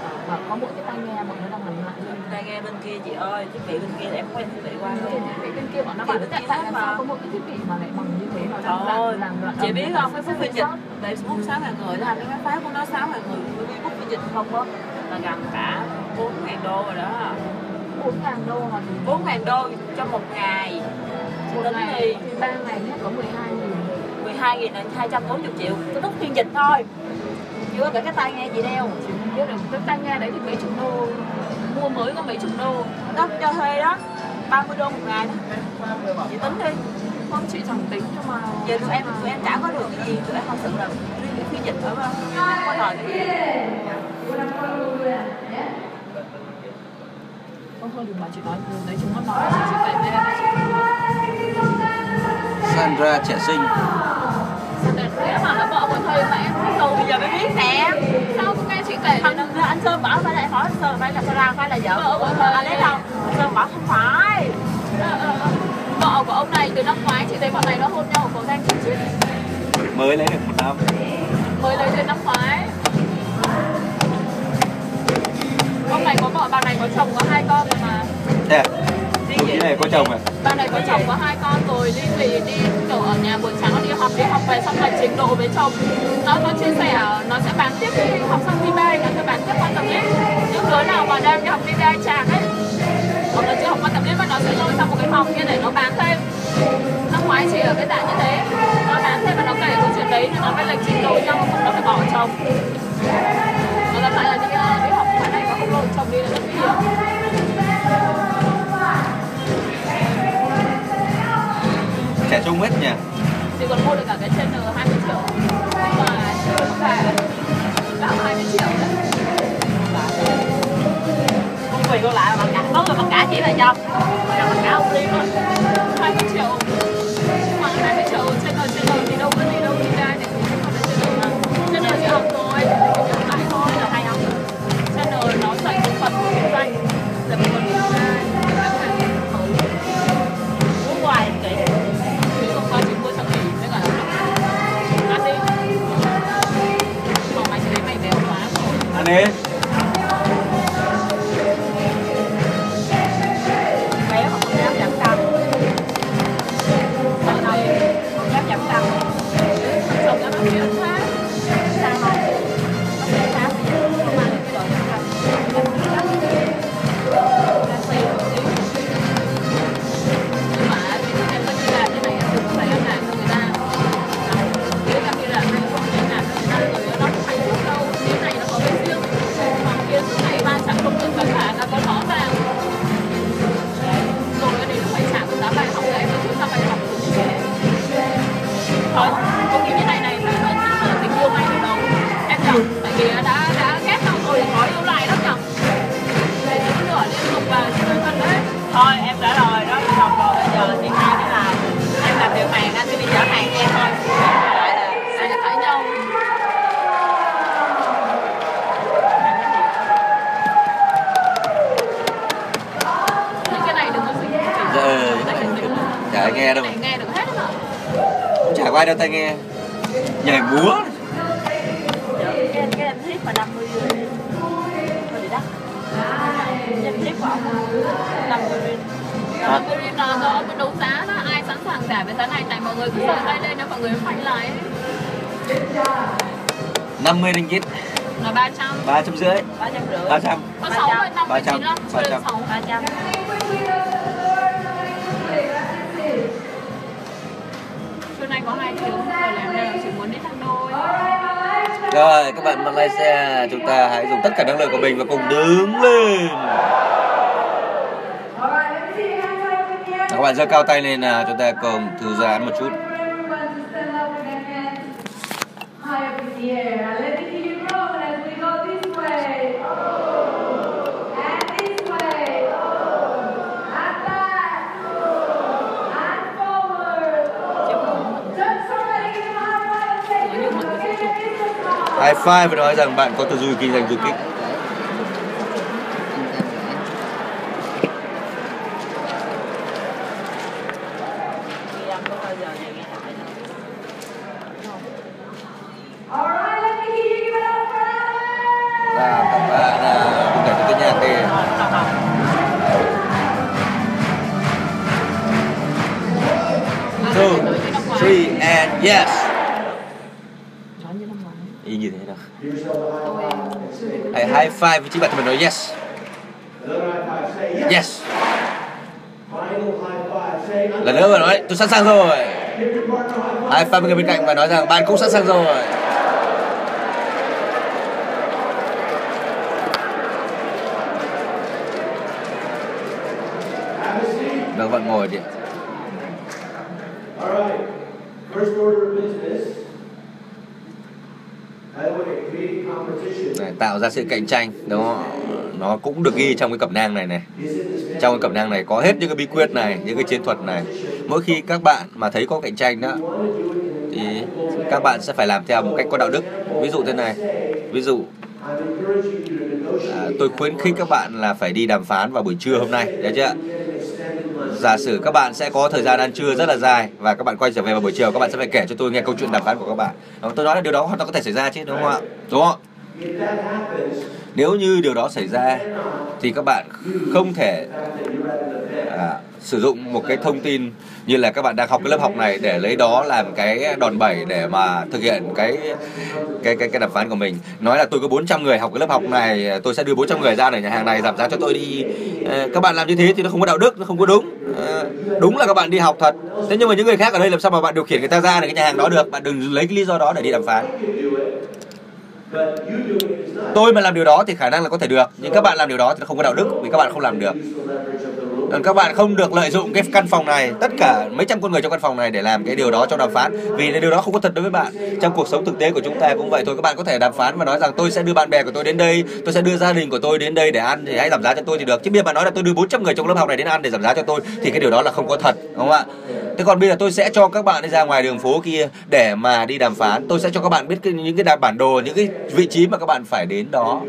Ờ, và có mỗi cái tai nghe bọn nó đang làm lại. Luôn tai nghe bên kia chị ơi thiết bị bên kia là em quen thiết bị qua Cái luôn. thiết bị bên kia bọn nó bảo là tại tại làm sao có một cái thiết bị mà lại bằng như thế mà làm làm đoạn chị biết không? cái phút phiên dịch sót. để book sáu ngàn người làm cái máy của nó sáu ngàn người bởi vì book phiên dịch không có là gần cả bốn ngàn đô rồi đó. Bốn ngàn đô mà. Thì bốn ngàn đô cho một ngày một tính thì ba ngày hết có 12 nghìn. 12 nghìn là 240 triệu. Cái lúc phiên dịch thôi. Chưa cả cái tai nghe chị đeo. Biết được cái tai nghe đấy thì mấy chục đô. Mua mới có mấy chục đô. Đó cho thuê đó 30 đô một ngày đó. Chị tính đi. Không chị chẳng tính nhưng mà. Giờ tụi em tụi em chả có được cái gì tụi em không sự là riêng phiên dịch ở bên không có lời không thôi đừng bảo chị nói. Đấy chúng nó nói chị chị tại đây Sandra trẻ sinh thế mà là vợ của thầy mà em không bây giờ mới biết nè sao cứ nghe chị kể thằng nó anh sơn bảo phải em hỏi anh sơn phải là Sarah phải là vợ của anh ấy đâu? Anh sơn bảo không phải. Vợ của ông này từ năm ngoái chị thấy bọn này nó hôn nhau ở cầu thanh chứ mới lấy được một năm. Mới lấy từ năm ngoái. Ông này có vợ bà này có chồng có hai con mà. À cô chị này có chồng à? Bà này có chồng có hai con rồi đi thì đi, kiểu, ở nhà buổi sáng nó đi học đi học về xong là trình độ với chồng. Nó có chia sẻ, nó sẽ bán tiếp khi học xong đi bay nó sẽ bán tiếp quan tập ấy những đứa nào mà đang đi học MBA chàng ấy, hoặc là chưa học quan tập ấy mà nó sẽ lôi sang một cái phòng kia để nó bán thêm. Năm ngoái chỉ ở cái dạng như thế, nó bán thêm và nó kể câu chuyện đấy thì nó phải lệch trình độ nhau không nó phải bỏ chồng. Nó gặp lại là những cái đi học cái này mà không lôi chồng đi là rất nguy hiểm. Trẻ trung hết nhỉ? Chị còn mua được cả cái channel 20 triệu. Nhưng mà chưa không bảo 20 triệu đấy. Quỳ con lại mà cả. Có người bằng cả chỉ là cho mà bằng cả ông đi thôi 20 triệu. Rồi ăn thôi em đã rồi đó học rồi bây giờ chị hai thế là em làm điều hàng anh sẽ đi chở hàng cho em thôi. Lại là hai là cãi nhau. Cái này đừng có suy nghĩ dạ, dạ, dạ, dạ nghe được hết rồi chả qua đâu tai nghe. Nhảy múa. Là có cái đấu giá đó Ai sẵn sàng trả với giá này Tại mọi người cứ giơ tay lên cho mọi người phanh lại 50 ringgit. Là 300 ba trăm rưỡi. 350 ba trăm. Có 6 mươi 5 ba trăm, 19 lắm ba Chưa trăm. đến 6 300 Trưa nay có hai tiếng Rồi là em chỉ muốn đi thăm đôi. Rồi các bạn Malaysia chúng ta hãy dùng tất cả năng lượng của mình và cùng đứng lên các bạn giơ cao tay lên là chúng ta cùng thư giãn một chút. High five high five và nói rằng bạn có tư duy kinh doanh du kích. Five, với chính bản thân mình nói yes. Yes. Lần nữa mà nói, tôi sẵn sàng rồi. Hai five người bên cạnh và nói rằng bạn cũng sẵn sàng rồi. Tạo ra sự cạnh tranh. Đó nó cũng được ghi trong cái cẩm nang này này. Trong cái cẩm nang này có hết những cái bí quyết này những cái chiến thuật này. Mỗi khi các bạn mà thấy có cạnh tranh đó thì các bạn sẽ phải làm theo một cách có đạo đức. Ví dụ thế này. Ví dụ à, tôi khuyến khích các bạn là phải đi đàm phán vào buổi trưa hôm nay. Đấy chưa? Giả sử các bạn sẽ có thời gian ăn trưa rất là dài và các bạn quay trở về vào buổi chiều các bạn sẽ phải kể cho tôi nghe câu chuyện đàm phán của các bạn. Ờ, tôi nói là điều đó hoàn toàn có thể xảy ra chứ đúng không ạ? Đúng không? Nếu như điều đó xảy ra thì các bạn không thể à, sử dụng một cái thông tin như là các bạn đang học cái lớp học này để lấy đó làm cái đòn bẩy để mà thực hiện cái cái cái cái đàm phán của mình. Nói là tôi có 400 người học cái lớp học này tôi sẽ đưa 400 người ra để nhà hàng này giảm giá cho tôi đi. Ờ, các bạn làm như thế thì nó không có đạo đức nó không có đúng. Ờ, đúng là các bạn đi học thật. Thế nhưng mà những người khác ở đây làm sao mà bạn điều khiển người ta ra để cái nhà hàng đó được? Bạn đừng lấy cái lý do đó để đi đàm phán but you doing it is not tôi mà làm điều đó thì khả năng là có thể được, nhưng các bạn làm điều đó thì nó không có đạo đức vì các bạn không làm được. Còn các bạn không được lợi dụng cái căn phòng này. Tất cả mấy trăm con người trong căn phòng này để làm cái điều đó trong đàm phán. Vì điều đó không có thật đối với bạn. Trong cuộc sống thực tế của chúng ta cũng vậy thôi. Các bạn có thể đàm phán và nói rằng tôi sẽ đưa bạn bè của tôi đến đây tôi sẽ đưa gia đình của tôi đến đây để ăn thì hãy giảm giá cho tôi thì được. Chứ bây giờ bạn nói là tôi đưa 400 người trong lớp học này đến ăn để giảm giá cho tôi thì cái điều đó là không có thật đúng không ạ? Thế còn bây giờ tôi sẽ cho các bạn đi ra ngoài đường phố kia để mà đi đàm phán. Tôi sẽ cho các bạn biết cái, những cái đàm bản đồ những cái vị trí mà các bạn phải đến đó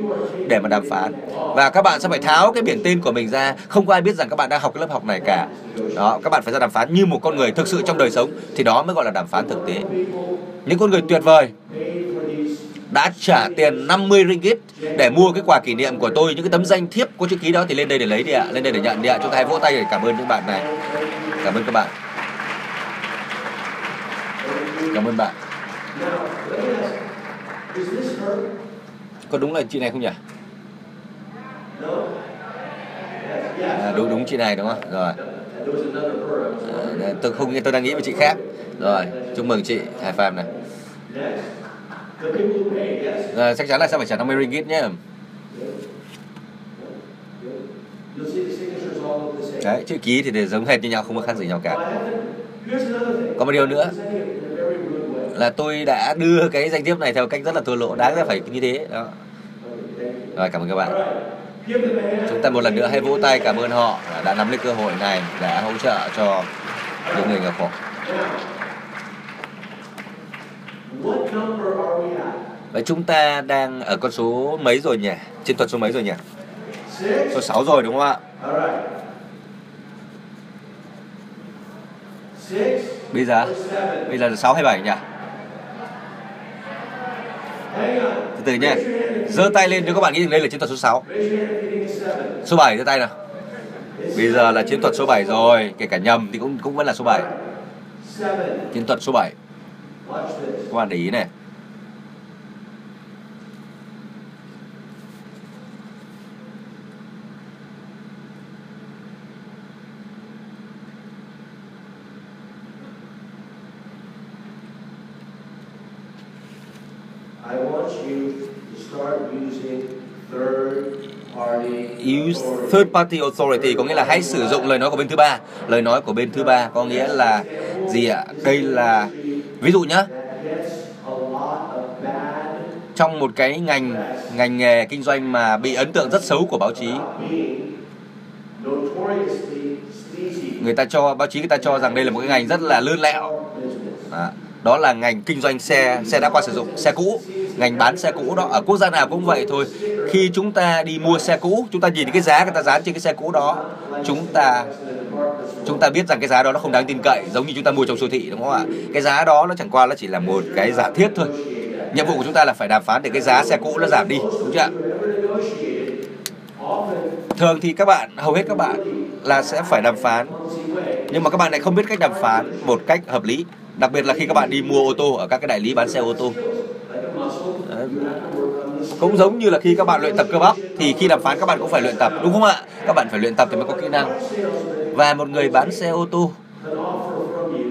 để mà đàm phán. Và các bạn sẽ phải tháo cái biển tên của mình ra. Không có ai biết rằng các bạn đang học cái lớp học này cả. Đó, các bạn phải ra đàm phán như một con người thực sự trong đời sống, thì đó mới gọi là đàm phán thực tế. Những con người tuyệt vời đã trả tiền 50 ringgit để mua cái quà kỷ niệm của tôi, những cái tấm danh thiếp có chữ ký đó, thì lên đây để lấy đi ạ, lên đây để nhận đi ạ. Chúng ta hãy vỗ tay để cảm ơn những bạn này. Cảm ơn các bạn. Cảm ơn bạn. Có đúng là chị này không nhỉ? À, đúng đúng chị này đúng không? Rồi. À, tôi không tôi đang nghĩ về chị khác. Rồi chúc mừng chị hải phạm này. Rồi, chắc chắn là sẽ phải trả 50 ringgit nhé. Đấy chữ ký thì để giống hệt như nhau không có khác gì nhau cả. Có một điều nữa là tôi đã đưa cái danh thiếp này theo cách rất là thua lỗ đáng ra phải như thế. Đó. Rồi cảm ơn các bạn. Chúng ta một lần nữa hãy vỗ tay, cảm ơn họ đã nắm lấy cơ hội này, đã hỗ trợ cho những người nghèo khổ What? Vậy chúng ta đang ở con số mấy rồi nhỉ? Trên thuật số mấy rồi nhỉ? Số 6 rồi, đúng không ạ? Bây giờ bây giờ là 6 hay 7 nhỉ từ từ nhé giơ tay lên nếu các bạn nghĩ rằng đây là chiến thuật số 6 số 7 giơ tay nào. Bây giờ là chiến thuật số 7 rồi, kể cả nhầm thì cũng cũng vẫn là số 7 chiến thuật số 7 các bạn để ý này I want you to start using third party use third party authority có nghĩa là hãy sử dụng lời nói của bên thứ ba. Lời nói của bên thứ ba có nghĩa là gì ạ? Đây là ví dụ nhá. Trong một cái ngành ngành nghề kinh doanh mà bị ấn tượng rất xấu của báo chí. Người ta cho báo chí người ta cho rằng đây là một cái ngành rất là lươn lẹo. Đó là ngành kinh doanh xe xe đã qua sử dụng xe cũ ngành bán xe cũ đó ở quốc gia nào cũng vậy thôi. Khi chúng ta đi mua xe cũ, chúng ta nhìn cái giá người ta dán trên cái xe cũ đó, chúng ta chúng ta biết rằng cái giá đó nó không đáng tin cậy, giống như chúng ta mua trong siêu thị, đúng không ạ? Cái giá đó nó chẳng qua nó chỉ là một cái giả thiết thôi. Nhiệm vụ của chúng ta là phải đàm phán để cái giá xe cũ nó giảm đi, đúng chưa ạ? Thường thì các bạn, hầu hết các bạn là sẽ phải đàm phán, nhưng mà các bạn lại không biết cách đàm phán một cách hợp lý, đặc biệt là khi các bạn đi mua ô tô ở các cái đại lý bán xe ô tô cũng giống như là khi các bạn luyện tập cơ bắp thì khi đàm phán các bạn cũng phải luyện tập đúng không ạ? Các bạn phải luyện tập thì mới có kỹ năng. Và một người bán xe ô tô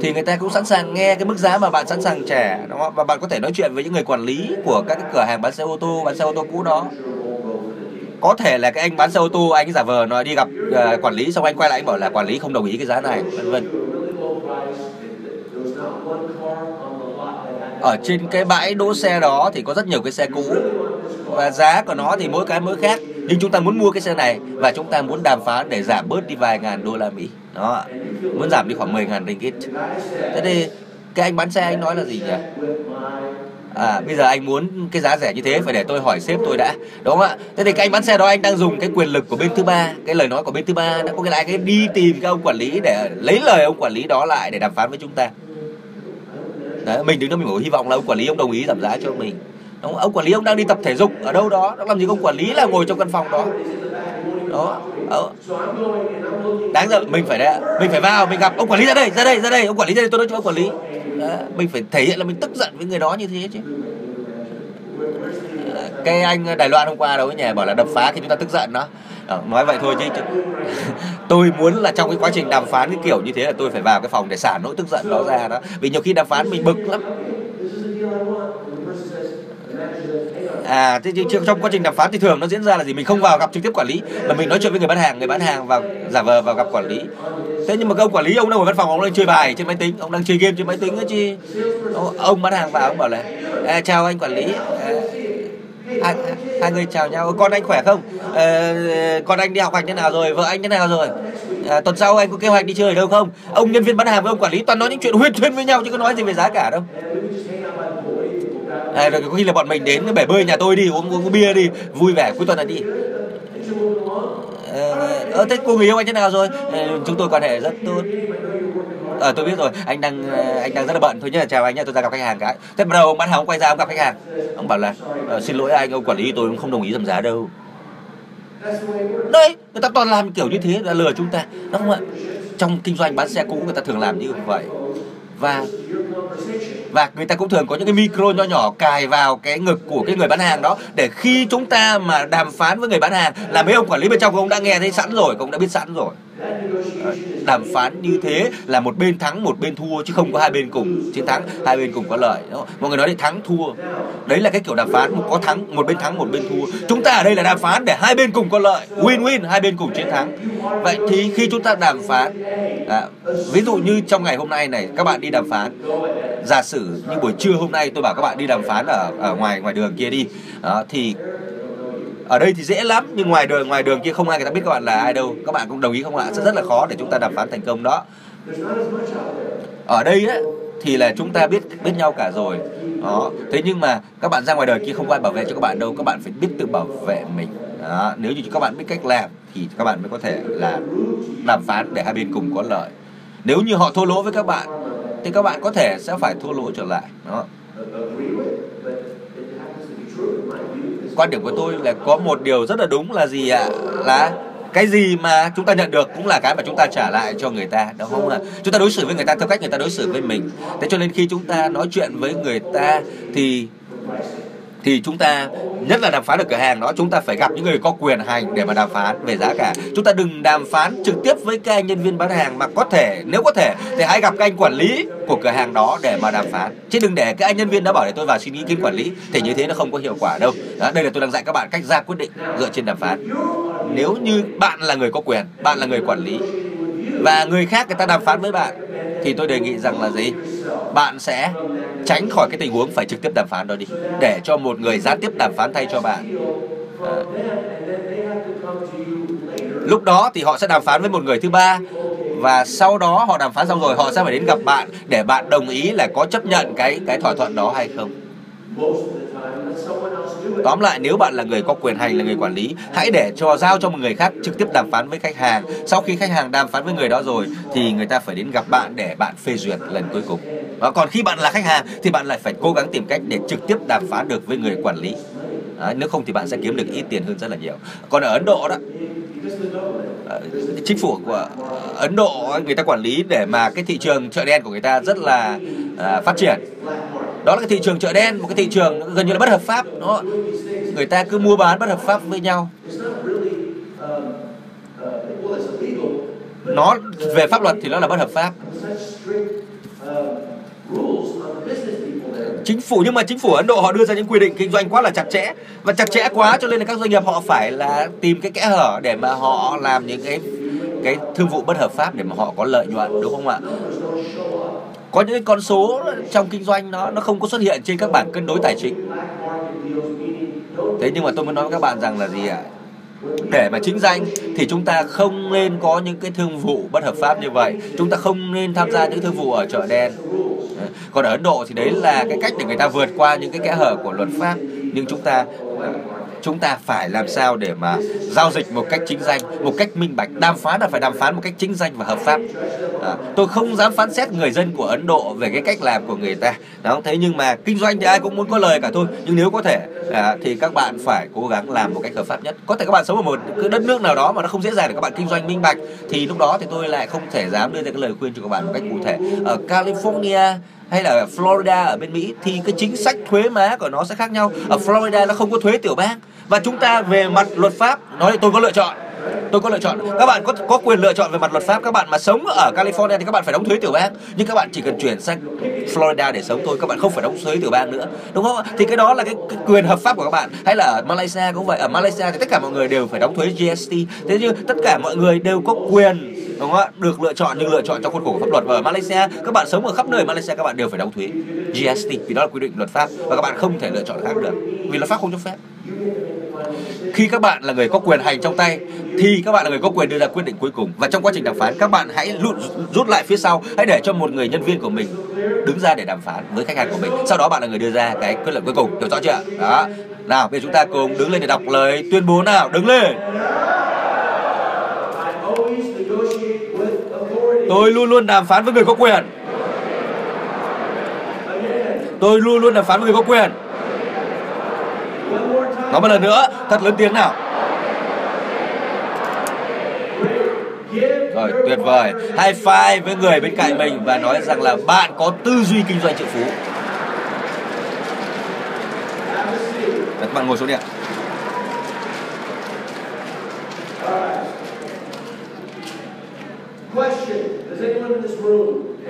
thì người ta cũng sẵn sàng nghe cái mức giá mà bạn sẵn sàng trả đúng không? và bạn có thể nói chuyện với những người quản lý của các cái cửa hàng bán xe ô tô bán xe ô tô cũ đó. Có thể là cái anh bán xe ô tô anh giả vờ nói đi gặp uh, quản lý xong anh quay lại anh bảo là quản lý không đồng ý cái giá này vân vân ở trên cái bãi đỗ xe đó thì có rất nhiều cái xe cũ. Và giá của nó thì mỗi cái mỗi khác. Nhưng chúng ta muốn mua cái xe này và chúng ta muốn đàm phán để giảm bớt đi vài ngàn đô la mỹ. Đó muốn giảm đi khoảng 10 ngàn ringgit. Thế thì cái anh bán xe anh nói là gì nhỉ? À bây giờ anh muốn cái giá rẻ như thế phải để tôi hỏi sếp tôi đã. Đúng không ạ? Thế thì cái anh bán xe đó anh đang dùng cái quyền lực của bên thứ ba. Cái lời nói của bên thứ ba đã có cái lại cái đi tìm cái ông quản lý để lấy lời ông quản lý đó lại để đàm phán với chúng ta. Đấy, mình đứng đó mình có hy vọng là ông quản lý ông đồng ý giảm giá cho mình đúng không? ông quản lý ông đang đi tập thể dục ở đâu đó đang làm gì ông quản lý là ngồi trong căn phòng đó đó ờ. đáng ra mình phải đấy, mình phải vào mình gặp ông quản lý ra đây ra đây ra đây ông quản lý ra đây tôi nói cho ông quản lý Đấy, mình phải thể hiện là mình tức giận với người đó như thế chứ cái anh Đài Loan hôm qua đâu ấy nhỉ? Bảo là đập phá khi chúng ta tức giận đó. Ờ, nói vậy thôi chứ, chứ (laughs) tôi muốn là trong cái quá trình đàm phán cái kiểu như thế là tôi phải vào cái phòng để xả nỗi tức giận đó ra đó. Vì nhiều khi đàm phán mình bực lắm. À thế chứ trong quá trình đàm phán thì thường nó diễn ra là gì? Mình không vào gặp trực tiếp quản lý mà mình nói chuyện với người bán hàng người bán hàng vào giả vờ vào gặp quản lý. Thế nhưng mà cái ông quản lý ông đang ở văn phòng ông đang chơi bài trên máy tính ông đang chơi game trên máy tính ấy chứ. Ông, ông bán hàng vào ông bảo là à, chào anh quản lý à, hai, hai người chào nhau. Con anh khỏe không? À, con anh đi học hành thế nào rồi? Vợ anh thế nào rồi? À, tuần sau anh có kế hoạch đi chơi ở đâu không? Ông nhân viên bán hàng với ông quản lý toàn nói những chuyện huyên thuyên với nhau chứ có nói gì về giá cả đâu. À, rồi có khi là bọn mình đến bể bơi nhà tôi đi uống uống bia đi. Vui vẻ cuối tuần là đi. Ờ à, thế cô người yêu anh thế nào rồi? À, chúng tôi quan hệ rất tốt ờ tôi biết rồi. Anh đang ờ, anh đang rất là bận. Thôi nhá, chào anh nhá, tôi ra gặp khách hàng cái. Thế bắt đầu ông bán hàng ông quay ra ông gặp khách hàng. Ông bảo là ờ, xin lỗi anh, ông quản lý tôi cũng không đồng ý giảm giá đâu. Đấy, người ta toàn làm kiểu như thế, là lừa chúng ta. Đúng không ạ? Trong kinh doanh bán xe cũ, người ta thường làm như vậy. Và và người ta cũng thường có những cái micro nho nhỏ cài vào cái ngực của cái người bán hàng đó, để khi chúng ta mà đàm phán với người bán hàng, là mấy ông quản lý bên trong cũng đã nghe thấy sẵn rồi, cũng đã biết sẵn rồi đàm phán như thế là một bên thắng một bên thua chứ không có hai bên cùng chiến thắng hai bên cùng có lợi đúng không? mọi người nói đến thắng thua. Đấy là cái kiểu đàm phán có thắng một bên thắng một bên thua. Chúng ta ở đây là đàm phán để hai bên cùng có lợi. Win win hai bên cùng chiến thắng. Vậy thì khi chúng ta đàm phán à, ví dụ như trong ngày hôm nay này các bạn đi đàm phán. Giả sử như buổi trưa hôm nay tôi bảo các bạn đi đàm phán ở ở ngoài ngoài đường kia đi. Đó, thì ở đây thì dễ lắm, nhưng ngoài đường ngoài đường kia không ai người ta biết các bạn là ai đâu. Các bạn cũng đồng ý không ạ? Sẽ rất là khó để chúng ta đàm phán thành công đó. Ở đây á, thì là chúng ta biết biết nhau cả rồi. Đó. Thế nhưng mà các bạn ra ngoài đời kia không có ai bảo vệ cho các bạn đâu. Các bạn phải biết tự bảo vệ mình. Đó. nếu như các bạn biết cách làm, thì các bạn mới có thể là đàm phán để hai bên cùng có lợi. Nếu như họ thua lỗ với các bạn, thì các bạn có thể sẽ phải thua lỗ trở lại. Đó quan điểm của tôi là có một điều rất là đúng là gì ạ? Là cái gì mà chúng ta nhận được cũng là cái mà chúng ta trả lại cho người ta, đúng không ạ? Chúng ta đối xử với người ta theo cách người ta đối xử với mình. Thế cho nên khi chúng ta nói chuyện với người ta thì thì chúng ta nhất là đàm phán ở cửa hàng đó chúng ta phải gặp những người có quyền hành để mà đàm phán về giá cả. Chúng ta đừng đàm phán trực tiếp với các anh nhân viên bán hàng mà có thể nếu có thể thì hãy gặp các anh quản lý của cửa hàng đó để mà đàm phán. Chứ đừng để các anh nhân viên đã bảo để tôi vào xin ý kiến quản lý thì như thế nó không có hiệu quả đâu. Đó, đây là tôi đang dạy các bạn cách ra quyết định dựa trên đàm phán. Nếu như bạn là người có quyền bạn là người quản lý và người khác người ta đàm phán với bạn thì tôi đề nghị rằng là gì? Bạn sẽ tránh khỏi cái tình huống phải trực tiếp đàm phán đó đi để cho một người gián tiếp đàm phán thay cho bạn. À, lúc đó thì họ sẽ đàm phán với một người thứ ba và sau đó họ đàm phán xong rồi họ sẽ phải đến gặp bạn để bạn đồng ý là có chấp nhận cái cái thỏa thuận đó hay không. Tóm lại nếu bạn là người có quyền hành là người quản lý, hãy để cho giao cho một người khác trực tiếp đàm phán với khách hàng. Sau khi khách hàng đàm phán với người đó rồi thì người ta phải đến gặp bạn để bạn phê duyệt lần cuối cùng. Và còn khi bạn là khách hàng thì bạn lại phải cố gắng tìm cách để trực tiếp đàm phán được với người quản lý. Đấy, nếu không thì bạn sẽ kiếm được ít tiền hơn rất là nhiều. Còn ở Ấn Độ đó ờ, chính phủ của Ấn Độ người ta quản lý để mà cái thị trường chợ đen của người ta rất là ờ, phát triển đó là cái thị trường chợ đen, một cái thị trường gần như là bất hợp pháp nó người ta cứ mua bán bất hợp pháp với nhau. Nó về pháp luật thì nó là bất hợp pháp. Chính phủ, nhưng mà chính phủ Ấn Độ họ đưa ra những quy định kinh doanh quá là chặt chẽ. Và chặt chẽ quá cho nên là các doanh nghiệp họ phải là tìm cái kẽ hở để mà họ làm những cái cái thương vụ bất hợp pháp để mà họ có lợi nhuận, đúng không ạ? Có những cái con số trong kinh doanh nó nó không có xuất hiện trên các bảng cân đối tài chính. Thế nhưng mà tôi muốn nói với các bạn rằng là gì ạ? Để mà chính danh thì chúng ta không nên có những cái thương vụ bất hợp pháp như vậy. Chúng ta không nên tham gia những thương vụ ở chợ đen. Còn ở Ấn Độ thì đấy là cái cách để người ta vượt qua những cái kẽ hở của luật pháp. Nhưng chúng ta chúng ta phải làm sao để mà giao dịch một cách chính danh một cách minh bạch đàm phán là phải đàm phán một cách chính danh và hợp pháp. À, tôi không dám phán xét người dân của Ấn Độ về cái cách làm của người ta. Đó thế nhưng mà kinh doanh thì ai cũng muốn có lời cả thôi. Nhưng nếu có thể à, thì các bạn phải cố gắng làm một cách hợp pháp nhất. Có thể các bạn sống ở một cái đất nước nào đó mà nó không dễ dàng để các bạn kinh doanh minh bạch thì lúc đó thì tôi lại không thể dám đưa ra cái lời khuyên cho các bạn một cách cụ thể. Ở California hay là ở Florida ở bên Mỹ thì cái chính sách thuế má của nó sẽ khác nhau. Ở Florida nó không có thuế tiểu bang và chúng ta về mặt luật pháp. Nói tôi có lựa chọn. Tôi có lựa chọn. Các bạn có có quyền lựa chọn về mặt luật pháp. Các bạn mà sống ở California thì các bạn phải đóng thuế tiểu bang. Nhưng các bạn chỉ cần chuyển sang Florida để sống thôi. Các bạn không phải đóng thuế tiểu bang nữa. Đúng không thì cái đó là cái, cái quyền hợp pháp của các bạn. Hay là ở Malaysia cũng vậy. Ở Malaysia thì tất cả mọi người đều phải đóng thuế GST thế nhưng tất cả mọi người đều có quyền đúng không ạ được lựa chọn nhưng lựa chọn trong khuôn khổ của pháp luật. Và ở Malaysia các bạn sống ở khắp nơi Malaysia các bạn đều phải đóng thuế GST vì đó là quy định luật pháp. Và các bạn không thể lựa chọn khác được. Vì luật pháp không cho phép khi các bạn là người có quyền hành trong tay thì các bạn là người có quyền đưa ra quyết định cuối cùng. Và trong quá trình đàm phán các bạn hãy rút, rút lại phía sau. Hãy để cho một người nhân viên của mình đứng ra để đàm phán với khách hàng của mình. Sau đó bạn là người đưa ra cái quyết định cuối cùng. Hiểu rõ chưa? Đó. Nào bây giờ chúng ta cùng đứng lên để đọc lời tuyên bố nào. Đứng lên. Tôi luôn luôn đàm phán với người có quyền. Tôi luôn luôn đàm phán với người có quyền nói một lần nữa thật lớn tiếng nào. Rồi tuyệt vời. High five với người bên cạnh mình và nói rằng là bạn có tư duy kinh doanh triệu phú. Đấy, các bạn ngồi xuống đi ạ.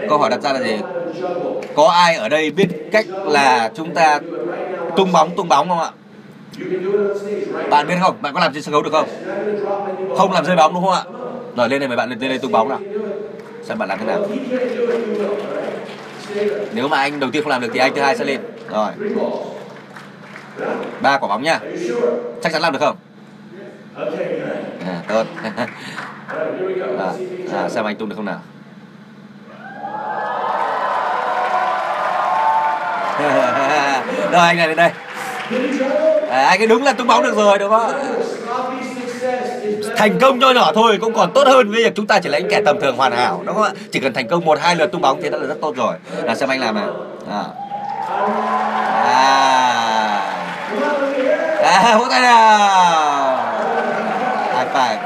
Câu hỏi đặt ra là gì? có ai ở đây biết cách là chúng ta tung bóng tung bóng không ạ? Bạn biết không? Bạn có làm trên sân khấu được không? Không làm rơi bóng đúng không ạ? Rồi lên này mời bạn lên, lên đây tung bóng nào. Xem bạn làm thế nào. Nếu mà anh đầu tiên không làm được thì anh thứ hai sẽ lên. Rồi. Ba quả bóng nha. Chắc chắn làm được không? À, tốt. (laughs) À, à, xem anh tung được không nào? (laughs) Rồi anh này lên đây à, anh ấy đúng là tung bóng được rồi đúng không? Thành công nho nhỏ thôi cũng còn tốt hơn với việc chúng ta chỉ lấy những kẻ tầm thường hoàn hảo đúng không ạ? Chỉ cần thành công một hai lượt tung bóng thì đã là rất tốt rồi. Là xem anh làm nào. À à. À vỗ tay nào. High five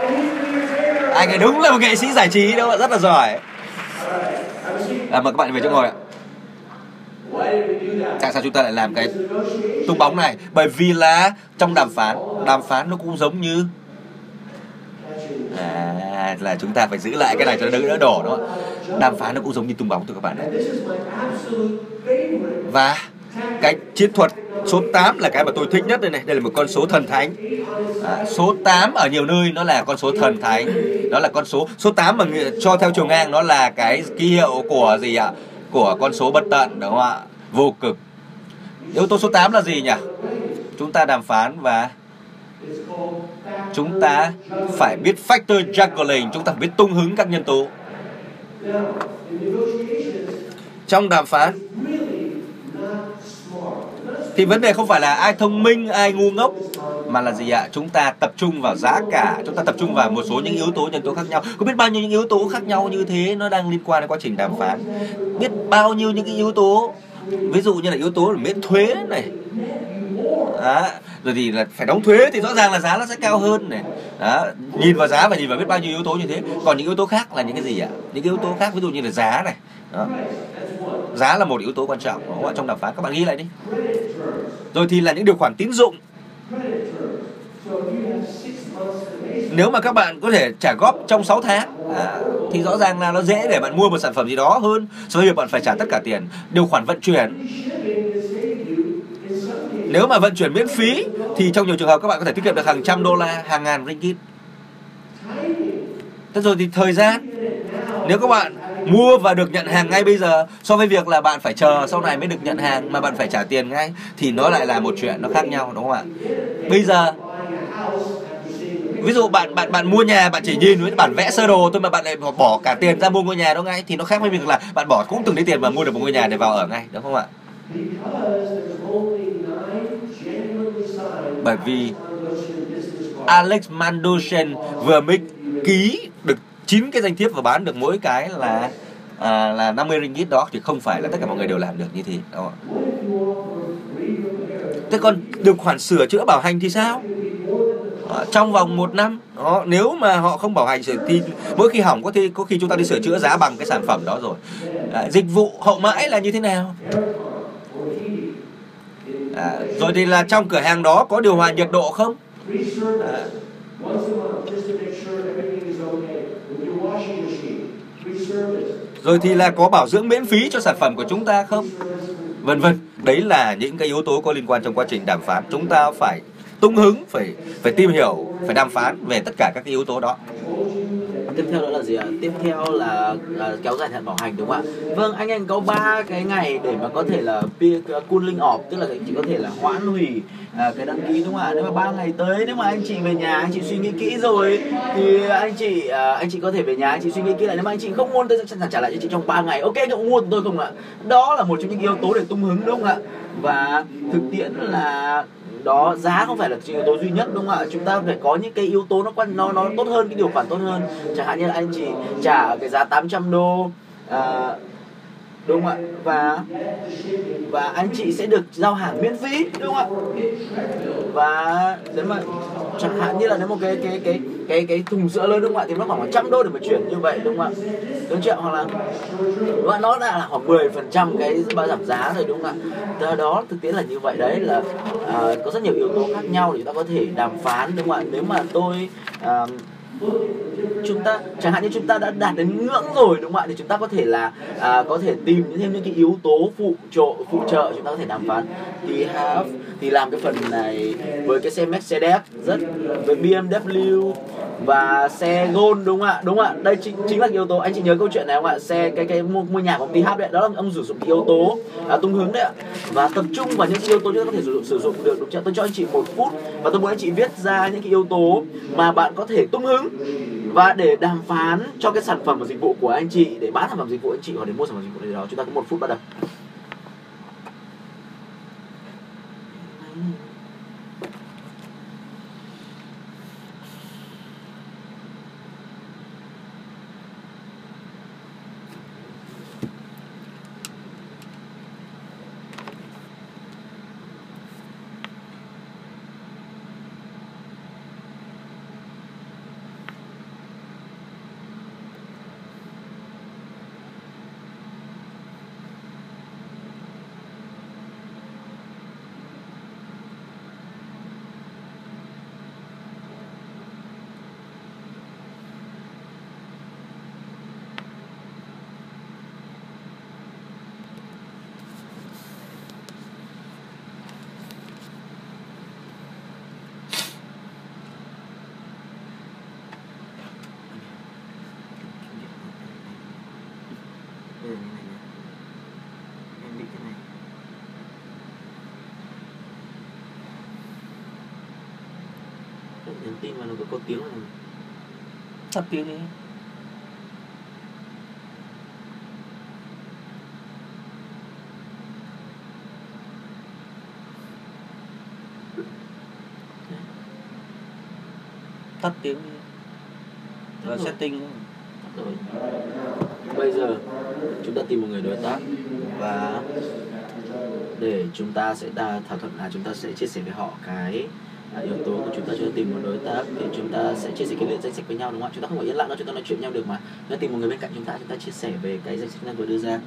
anh ấy đúng là một nghệ sĩ giải trí đó ạ? Rất là giỏi. À, mời các bạn về chỗ ngồi ạ tại sao chúng ta lại làm cái tung bóng này? Bởi vì là trong đàm phán đàm phán nó cũng giống như à, là chúng ta phải giữ lại cái này cho nó đỡ đỏ đổ đó đàm phán nó cũng giống như tung bóng thôi các bạn ạ và cái chiến thuật số 8 là cái mà tôi thích nhất đây này. Đây là một con số thần thánh. À, số 8 ở nhiều nơi nó là con số thần thánh. Đó là con số số 8 mà cho theo chiều ngang nó là cái ký hiệu của gì ạ? Của con số bất tận đúng không ạ? Vô cực. Yếu tố số 8 là gì nhỉ? Chúng ta đàm phán và chúng ta phải biết factor juggling, chúng ta phải biết tung hứng các nhân tố. Trong đàm phán, thì vấn đề không phải là ai thông minh, ai ngu ngốc, mà là gì ạ? Chúng ta tập trung vào giá cả, chúng ta tập trung vào một số những yếu tố, nhân tố khác nhau. Có biết bao nhiêu những yếu tố khác nhau như thế nó đang liên quan đến quá trình đàm phán. Biết bao nhiêu những cái yếu tố ví dụ như là yếu tố là miễn thuế này. Đó. rồi thì là phải đóng thuế thì rõ ràng là giá nó sẽ cao hơn này. Đó, nhìn vào giá và nhìn vào biết bao nhiêu yếu tố như thế. Còn những yếu tố khác là những cái gì ạ? Những cái yếu tố khác, ví dụ như là giá này. Đó. giá là một yếu tố quan trọng. Đúng không? trong đàm phán, các bạn ghi lại đi. Rồi thì là những điều khoản tín dụng nếu mà các bạn có thể trả góp trong 6 tháng à, thì rõ ràng là nó dễ để bạn mua một sản phẩm gì đó hơn so với việc bạn phải trả tất cả tiền. Điều khoản vận chuyển. Nếu mà vận chuyển miễn phí thì trong nhiều trường hợp các bạn có thể tiết kiệm được hàng trăm đô la hàng ngàn ringgit. Thế rồi thì thời gian. Nếu các bạn mua và được nhận hàng ngay bây giờ so với việc là bạn phải chờ sau này mới được nhận hàng mà bạn phải trả tiền ngay thì nó lại là một chuyện nó khác nhau đúng không ạ? Bây giờ ví dụ bạn bạn bạn mua nhà bạn chỉ nhìn với bản vẽ sơ đồ thôi mà bạn lại bỏ cả tiền ra mua ngôi nhà đó ngay thì nó khác với việc là bạn bỏ cũng từng đấy tiền mà mua được một ngôi nhà để vào ở ngay đúng không ạ bởi vì Alex Mandoshen vừa mới ký được 9 cái danh thiếp và bán được mỗi cái là à, là 50 ringgit đó thì không phải là tất cả mọi người đều làm được như thế đó. Thế còn điều khoản sửa chữa bảo hành thì sao? Ờ, trong vòng một năm. Đó, nếu mà họ không bảo hành sửa thì mỗi khi hỏng có khi có khi chúng ta đi sửa chữa giá bằng cái sản phẩm đó rồi. À, dịch vụ hậu mãi là như thế nào? À, rồi thì là trong cửa hàng đó có điều hòa nhiệt độ không? À, rồi thì là có bảo dưỡng miễn phí cho sản phẩm của chúng ta không? Vân vân đấy là những cái yếu tố có liên quan trong quá trình đàm phán. Chúng ta phải tung hứng phải phải tìm hiểu phải đàm phán về tất cả các cái yếu tố đó. Tiếp theo đó là gì ạ? Tiếp theo là là kéo dài hạn bảo hành đúng không ạ? Vâng anh anh có ba cái ngày để mà có thể là peer uh, cooling off tức là anh chị có thể là hoãn hủy à, cái đăng ký đúng không ạ? Nếu mà ba ngày tới nếu mà anh chị về nhà anh chị suy nghĩ kỹ rồi thì anh chị à, anh chị có thể về nhà anh chị suy nghĩ kỹ lại. Nếu mà anh chị không muốn tôi sẽ trả lại cho chị trong 3 ngày. Ok cậu mua tôi không ạ? Đó là một trong những yếu tố để tung hứng đúng không ạ? Và thực tiễn là đó giá không phải là yếu tố duy nhất đúng không ạ? Chúng ta phải có những cái yếu tố nó quan nó nó tốt hơn cái điều khoản tốt hơn. Chẳng hạn như là anh chị trả cái giá 800 đô à, đúng không ạ? Và và anh chị sẽ được giao hàng miễn phí đúng không ạ? Và nếu mà chẳng hạn như là nếu một cái cái cái cái cái thùng sữa lớn đúng không ạ? Thì nó khoảng 100 đô để mà chuyển như vậy đúng không ạ? Đúng chưa? Hoặc là và nó đã là khoảng 10 phần trăm cái ba giảm giá rồi đúng không ạ? Do đó thực tế là như vậy đấy là à, có rất nhiều yếu tố khác nhau để chúng ta có thể đàm phán đúng không ạ? Nếu mà tôi à, chúng ta chẳng hạn như chúng ta đã đạt đến ngưỡng rồi đúng không ạ? Thì chúng ta có thể là à, có thể tìm thêm những cái yếu tố phụ trợ phụ trợ chúng ta có thể đàm phán. Thì have thì làm cái phần này với cái xe Mercedes rất với BMW và xe Gold đúng không ạ? Đúng không ạ? Đây chính, chính là cái yếu tố. Anh chị nhớ câu chuyện này không ạ? Xe cái cái mua, mua nhà của công ty đấy đó là ông sử dụng cái yếu tố à, tung hướng đấy ạ. Và tập trung vào những cái yếu tố chúng ta có thể sử dụng sử dụng được đúng chưa tôi cho anh chị một phút và tôi muốn anh chị viết ra những cái yếu tố mà bạn có thể tung hứng và để đàm phán cho cái sản phẩm và dịch vụ của anh chị, để bán sản phẩm dịch vụ anh chị hoặc để mua sản phẩm dịch vụ gì đó, chúng ta có một phút bắt đầu tin mà nó cứ có tiếng này tắt tiếng đi tắt tiếng đi. Và setting rồi. Bây giờ chúng ta tìm một người đối tác. Và để chúng ta sẽ đa thỏa thuận là chúng ta sẽ chia sẻ với họ cái yếu tố của chúng ta chúng ta tìm một đối tác thì chúng ta sẽ chia sẻ cái lượng danh sách với nhau, đúng không ạ? Chúng ta không phải yên lặng đâu, chúng ta nói chuyện với nhau được mà. Chúng ta tìm một người bên cạnh chúng ta chúng ta chia sẻ về cái danh sách chúng ta vừa đưa ra.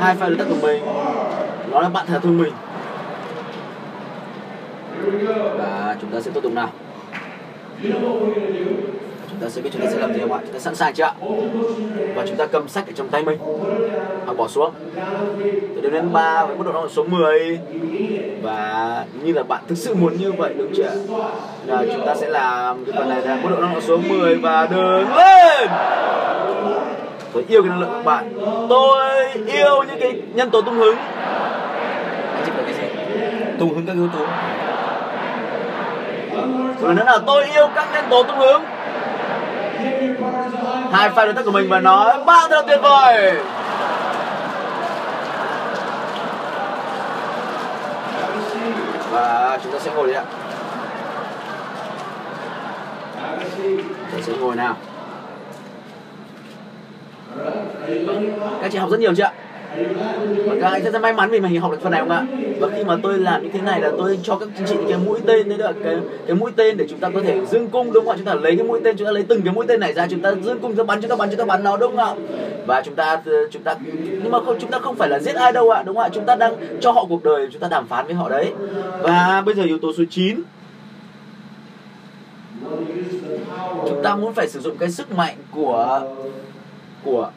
Hai pha đối tác của mình. Đó là bạn thật thương mình. Và chúng ta sẽ tiếp tục nào. Chúng ta sẽ biết chúng ta sẽ làm gì không ạ? Chúng ta sẵn sàng chưa ạ? Và chúng ta cầm sách ở trong tay mình. Hoặc bỏ xuống. Từ đến đến ba với mức độ năng số 10 và như là bạn thực sự muốn như vậy, đúng chưa là chúng ta sẽ làm cái phần này là mức độ năng số 10 và đứng lên. Tôi yêu cái năng lượng của bạn. Tôi yêu những cái nhân tố tung hứng. Anh cái gì? Tung hứng các yếu tố. Rồi nữa là tôi yêu các nhân tố tung hứng. Hai file đối tác của mình và nói bạn thật là tuyệt vời. Và chúng ta sẽ ngồi đi ạ. Chúng ta sẽ ngồi nào các chị học rất nhiều chưa ạ? Và các anh rất là may mắn vì mình học được phần này không ạ? Và khi mà tôi làm như thế này là tôi cho các chị những cái mũi tên đấy được cái cái mũi tên để chúng ta có thể dương cung đúng không ạ? Chúng ta lấy cái mũi tên, chúng ta lấy từng cái mũi tên này ra, chúng ta dương cung, chúng ta bắn, chúng ta bắn, chúng ta bắn nó đúng không ạ? Và chúng ta ờ, chúng ta, nhưng mà không, chúng ta không phải là giết ai đâu ạ, đúng không ạ? Chúng ta đang cho họ cuộc đời, chúng ta đàm phán với họ đấy. Và bây giờ yếu tố số 9 chúng ta muốn phải sử dụng cái sức mạnh của của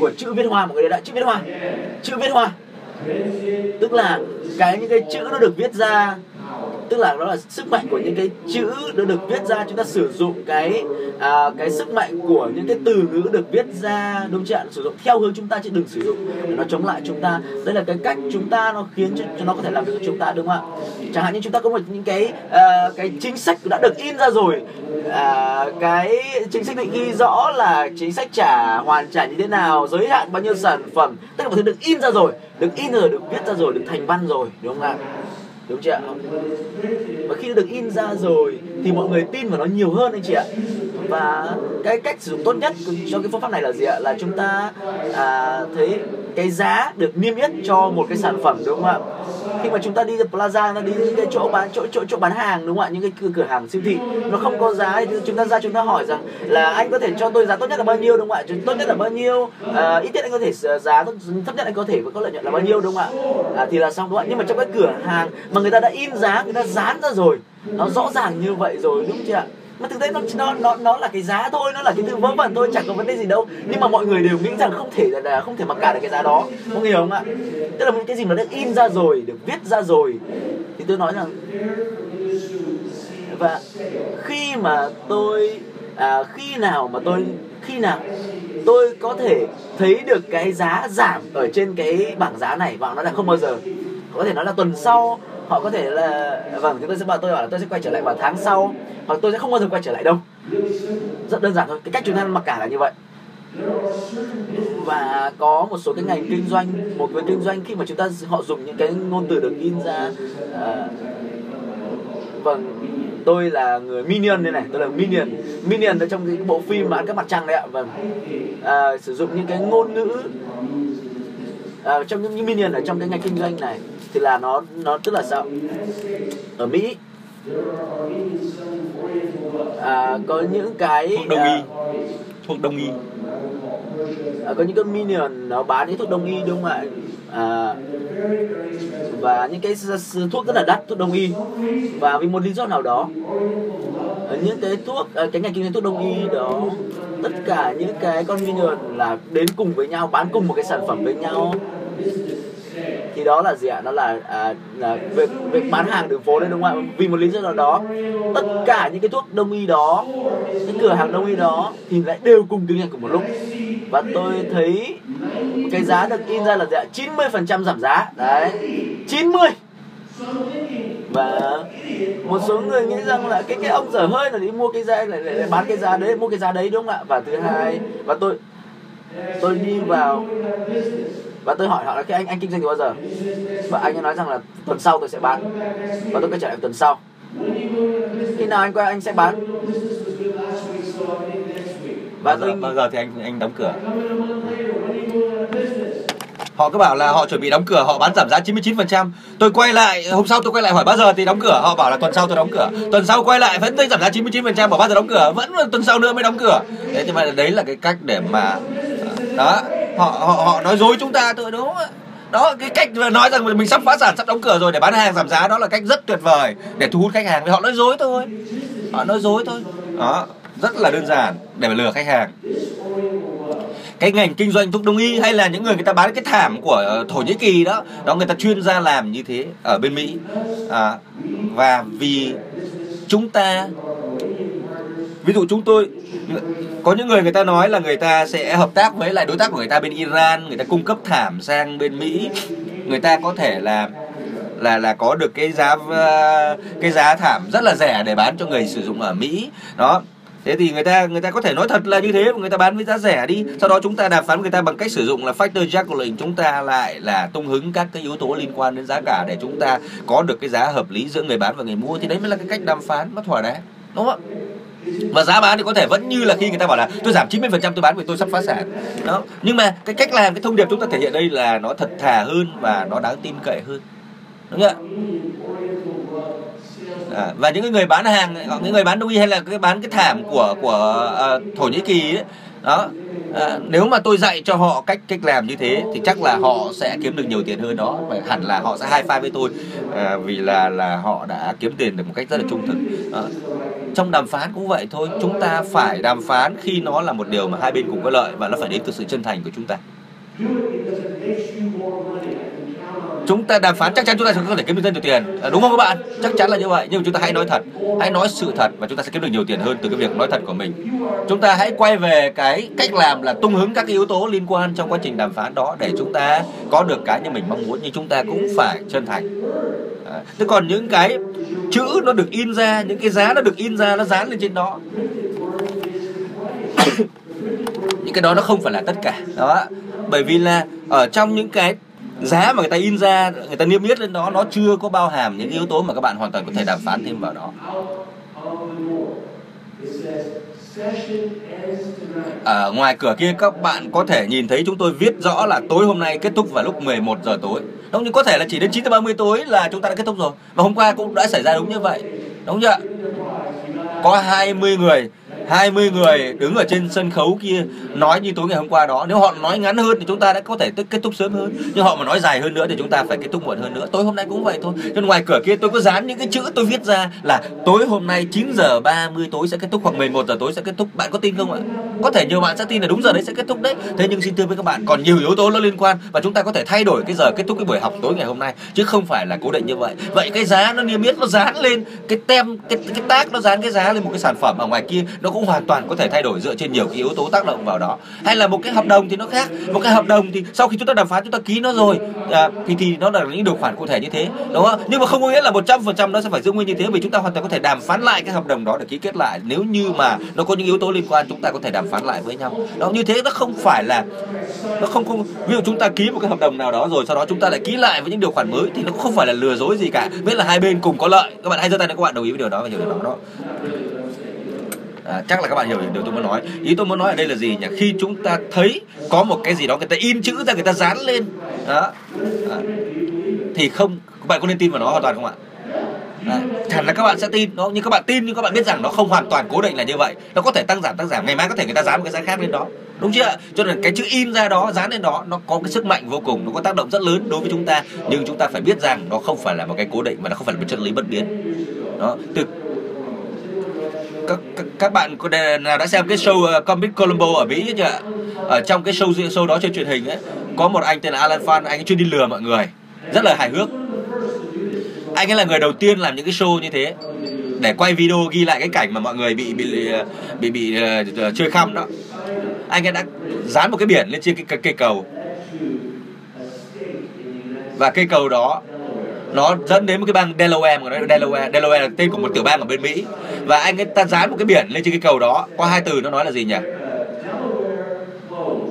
của chữ viết hoa, mọi người đã, chữ viết hoa, chữ viết hoa. Tức là cái những cái chữ nó được viết ra tức là đó là sức mạnh của những cái chữ nó được viết ra chúng ta sử dụng cái à, cái sức mạnh của những cái từ ngữ được viết ra đúng chưa ạ? Sử dụng theo hướng chúng ta chứ đừng sử dụng để nó chống lại chúng ta. Đây là cái cách chúng ta nó khiến cho, cho nó có thể làm việc cho chúng ta đúng không ạ? Chẳng hạn như chúng ta có một những cái uh, cái chính sách đã được in ra rồi. Uh, cái chính sách định ghi rõ là chính sách trả hoàn trả như thế nào giới hạn bao nhiêu sản phẩm. Tất cả mọi thứ được in ra rồi được in rồi được viết ra rồi được thành văn rồi đúng không ạ? Đúng chưa ạ? Và khi nó được in ra rồi thì mọi người tin vào nó nhiều hơn anh chị ạ. Và cái cách sử dụng tốt nhất cho cái phương pháp này là gì ạ? Là chúng ta à, thấy cái giá được niêm yết cho một cái sản phẩm đúng không ạ? Khi mà chúng ta đi plaza nó đi những cái chỗ bán chỗ chỗ chỗ bán hàng đúng không ạ? Những cái cửa, cửa hàng siêu thị nó không có giá thì chúng ta ra chúng ta hỏi rằng là anh có thể cho tôi giá tốt nhất là bao nhiêu đúng không ạ? Tốt nhất là bao nhiêu à, ít nhất anh có thể à, giá thấp nhất anh có thể có lợi nhuận là bao nhiêu đúng không ạ? À, thì là xong đúng không ạ? Nhưng mà trong cái cửa hàng mà người ta đã in giá người ta dán ra rồi. Nó rõ ràng như vậy rồi đúng chưa ạ? Mà thực tế nó nó nó nó là cái giá thôi nó là cái thứ vớ vẩn thôi chẳng có vấn đề gì đâu. Nhưng mà mọi người đều nghĩ rằng không thể là không thể mặc cả được cái giá đó. Mọi người hiểu không ạ? Tức là một cái gì mà đã in ra rồi được viết ra rồi thì tôi nói rằng và khi mà tôi à, khi nào mà tôi khi nào tôi có thể thấy được cái giá giảm ở trên cái bảng giá này và nó là không bao giờ. Có thể nói là tuần sau họ có thể là vâng chúng tôi sẽ bảo tôi bảo là tôi sẽ quay trở lại vào tháng sau hoặc tôi sẽ không bao giờ quay trở lại đâu. Rất đơn giản thôi cái cách chúng ta mặc cả là như vậy. Và có một số cái ngành kinh doanh một người kinh doanh khi mà chúng ta họ dùng những cái ngôn từ được in ra à, vâng tôi là người minion đây này tôi là minion. Minion ở trong cái bộ phim bán các mặt trăng đấy ạ vâng. À, sử dụng những cái ngôn ngữ à, trong những minion ở trong cái ngành kinh doanh này thì là nó nó tức là sao? Ở mỹ à, có những cái thuốc đông à, y thuốc đông y. à, có những cái minion nó bán những thuốc đông y đúng không ạ? À, và những cái thuốc rất là đắt thuốc đông y. Và vì một lý do nào đó những cái thuốc à, cái ngành kinh doanh thuốc đông y đó tất cả những cái con minion là đến cùng với nhau bán cùng một cái sản phẩm với nhau thì đó là gì ạ? Nó là, à, là việc, việc bán hàng đường phố đấy đúng không ạ? Vì một lý do nào đó tất cả những cái thuốc đông y đó những cửa hàng đông y đó thì lại đều cùng kinh doanh cùng một lúc. Và tôi thấy cái giá được in ra là gì ạ? 90% giảm giá. Đấy 90 và một số người nghĩ rằng là cái cái ông dở hơi là đi mua cái giá lại, lại, lại bán cái giá đấy mua cái giá đấy đúng không ạ? Và thứ hai và tôi tôi đi vào và tôi hỏi họ là cái anh anh kinh doanh từ bao giờ? Và anh ấy nói rằng là tuần sau tôi sẽ bán. Và tôi quay trở lại tuần sau. Khi nào anh quay anh sẽ bán? Và bao giờ, tôi bao giờ thì anh anh đóng cửa? Họ cứ bảo là họ chuẩn bị đóng cửa họ bán giảm giá 99% tôi quay lại hôm sau tôi quay lại hỏi bao giờ thì đóng cửa? Họ bảo là tuần sau tôi đóng cửa. Tuần sau quay lại vẫn thấy giảm giá 99% bảo bao giờ đóng cửa? Vẫn tuần sau nữa mới đóng cửa. Thế nhưng mà đấy là cái cách để mà đó họ họ họ nói dối chúng ta thôi đúng không ạ? Đó cái cách nói rằng mình sắp phá sản sắp đóng cửa rồi để bán hàng giảm giá đó là cách rất tuyệt vời để thu hút khách hàng. Thì họ nói dối thôi. Họ nói dối thôi. Đó rất là đơn giản để mà lừa khách hàng. Cái ngành kinh doanh thuốc đông y hay là những người người ta bán cái thảm của ờ, thổ nhĩ kỳ đó đó người ta chuyên gia làm như thế ở bên mỹ. À, và vì chúng ta ví dụ chúng tôi, có những người người ta nói là người ta sẽ hợp tác với lại đối tác của người ta bên Iran, người ta cung cấp thảm sang bên Mỹ. Người ta có thể là là là có được cái giá cái giá thảm rất là rẻ để bán cho người sử dụng ở Mỹ. Đó. Thế thì người ta người ta có thể nói thật là như thế mà người ta bán với giá rẻ đi. Sau đó chúng ta đàm phán người ta bằng cách sử dụng là factor juggling, chúng ta lại là tung hứng các cái yếu tố liên quan đến giá cả để chúng ta có được cái giá hợp lý giữa người bán và người mua. Thì đấy mới là cái cách đàm phán, nó thỏa đáng, đúng không ạ? Và giá bán thì có thể vẫn như là khi người ta bảo là tôi giảm 90% tôi bán vì tôi sắp phá sản. Đó. Nhưng mà cái cách làm cái thông điệp chúng ta thể hiện đây là nó thật thà hơn và nó đáng tin cậy hơn. Đúng không ạ? À, và những cái người bán hàng những người bán đông y hay là cái bán cái thảm của của uh, thổ nhĩ kỳ ấy, đó. À, nếu mà tôi dạy cho họ cách cách làm như thế thì chắc là họ sẽ kiếm được nhiều tiền hơn đó. Và hẳn là họ sẽ hai pha với tôi à, vì là là họ đã kiếm tiền được một cách rất là trung thực. À, trong đàm phán cũng vậy thôi. Chúng ta phải đàm phán khi nó là một điều mà hai bên cùng có lợi và nó phải đến từ sự chân thành của chúng ta chúng ta đàm phán chắc chắn chúng ta sẽ có thể kiếm được rất nhiều tiền. À, đúng không các bạn? Chắc chắn là như vậy nhưng mà chúng ta hãy nói thật. Hãy nói sự thật và chúng ta sẽ kiếm được nhiều tiền hơn từ cái việc nói thật của mình. Chúng ta hãy quay về cái cách làm là tung hứng các cái yếu tố liên quan trong quá trình đàm phán đó để chúng ta có được cái như mình mong muốn nhưng chúng ta cũng phải chân thành. À, thế còn những cái chữ nó được in ra những cái giá nó được in ra nó dán lên trên đó. (coughs) Những cái đó nó không phải là tất cả. Đó. Bởi vì là ở trong những cái giá mà người ta in ra, người ta niêm yết lên đó, nó chưa có bao hàm những yếu tố mà các bạn hoàn toàn có thể đàm phán thêm vào đó. Ở ngoài cửa kia, các bạn có thể nhìn thấy chúng tôi viết rõ là tối hôm nay kết thúc vào lúc 11 giờ tối. Đúng, nhưng có thể là chỉ đến 9 giờ 30 tối là chúng ta đã kết thúc rồi. Và hôm qua cũng đã xảy ra đúng như vậy. Đúng chưa có 20 người 20 người đứng ở trên sân khấu kia nói như tối ngày hôm qua đó. Nếu họ nói ngắn hơn thì chúng ta đã có thể kết thúc sớm hơn. Nhưng họ mà nói dài hơn nữa thì chúng ta phải kết thúc muộn hơn nữa. Tối hôm nay cũng vậy thôi. Nhưng ngoài cửa kia tôi có dán những cái chữ tôi viết ra là tối hôm nay 9 giờ 30 tối sẽ kết thúc, hoặc 11 giờ tối sẽ kết thúc. Bạn có tin không ạ? Có thể nhiều bạn sẽ tin là đúng giờ đấy sẽ kết thúc đấy. Thế nhưng xin thưa với các bạn, còn nhiều yếu tố nó liên quan và chúng ta có thể thay đổi cái giờ kết thúc cái buổi học tối ngày hôm nay, chứ không phải là cố định như vậy. Vậy cái giá nó niêm yết nó dán lên, cái tem, cái cái tác nó dán cái giá lên một cái sản phẩm ở ngoài kia, nó có cũng hoàn toàn có thể thay đổi dựa trên nhiều cái yếu tố tác động vào đó. Hay là một cái hợp đồng thì nó khác. Một cái hợp đồng thì sau khi chúng ta đàm phán chúng ta ký nó rồi à, thì thì nó là những điều khoản cụ thể như thế đúng không? Nhưng mà không có nghĩa là một trăm phần trăm nó sẽ phải giữ nguyên như thế vì chúng ta hoàn toàn có thể đàm phán lại cái hợp đồng đó để ký kết lại. Nếu như mà nó có những yếu tố liên quan chúng ta có thể đàm phán lại với nhau. Đó như thế nó không phải là nó không không ví dụ chúng ta ký một cái hợp đồng nào đó rồi sau đó chúng ta lại ký lại với những điều khoản mới thì nó cũng không phải là lừa dối gì cả. Miễn là hai bên cùng có lợi. Các bạn hãy giơ tay nếu các bạn đồng ý với điều đó và hiểu điều đó đó À, chắc là các bạn hiểu điều tôi muốn nói. Ý tôi muốn nói ở đây là gì nhỉ? Khi chúng ta thấy có một cái gì đó người ta in chữ ra người ta dán lên đó. À, thì không các bạn có nên tin vào nó hoàn toàn không ạ? Đấy. hẳn là các bạn sẽ tin. Nó nhưng các bạn tin nhưng các bạn biết rằng nó không hoàn toàn cố định là như vậy. Nó có thể tăng giảm tăng giảm. Ngày mai có thể người ta dán một cái giá khác lên đó. Đúng chưa cho nên cái chữ in ra đó dán lên đó nó có cái sức mạnh vô cùng nó có tác động rất lớn đối với chúng ta. Nhưng chúng ta phải biết rằng nó không phải là một cái cố định mà nó không phải là một chân lý bất biến. Đó từ các, các, các bạn có đề- nào đã xem cái show uh, Comic Colombo ở Mỹ chưa ạ? Ở trong cái show show đó trên truyền hình ấy có một anh tên là Alan Fan, anh ấy chuyên đi lừa mọi người, rất là hài hước. Anh ấy là người đầu tiên làm những cái show như thế để quay video ghi lại cái cảnh mà mọi người bị bị bị bị, uh, chơi khăm đó. Anh ấy đã dán một cái biển lên trên cái, cái cây cầu và cây cầu đó nó dẫn đến một cái bang Delaware mà nói là Delaware. Delaware là tên của một tiểu bang ở bên Mỹ. Và anh ấy ta dán một cái biển lên trên cái cầu đó. Có hai từ nó nói là gì nhỉ?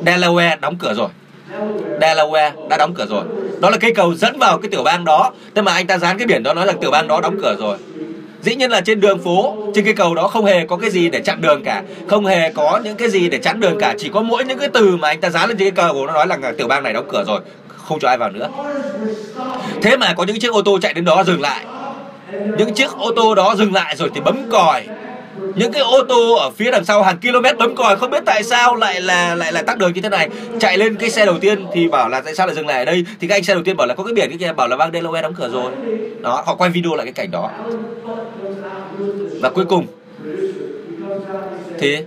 Delaware đóng cửa rồi. Delaware đã đóng cửa rồi. Đó là cây cầu dẫn vào cái tiểu bang đó. Thế mà anh ta dán cái biển đó, nói là tiểu bang đó đóng cửa rồi. Dĩ nhiên là trên đường phố, trên cây cầu đó không hề có cái gì để chặn đường cả. Không hề có những cái gì để chắn đường cả. Chỉ có mỗi những cái từ mà anh ta dán lên trên cái cầu. Nó nói là tiểu bang này đóng cửa rồi không cho ai vào nữa. Thế mà có những chiếc ô tô chạy đến đó dừng lại. Những chiếc ô tô đó dừng lại rồi thì bấm còi. Những cái ô tô ở phía đằng sau hàng km bấm còi, không biết tại sao lại là lại là tắc đường như thế này. Chạy lên cái xe đầu tiên thì bảo là tại sao lại dừng lại ở đây? Thì các anh xe đầu tiên bảo là có cái biển cái kia, bảo là bang Delaware đóng cửa rồi. Đó, họ quay video lại cái cảnh đó. Và cuối cùng thì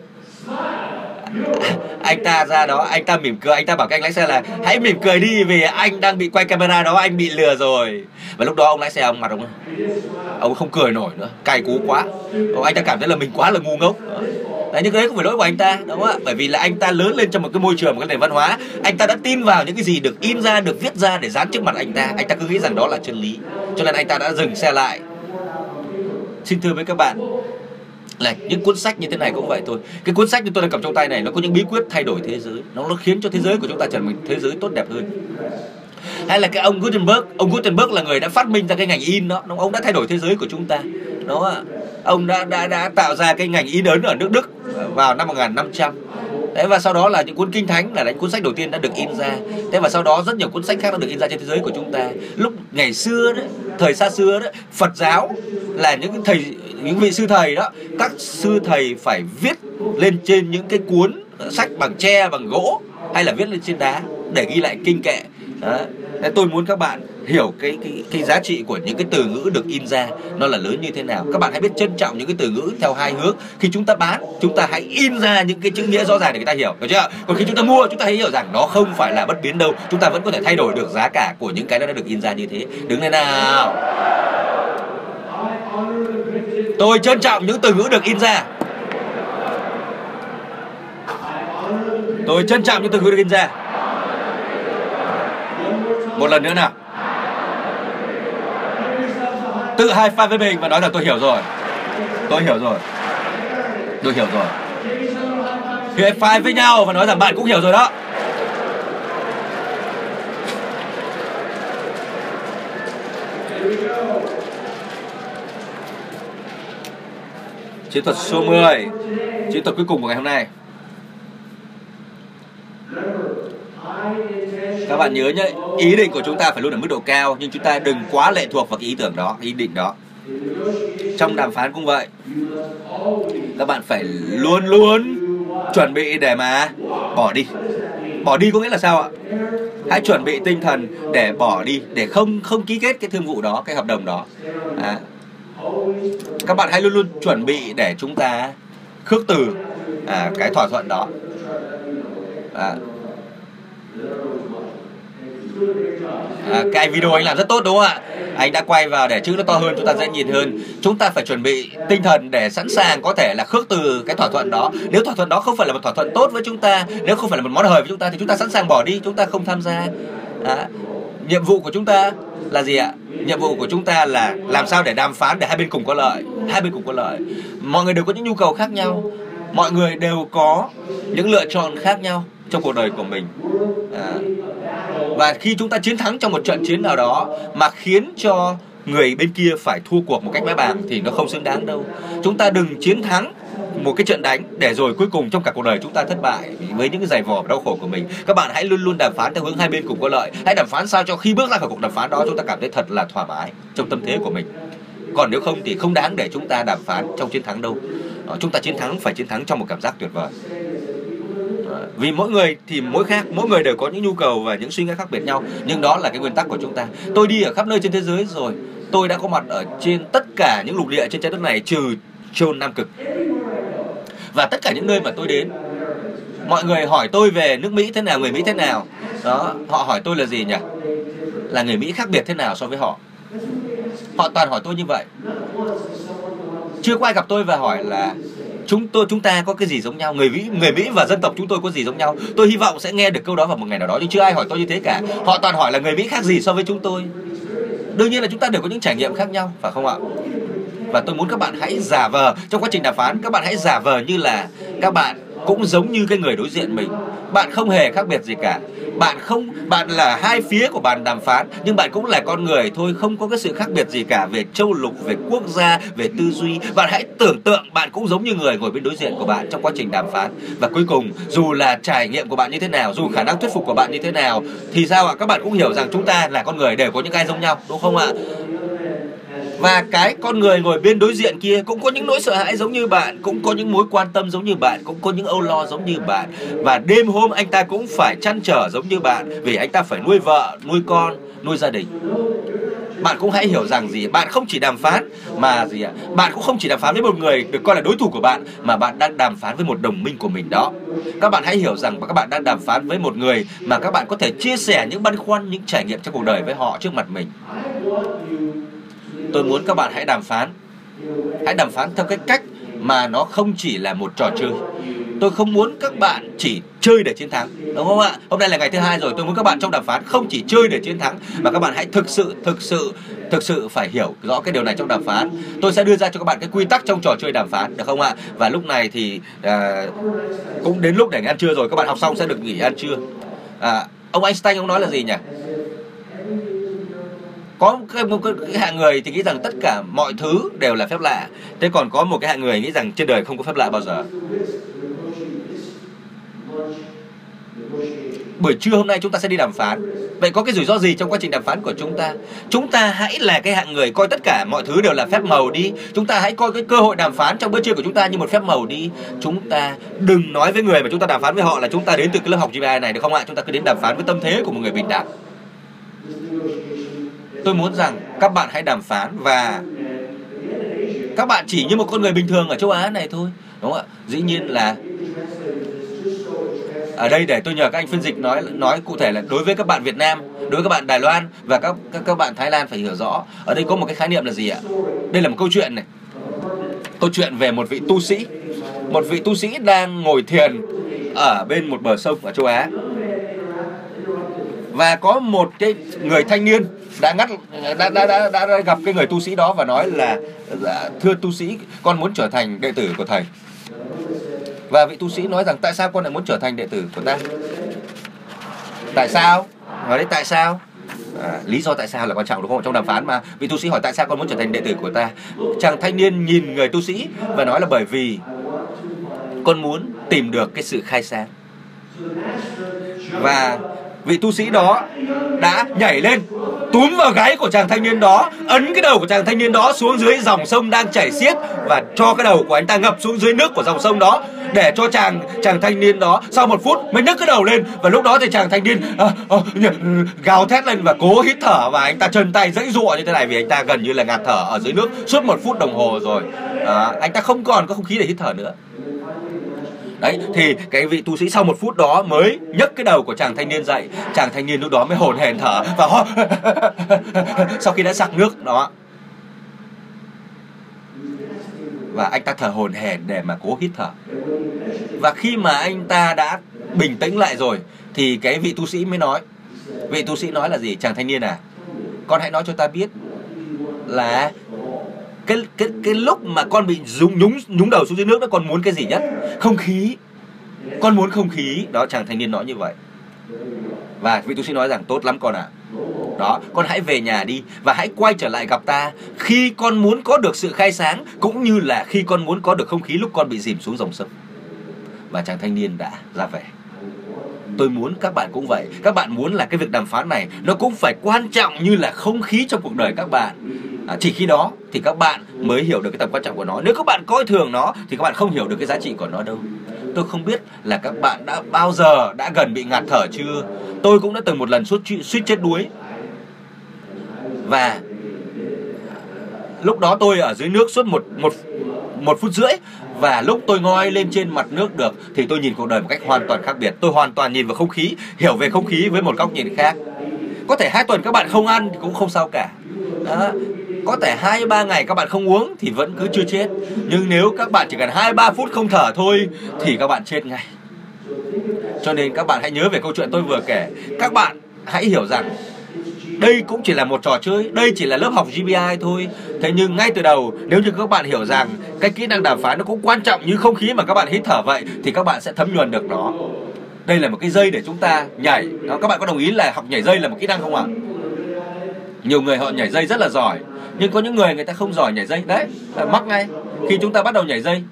anh ta ra đó anh ta mỉm cười anh ta bảo cách anh lái xe là hãy mỉm cười đi vì anh đang bị quay camera đó anh bị lừa rồi. Và lúc đó ông lái xe ông mặt ông ông không cười nổi nữa cay cú quá. Ông anh ta cảm thấy là mình quá là ngu ngốc. Ờ. Đấy, nhưng cái đấy không phải lỗi của anh ta đúng không ạ? Bởi vì là anh ta lớn lên trong một cái môi trường một cái nền văn hóa. Anh ta đã tin vào những cái gì được in ra được viết ra để dán trước mặt anh ta. Anh ta cứ nghĩ rằng đó là chân lý. Cho nên anh ta đã dừng xe lại. Xin thưa với các bạn lệch. Những cuốn sách như thế này cũng vậy thôi. Cái cuốn sách như tôi đang cầm trong tay này, nó có những bí quyết thay đổi thế giới. Nó nó khiến cho thế giới của chúng ta trở thành thế giới tốt đẹp hơn. Hay là cái ông Gutenberg ông Gutenberg là người đã phát minh ra cái ngành in đó. Ông đã thay đổi thế giới của chúng ta. Đó ông đã đã đã tạo ra cái ngành in ấn ở nước Đức vào năm 1500 Đấy và sau đó là những cuốn kinh thánh là những cuốn sách đầu tiên đã được in ra. Thế và sau đó rất nhiều cuốn sách khác đã được in ra trên thế giới của chúng ta. Lúc ngày xưa đấy, thời xa xưa đấy, Phật giáo là những thầy những vị sư thầy đó, các sư thầy phải viết lên trên những cái cuốn sách bằng tre bằng gỗ hay là viết lên trên đá để ghi lại kinh kệ. Đó. Nên tôi muốn các bạn hiểu cái cái cái giá trị của những cái từ ngữ được in ra nó là lớn như thế nào. Các bạn hãy biết trân trọng những cái từ ngữ theo hai hướng. Khi chúng ta bán, chúng ta hãy in ra những cái chữ nghĩa rõ ràng để người ta hiểu, được chưa? Còn khi chúng ta mua, chúng ta hãy hiểu rằng nó không phải là bất biến đâu. Chúng ta vẫn có thể thay đổi được giá cả của những cái đó đã được in ra như thế. Đứng lên nào. Tôi trân trọng những từ ngữ được in ra. Tôi trân trọng những từ ngữ được in ra. Một lần nữa nào. Tự hai pha với mình và nói là tôi hiểu rồi. Tôi hiểu rồi. Tôi hiểu rồi. Khi high five với nhau và nói rằng bạn cũng hiểu rồi đó. Chiến thuật số 10 Chiến thuật cuối cùng của ngày hôm nay các bạn nhớ nhé Ý định của chúng ta phải luôn ở mức độ cao Nhưng chúng ta đừng quá lệ thuộc vào cái ý tưởng đó Ý định đó. Trong đàm phán cũng vậy. Các bạn phải luôn luôn Chuẩn bị để mà Bỏ đi. Bỏ đi có nghĩa là sao ạ? Hãy chuẩn bị tinh thần để bỏ đi Để không không ký kết cái thương vụ đó Cái hợp đồng đó. À, các bạn hãy luôn luôn chuẩn bị để chúng ta khước từ à, cái thỏa thuận đó. À à, cái video anh làm rất tốt đúng không ạ? Anh đã quay vào để chữ nó to hơn chúng ta dễ nhìn hơn. Chúng ta phải chuẩn bị tinh thần để sẵn sàng có thể là khước từ cái thỏa thuận đó. Nếu thỏa thuận đó không phải là một thỏa thuận tốt với chúng ta nếu không phải là một món hời với chúng ta thì chúng ta sẵn sàng bỏ đi chúng ta không tham gia. À, nhiệm vụ của chúng ta là gì ạ? Nhiệm vụ của chúng ta là làm sao để đàm phán để hai bên cùng có lợi hai bên cùng có lợi. Mọi người đều có những nhu cầu khác nhau. Mọi người đều có những lựa chọn khác nhau trong cuộc đời của mình. À, và khi chúng ta chiến thắng trong một trận chiến nào đó mà khiến cho người bên kia phải thua cuộc một cách máy bàng thì nó không xứng đáng đâu. Chúng ta đừng chiến thắng một cái trận đánh để rồi cuối cùng trong cả cuộc đời chúng ta thất bại với những cái giày vò và đau khổ của mình. Các bạn hãy luôn luôn đàm phán theo hướng hai bên cùng có lợi. Hãy đàm phán sao cho khi bước ra khỏi cuộc đàm phán đó chúng ta cảm thấy thật là thoải mái trong tâm thế của mình. Còn nếu không thì không đáng để chúng ta đàm phán trong chiến thắng đâu. Ờ, chúng ta chiến thắng phải chiến thắng trong một cảm giác tuyệt vời vì mỗi người thì mỗi khác, mỗi người đều có những nhu cầu và những suy nghĩ khác biệt nhau. Nhưng đó là cái nguyên tắc của chúng ta. Tôi đi ở khắp nơi trên thế giới rồi. Tôi đã có mặt ở trên tất cả những lục địa trên trái đất này trừ châu nam cực. Và tất cả những nơi mà tôi đến, mọi người hỏi tôi về nước mỹ thế nào, người mỹ thế nào. Đó, họ hỏi tôi là gì nhỉ? Là người mỹ khác biệt thế nào so với họ? Họ toàn hỏi tôi như vậy. Chưa có ai gặp tôi và hỏi là chúng tôi, chúng ta có cái gì giống nhau? Người mỹ người mỹ và dân tộc chúng tôi có gì giống nhau? Tôi hy vọng sẽ nghe được câu đó vào một ngày nào đó, nhưng chưa ai hỏi tôi như thế cả. Họ toàn hỏi là người mỹ khác gì so với chúng tôi. Đương nhiên là chúng ta đều có những trải nghiệm khác nhau, phải không ạ? Và tôi muốn các bạn hãy giả vờ, trong quá trình đàm phán, các bạn hãy giả vờ như là các bạn cũng giống như cái người đối diện mình. Bạn không hề khác biệt gì cả. Bạn không, bạn là hai phía của bàn đàm phán, nhưng bạn cũng là con người. Thôi, không có cái sự khác biệt gì cả về châu lục, về quốc gia, về tư duy. Bạn hãy tưởng tượng bạn cũng giống như người ngồi bên đối diện của bạn trong quá trình đàm phán. Và cuối cùng, dù là trải nghiệm của bạn như thế nào, dù khả năng thuyết phục của bạn như thế nào, thì sao ạ? Các bạn cũng hiểu rằng chúng ta là con người đều có những cái giống nhau, đúng không ạ? Và cái con người ngồi bên đối diện kia cũng có những nỗi sợ hãi giống như bạn, cũng có những mối quan tâm giống như bạn, cũng có những âu lo giống như bạn. Và đêm hôm anh ta cũng phải chăn trở giống như bạn, vì anh ta phải nuôi vợ, nuôi con, nuôi gia đình. Bạn cũng hãy hiểu rằng gì bạn không chỉ đàm phán mà gì ạ? Bạn cũng không chỉ đàm phán với một người được coi là đối thủ của bạn, mà bạn đang đàm phán với một đồng minh của mình đó. Các bạn hãy hiểu rằng các bạn đang đàm phán với một người mà các bạn có thể chia sẻ những băn khoăn, những trải nghiệm trong cuộc đời với họ trước mặt mình tôi muốn các bạn hãy đàm phán. Hãy đàm phán theo cái cách mà nó không chỉ là một trò chơi. Tôi không muốn các bạn chỉ chơi để chiến thắng đúng không ạ? Hôm nay là ngày thứ hai rồi tôi muốn các bạn trong đàm phán không chỉ chơi để chiến thắng mà các bạn hãy thực sự thực sự thực sự phải hiểu rõ cái điều này trong đàm phán. Tôi sẽ đưa ra cho các bạn cái quy tắc trong trò chơi đàm phán được không ạ? Và lúc này thì à, cũng đến lúc để ăn trưa rồi các bạn học xong sẽ được nghỉ ăn trưa. À, ông Einstein ông nói là gì nhỉ? Có một cái, một cái hạng người thì nghĩ rằng tất cả mọi thứ đều là phép lạ. Thế còn có một cái hạng người nghĩ rằng trên đời không có phép lạ bao giờ. Buổi trưa hôm nay chúng ta sẽ đi đàm phán. Vậy có cái rủi ro gì trong quá trình đàm phán của chúng ta? Chúng ta hãy là cái hạng người coi tất cả mọi thứ đều là phép màu đi. Chúng ta hãy coi cái cơ hội đàm phán trong bữa trưa của chúng ta như một phép màu đi. Chúng ta đừng nói với người mà chúng ta đàm phán với họ là chúng ta đến từ cái lớp học GPI này được không ạ? Chúng ta cứ đến đàm phán với tâm thế của một người bình đẳng tôi muốn rằng các bạn hãy đàm phán và các bạn chỉ như một con người bình thường ở châu Á này thôi, đúng không ạ? Dĩ nhiên là ở đây để tôi nhờ các anh phiên dịch nói nói cụ thể là đối với các bạn Việt Nam, đối với các bạn Đài Loan và các các các bạn Thái Lan phải hiểu rõ. Ở đây có một cái khái niệm là gì ạ? Đây là một câu chuyện này. Câu chuyện về một vị tu sĩ. Một vị tu sĩ đang ngồi thiền ở bên một bờ sông ở châu Á và có một cái người thanh niên đã ngắt đã đã, đã, đã, đã gặp cái người tu sĩ đó và nói là thưa tu sĩ con muốn trở thành đệ tử của thầy. Và vị tu sĩ nói rằng tại sao con lại muốn trở thành đệ tử của ta? Tại sao? Nói đấy tại sao? À, lý do tại sao là quan trọng đúng không? Trong đàm phán mà vị tu sĩ hỏi tại sao con muốn trở thành đệ tử của ta? Chàng thanh niên nhìn người tu sĩ và nói là bởi vì con muốn tìm được cái sự khai sáng. Và vị tu sĩ đó đã nhảy lên túm vào gáy của chàng thanh niên đó ấn cái đầu của chàng thanh niên đó xuống dưới dòng sông đang chảy xiết và cho cái đầu của anh ta ngập xuống dưới nước của dòng sông đó để cho chàng chàng thanh niên đó sau một phút mới nhấc cái đầu lên. Và lúc đó thì chàng thanh niên à, à, gào thét lên và cố hít thở và anh ta chân tay dãy dụa như thế này vì anh ta gần như là ngạt thở ở dưới nước suốt một phút đồng hồ rồi. À, anh ta không còn có không khí để hít thở nữa đấy, thì cái vị tu sĩ sau một phút đó mới nhấc cái đầu của chàng thanh niên dậy. Chàng thanh niên lúc đó mới hồn hển thở và ho. (laughs) Sau khi đã sặc nước, đó. Và anh ta thở hồn hển để mà cố hít thở. Và khi mà anh ta đã bình tĩnh lại rồi, thì cái vị tu sĩ mới nói, vị tu sĩ nói là gì? Chàng thanh niên à con hãy nói cho ta biết là cái cái cái lúc mà con bị nhúng nhúng nhúng đầu xuống dưới nước đó con muốn cái gì nhất? Không khí. Con muốn không khí. Đó chàng thanh niên nói như vậy. Và vị tu sĩ nói rằng tốt lắm con ạ. À. đó con hãy về nhà đi và hãy quay trở lại gặp ta. Khi con muốn có được sự khai sáng cũng như là khi con muốn có được không khí lúc con bị dìm xuống dòng sông. Và chàng thanh niên đã ra về. Tôi muốn các bạn cũng vậy. Các bạn muốn là cái việc đàm phán này nó cũng phải quan trọng như là không khí trong cuộc đời các bạn. À, chỉ khi đó thì các bạn mới hiểu được cái tầm quan trọng của nó. Nếu các bạn coi thường nó, thì các bạn không hiểu được cái giá trị của nó đâu. Tôi không biết là các bạn đã bao giờ đã gần bị ngạt thở chưa. Tôi cũng đã từng một lần suýt suýt chết đuối. Và lúc đó tôi ở dưới nước suốt một một một phút rưỡi. Và lúc tôi ngoi lên trên mặt nước được, thì tôi nhìn cuộc đời một cách hoàn toàn khác biệt. Tôi hoàn toàn nhìn vào không khí, hiểu về không khí với một góc nhìn khác. Có thể hai tuần các bạn không ăn thì cũng không sao cả. Đó có thể hai ba ngày các bạn không uống thì vẫn cứ chưa chết. Nhưng nếu các bạn chỉ cần hai ba phút không thở thôi thì các bạn chết ngay. Cho nên các bạn hãy nhớ về câu chuyện tôi vừa kể. Các bạn hãy hiểu rằng đây cũng chỉ là một trò chơi, đây chỉ là lớp học GBI thôi. Thế nhưng ngay từ đầu, nếu như các bạn hiểu rằng cái kỹ năng đàm phán nó cũng quan trọng như không khí mà các bạn hít thở vậy, thì các bạn sẽ thấm nhuần được nó. Đây là một cái dây để chúng ta nhảy. Đó, các bạn có đồng ý là học nhảy dây là một kỹ năng không ạ? Nhiều người họ nhảy dây rất là giỏi nhưng có những người người ta không giỏi nhảy dây. Đấy là mắc ngay. Khi chúng ta bắt đầu nhảy dây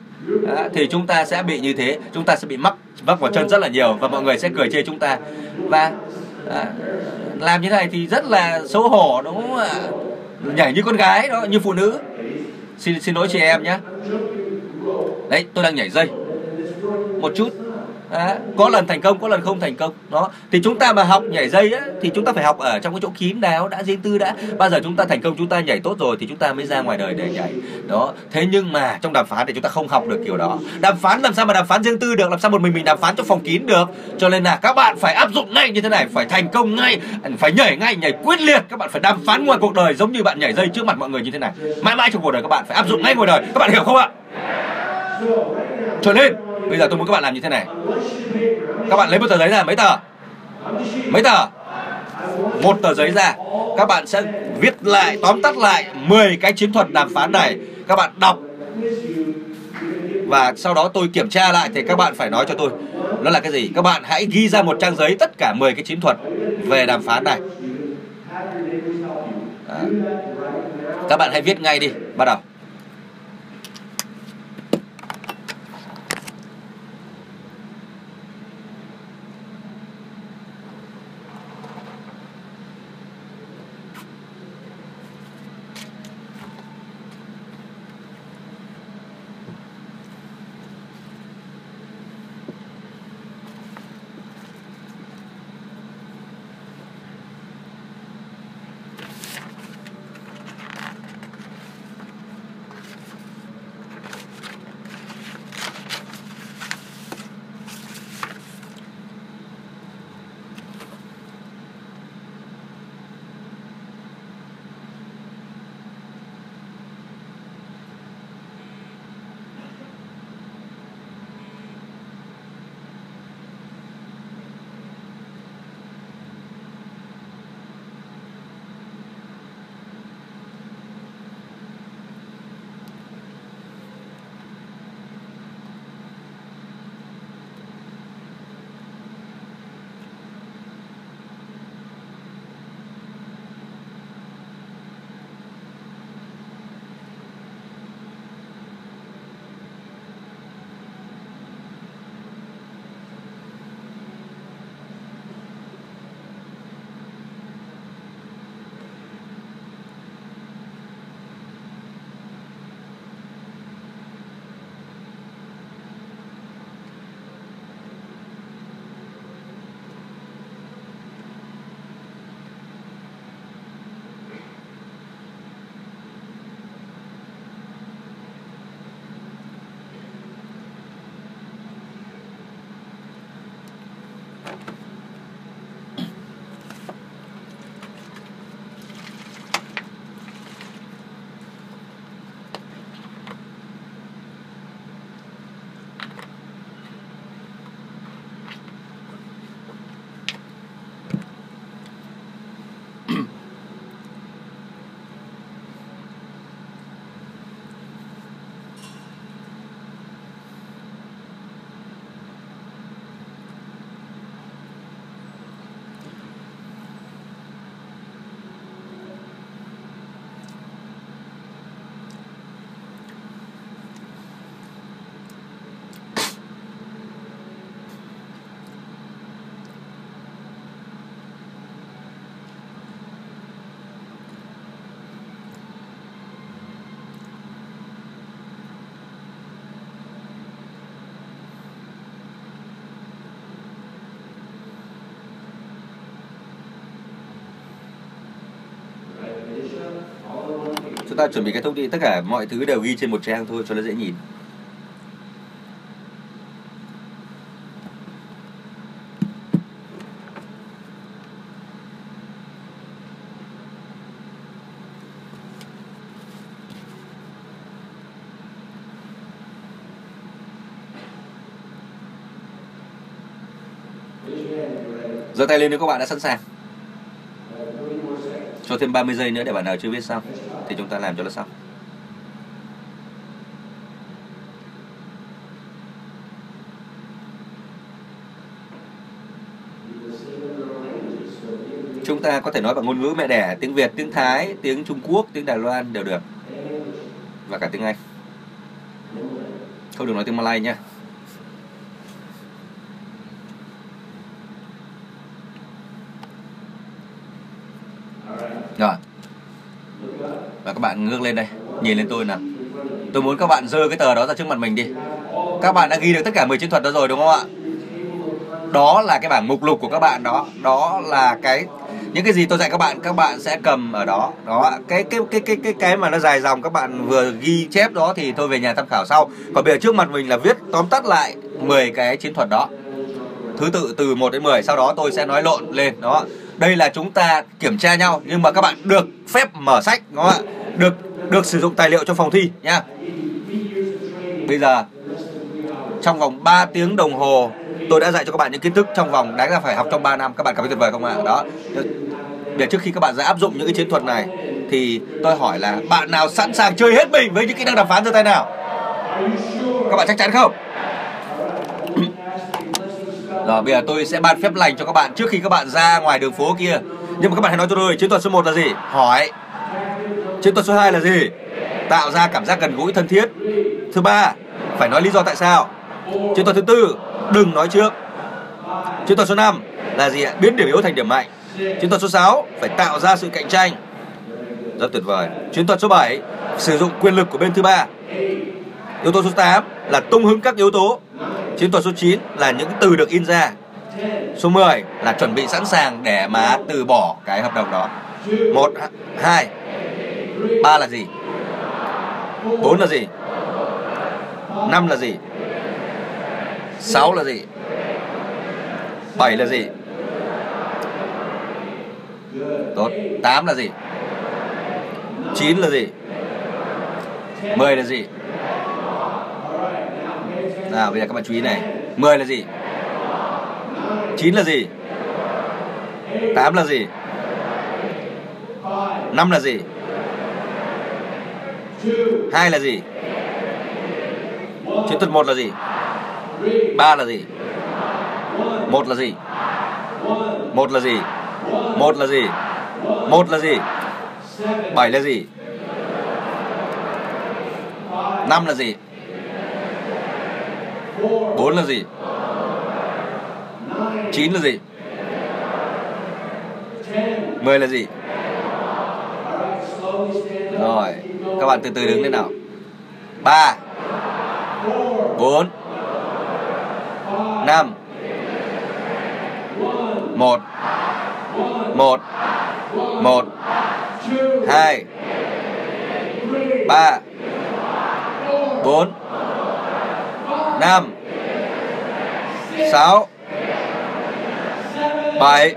đó, thì chúng ta sẽ bị như thế. Chúng ta sẽ bị mắc vấp vào chân rất là nhiều và mọi người sẽ cười chê chúng ta. Và à, làm như thế này thì rất là xấu hổ đúng không ạ? Nhảy như con gái đó như phụ nữ. Xin xin lỗi chị em nhé. Đấy tôi đang nhảy dây. Một chút. Đó. có lần thành công có lần không thành công. Đó thì chúng ta mà học nhảy dây á, thì chúng ta phải học ở trong cái chỗ kín đáo đã riêng tư đã. Bao giờ chúng ta thành công chúng ta nhảy tốt rồi thì chúng ta mới ra ngoài đời để nhảy. Đó thế nhưng mà trong đàm phán thì chúng ta không học được kiểu đó. Đàm phán làm sao mà đàm phán riêng tư được? Làm sao một mình mình đàm phán trong phòng kín được? Cho nên là các bạn phải áp dụng ngay như thế này phải thành công ngay phải nhảy ngay nhảy quyết liệt. Các bạn phải đàm phán ngoài cuộc đời giống như bạn nhảy dây trước mặt mọi người như thế này. Mãi mãi trong cuộc đời các bạn phải áp dụng ngay ngoài đời. Các bạn hiểu không ạ? Cho nên, bây giờ tôi muốn các bạn làm như thế này. Các bạn lấy một tờ giấy ra, mấy tờ? Mấy tờ? Một tờ giấy ra. Các bạn sẽ viết lại, tóm tắt lại 10 cái chiến thuật đàm phán này. Các bạn đọc. Và sau đó tôi kiểm tra lại thì các bạn phải nói cho tôi, nó là cái gì? Các bạn hãy ghi ra một trang giấy tất cả 10 cái chiến thuật về đàm phán này. Đó. các bạn hãy viết ngay đi, bắt đầu. Ta chuẩn bị cái thông tin, tất cả mọi thứ đều ghi trên một trang thôi cho nó dễ nhìn. Giơ tay lên nếu các bạn đã sẵn sàng. Cho thêm 30 giây nữa để bạn nào chưa biết xong thì chúng ta làm cho nó xong. Chúng ta có thể nói bằng ngôn ngữ mẹ đẻ, tiếng Việt, tiếng Thái, tiếng Trung Quốc, tiếng Đài Loan đều được. Và cả tiếng Anh. Không được nói tiếng Malay nha rồi và các bạn ngước lên đây, nhìn lên tôi nào. Tôi muốn các bạn dơ cái tờ đó ra trước mặt mình đi. Các bạn đã ghi được tất cả 10 chiến thuật đó rồi, đúng không ạ? Đó là cái bảng mục lục của các bạn đó. Đó là cái, những cái gì tôi dạy các bạn các bạn sẽ cầm ở đó. Đó cái cái cái cái cái cái mà nó dài dòng các bạn vừa ghi chép đó thì tôi về nhà tham khảo sau. Còn bây giờ trước mặt mình là viết, tóm tắt lại 10 cái chiến thuật đó. Thứ tự từ 1 đến 10 sau đó tôi sẽ nói lộn lên đó đây là chúng ta kiểm tra nhau, nhưng mà các bạn được phép mở sách, đúng không ạ? Được được sử dụng tài liệu trong phòng thi nha bây giờ, trong vòng 3 tiếng đồng hồ, tôi đã dạy cho các bạn những kiến thức trong vòng đáng ra phải học trong 3 năm. Các bạn cảm thấy tuyệt vời không ạ? Đó. Để trước khi các bạn ra áp dụng những cái chiến thuật này, thì tôi hỏi là bạn nào sẵn sàng chơi hết mình với những kỹ năng đàm phán giơ tay nào? Các bạn chắc chắn không? (clears throat) Rồi, bây giờ tôi sẽ ban phép lành cho các bạn trước khi các bạn ra ngoài đường phố kia. Nhưng mà các bạn hãy nói cho tôi, chiến thuật số 1 là gì? Hỏi chiến thuật số 2 là gì? Tạo ra cảm giác gần gũi thân thiết. Thứ ba, phải nói lý do tại sao. Chiến thuật thứ tư, đừng nói trước. Chiến thuật số 5 là gì ạ? Biến điểm yếu thành điểm mạnh. Chiến thuật số 6 phải tạo ra sự cạnh tranh. Rất tuyệt vời. Chiến thuật số 7 sử dụng quyền lực của bên thứ ba. Yếu tố số 8 là tung hứng các yếu tố. Chiến thuật số 9 là những từ được in ra. Số 10 là chuẩn bị sẵn sàng để mà từ bỏ cái hợp đồng đó. Một, hai ba là gì bốn là gì năm là gì sáu là gì bảy là gì tốt tám là gì chín là gì mười là gì nào bây giờ các bạn chú ý này 10 là gì 9 là gì 8 là gì 5 là gì 2 là gì Chiến thuật 1 là gì 3 là gì 1 là gì 1 là gì 1 là gì 1 là gì 7 là gì 5 là gì 4 là gì 9 là gì 10 là gì Rồi các bạn từ từ đứng lên nào. 3 4 5 1 1 1 2 3 4 5 6 7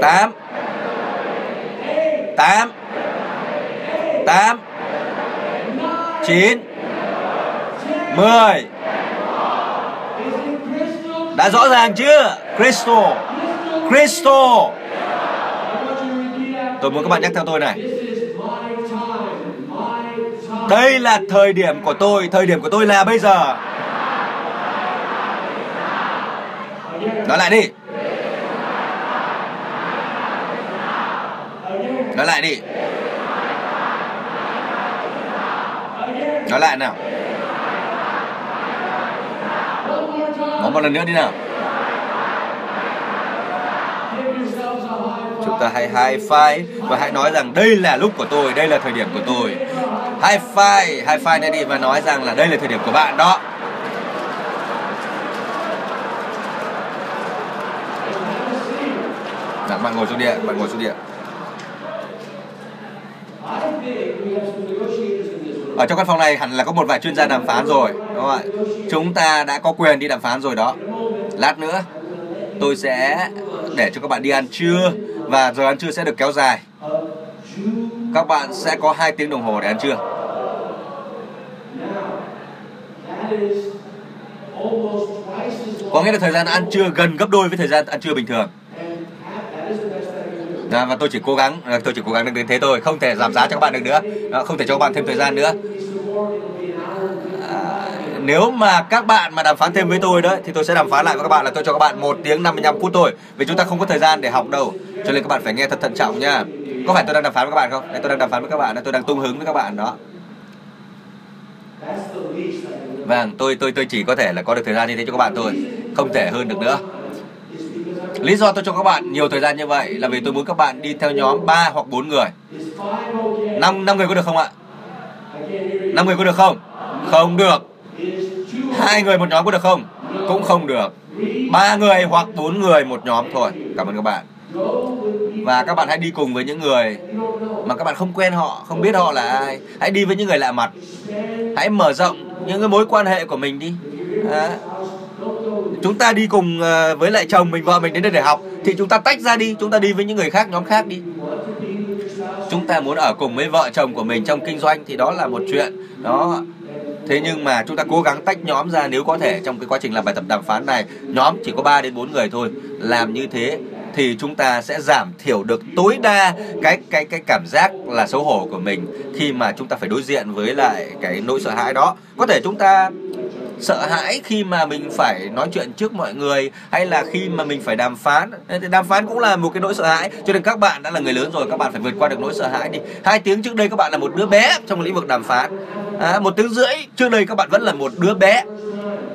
8 8 8 9 10 Đã rõ ràng chưa? Crystal Crystal Tôi muốn các bạn nhắc theo tôi này. Đây là thời điểm của tôi. Thời điểm của tôi là bây giờ. Nói lại đi. Nói lại đi. Nói lại nào. Nói một lần nữa đi nào. Chúng ta hãy high five Và hãy nói rằng đây là lúc của tôi Đây là thời điểm của tôi. High five High five này đi và nói rằng là đây là thời điểm của bạn đó. Nào, bạn ngồi xuống điện, bạn ngồi xuống điện ở trong căn phòng này hẳn là có một vài chuyên gia đàm phán rồi, đúng không ạ? Chúng ta đã có quyền đi đàm phán rồi đó. Lát nữa, tôi sẽ để cho các bạn đi ăn trưa, và giờ ăn trưa sẽ được kéo dài. Các bạn sẽ có hai tiếng đồng hồ để ăn trưa. Có nghĩa là thời gian ăn trưa gần gấp đôi với thời gian ăn trưa bình thường. Đó, và tôi chỉ cố gắng tôi chỉ cố gắng được đến thế thôi không thể giảm giá cho các bạn được nữa không thể cho các bạn thêm thời gian nữa à, nếu mà các bạn mà đàm phán thêm với tôi đấy thì tôi sẽ đàm phán lại với các bạn là tôi cho các bạn một tiếng 55 phút thôi vì chúng ta không có thời gian để học đâu cho nên các bạn phải nghe thật thận trọng nha có phải tôi đang đàm phán với các bạn không Đấy, tôi đang đàm phán với các bạn tôi đang tung hứng với các bạn đó Vâng, tôi tôi tôi chỉ có thể là có được thời gian như thế cho các bạn thôi, không thể hơn được nữa. Lý do tôi cho các bạn nhiều thời gian như vậy là vì tôi muốn các bạn đi theo nhóm 3 hoặc 4 người. 5 5 người có được không ạ? 5 người có được không? Không được. Hai người một nhóm có được không? Cũng không được. Ba người hoặc bốn người một nhóm thôi. Cảm ơn các bạn. Và các bạn hãy đi cùng với những người mà các bạn không quen họ, không biết họ là ai. Hãy đi với những người lạ mặt. Hãy mở rộng những cái mối quan hệ của mình đi. À, chúng ta đi cùng ờ, với lại chồng mình, vợ mình đến đây để học thì chúng ta tách ra đi, chúng ta đi với những người khác, nhóm khác đi. Chúng ta muốn ở cùng với vợ chồng của mình trong kinh doanh thì đó là một chuyện. Đó, Thế nhưng mà chúng ta cố gắng tách nhóm ra nếu có thể trong cái quá trình làm bài tập đàm phán này, nhóm chỉ có 3 đến 4 người thôi. Làm như thế thì chúng ta sẽ giảm thiểu được tối đa cái cái cái cảm giác là xấu hổ của mình khi mà chúng ta phải đối diện với lại cái nỗi sợ hãi đó. Có thể chúng ta sợ hãi khi mà mình phải nói chuyện trước mọi người hay là khi mà mình phải đàm phán. Thì đàm phán cũng là một cái nỗi sợ hãi. Cho nên các bạn đã là người lớn rồi các bạn phải vượt qua được nỗi sợ hãi đi. Hai tiếng trước đây các bạn là một đứa bé trong lĩnh vực đàm phán. À, một tiếng rưỡi trước đây các bạn vẫn là một đứa bé.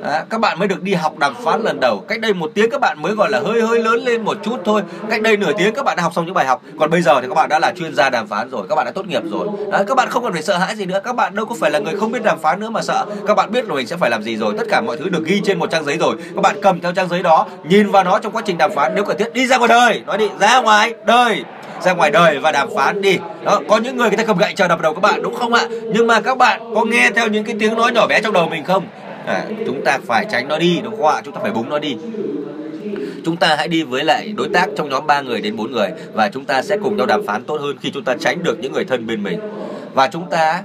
À, các bạn mới được đi học đàm phán lần đầu. Cách đây một tiếng các bạn mới gọi là hơi hơi lớn lên một chút thôi. Cách đây nửa tiếng các bạn đã học xong những bài học. Còn bây giờ thì các bạn đã là chuyên gia đàm phán rồi các bạn đã tốt nghiệp rồi. À, các bạn không cần phải sợ hãi gì nữa. Các bạn đâu có phải là người không biết đàm phán nữa mà sợ. Các bạn biết là mình sẽ phải làm gì rồi. Tất cả mọi thứ được ghi trên một trang giấy rồi. Các bạn cầm theo trang giấy đó nhìn vào nó trong quá trình đàm phán. Nếu cần thiết đi ra ngoài đời. Nói đi ra ngoài đời. Ra ngoài đời và đàm phán đi. Đó có những người người ta cầm gậy chờ đập đầu các bạn đúng không ạ? Nhưng mà các bạn có nghe theo những cái tiếng nói nhỏ bé trong đầu mình không? À, chúng ta phải tránh nó đi đúng không ạ? Chúng ta phải búng nó đi. Chúng ta hãy đi với lại đối tác trong nhóm 3 người đến 4 người và chúng ta sẽ cùng nhau đàm phán tốt hơn khi chúng ta tránh được những người thân bên mình. Và chúng ta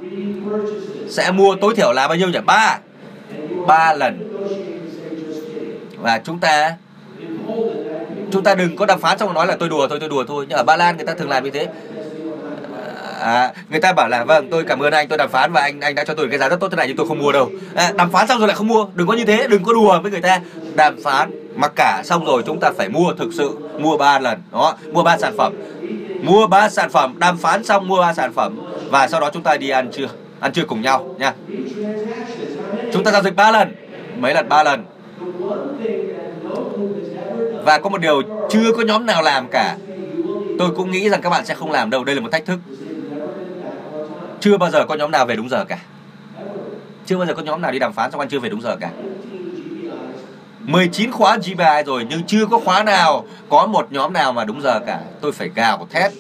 sẽ mua tối thiểu là bao nhiêu nhỉ? Ba. Ba lần. Và chúng ta chúng ta đừng có đàm phán xong rồi nói là tôi đùa thôi tôi đùa thôi. Nhưng ở Ba Lan người ta thường làm như thế à, người ta bảo là vâng tôi cảm ơn anh tôi đàm phán và anh anh đã cho tôi cái giá rất tốt thế này nhưng tôi không mua đâu. À, đàm phán xong rồi lại không mua. Đừng có như thế đừng có đùa với người ta. Đàm phán mà cả xong rồi chúng ta phải mua thực sự mua ba lần. Đó mua ba sản phẩm. Mua ba sản phẩm đàm phán xong mua ba sản phẩm. Và sau đó chúng ta đi ăn trưa ăn trưa cùng nhau nha. Chúng ta giao dịch ba lần mấy lần? Ba lần. Và có một điều chưa có nhóm nào làm cả. Tôi cũng nghĩ rằng các bạn sẽ không làm đâu. Đây là một thách thức chưa bao giờ có nhóm nào về đúng giờ cả. Chưa bao giờ có nhóm nào đi đàm phán xong ăn chưa về đúng giờ cả. 19 khóa GBI rồi, nhưng chưa có khóa nào có một nhóm nào mà đúng giờ cả. Tôi phải gào thét.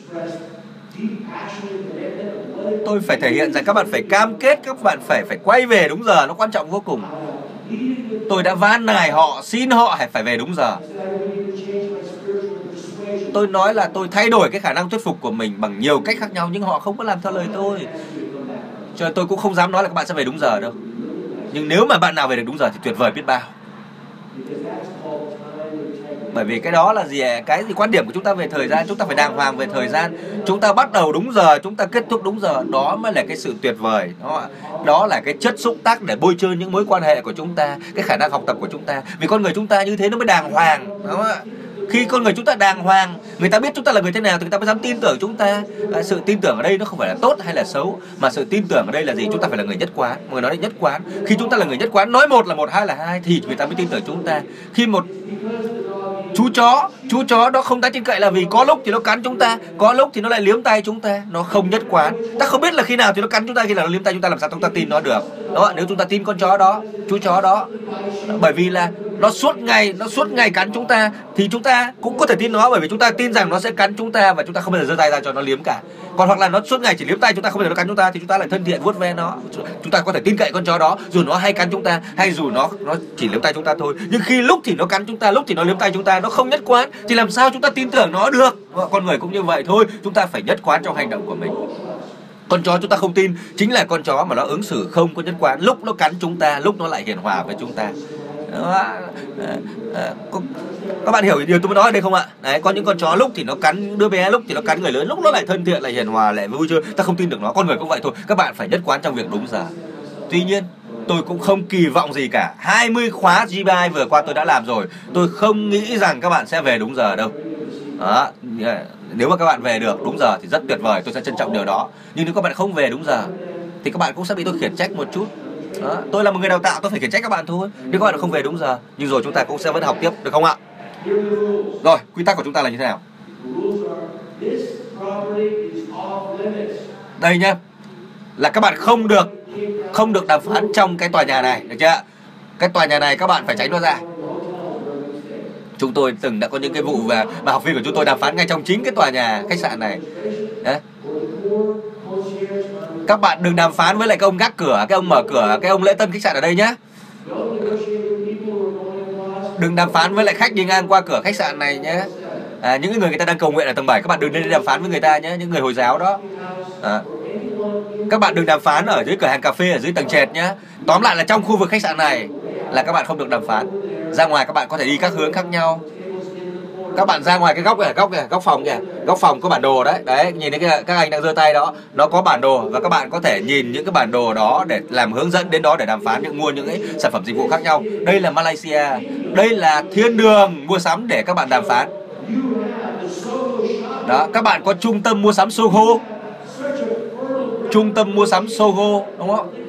Tôi phải thể hiện rằng các bạn phải cam kết, các bạn phải phải quay về đúng giờ, nó quan trọng vô cùng. Tôi đã van nài họ, xin họ phải phải về đúng giờ tôi nói là tôi thay đổi cái khả năng thuyết phục của mình bằng nhiều cách khác nhau nhưng họ không có làm theo lời tôi. Cho nên tôi cũng không dám nói là các bạn sẽ về đúng giờ đâu. Nhưng nếu mà bạn nào về được đúng giờ thì tuyệt vời biết bao. Bởi vì cái đó là gì ạ? Cái gì quan điểm của chúng ta về thời gian? Chúng ta phải đàng hoàng về thời gian. Chúng ta bắt đầu đúng giờ chúng ta kết thúc đúng giờ. Đó mới là cái sự tuyệt vời. Đó, đó là cái chất xúc tác để bôi trơn những mối quan hệ của chúng ta cái khả năng học tập của chúng ta. Vì con người chúng ta như thế nó mới đàng hoàng. Đúng không ạ? Khi con người chúng ta đàng hoàng người ta biết chúng ta là người thế nào thì người ta mới dám tin tưởng chúng ta. À, sự tin tưởng ở đây nó không phải là tốt hay là xấu mà sự tin tưởng ở đây là gì? Chúng ta phải là người nhất quán. Người nói là nhất quán. Khi chúng ta là người nhất quán nói một là một hai là hai thì người ta mới tin tưởng chúng ta. Khi một chú chó chú chó đó không đáng tin cậy là vì có lúc thì nó cắn chúng ta, có lúc thì nó lại liếm tay chúng ta. Nó không nhất quán. Ta không biết là khi nào thì nó cắn chúng ta, khi nào nó liếm tay chúng ta, làm sao chúng ta tin nó được. Đó nếu chúng ta tin con chó đó, chú chó đó, bởi vì là nó suốt ngày, nó suốt ngày cắn chúng ta, thì chúng ta cũng có thể tin nó, bởi vì chúng ta tin rằng nó sẽ cắn chúng ta và chúng ta không bao giờ giơ tay ra cho nó liếm cả còn hoặc là nó suốt ngày chỉ liếm tay chúng ta không bao giờ nó cắn chúng ta thì chúng ta lại thân thiện vuốt ve nó. Chúng ta có thể tin cậy con chó đó. Dù nó hay cắn chúng ta hay dù nó nó chỉ liếm tay chúng ta thôi. Nhưng khi lúc thì nó cắn chúng ta, lúc thì nó liếm tay chúng ta, nó không nhất quán, thì làm sao chúng ta tin tưởng nó được? Con người cũng như vậy thôi. Chúng ta phải nhất quán trong hành động của mình. Con chó chúng ta không tin chính là con chó mà nó ứng xử không có nhất quán. Lúc nó cắn chúng ta, lúc nó lại hiền hòa với chúng ta. Ờ, ờ, có, các bạn hiểu điều tôi muốn nói ở đây không ạ? Đấy có những con chó lúc thì nó cắn đứa bé lúc thì nó cắn người lớn lúc nó lại thân thiện lại hiền hòa lại vui chơi. Ta không tin được nó con người cũng vậy thôi. Các bạn phải nhất quán trong việc đúng giờ. Tuy nhiên tôi cũng không kỳ vọng gì cả. 20 khóa GBI vừa qua tôi đã làm rồi. Tôi không nghĩ rằng các bạn sẽ về đúng giờ đâu. Đó nếu mà các bạn về được đúng giờ thì rất tuyệt vời tôi sẽ trân trọng điều đó. Nhưng nếu các bạn không về đúng giờ thì các bạn cũng sẽ bị tôi khiển trách một chút đó. tôi là một người đào tạo, tôi phải khiển trách các bạn thôi. Nếu các bạn không về đúng giờ, nhưng rồi chúng ta cũng sẽ vẫn học tiếp, được không ạ? Rồi, quy tắc của chúng ta là như thế nào? Đây nhá, là các bạn không được không được đàm phán trong cái tòa nhà này, được chưa? Cái tòa nhà này các bạn phải tránh nó ra. Chúng tôi từng đã có những cái vụ và mà học viên của chúng tôi đàm phán ngay trong chính cái tòa nhà, khách sạn này. Đấy các bạn đừng đàm phán với lại cái ông gác cửa cái ông mở cửa cái ông lễ tân khách sạn ở đây nhé đừng đàm phán với lại khách đi ngang qua cửa khách sạn này nhé à, những người người ta đang cầu nguyện ở tầng 7 các bạn đừng nên đàm phán với người ta nhé những người hồi giáo đó. À. các bạn đừng đàm phán ở dưới cửa hàng cà phê ở dưới tầng trệt nhé tóm lại là trong khu vực khách sạn này là các bạn không được đàm phán. Ra ngoài các bạn có thể đi các hướng khác nhau các bạn ra ngoài cái góc kìa góc kìa góc phòng kìa. Góc phòng có bản đồ đấy. Đấy, nhìn thấy các anh đang giơ tay đó. Nó có bản đồ và các bạn có thể nhìn những cái bản đồ đó để làm hướng dẫn đến đó để đàm phán những, mua những cái sản phẩm dịch vụ khác nhau. Đây là Malaysia. Đây là thiên đường mua sắm để các bạn đàm phán. Đó, các bạn có trung tâm mua sắm Soho. Trung tâm mua sắm Soho, đúng không?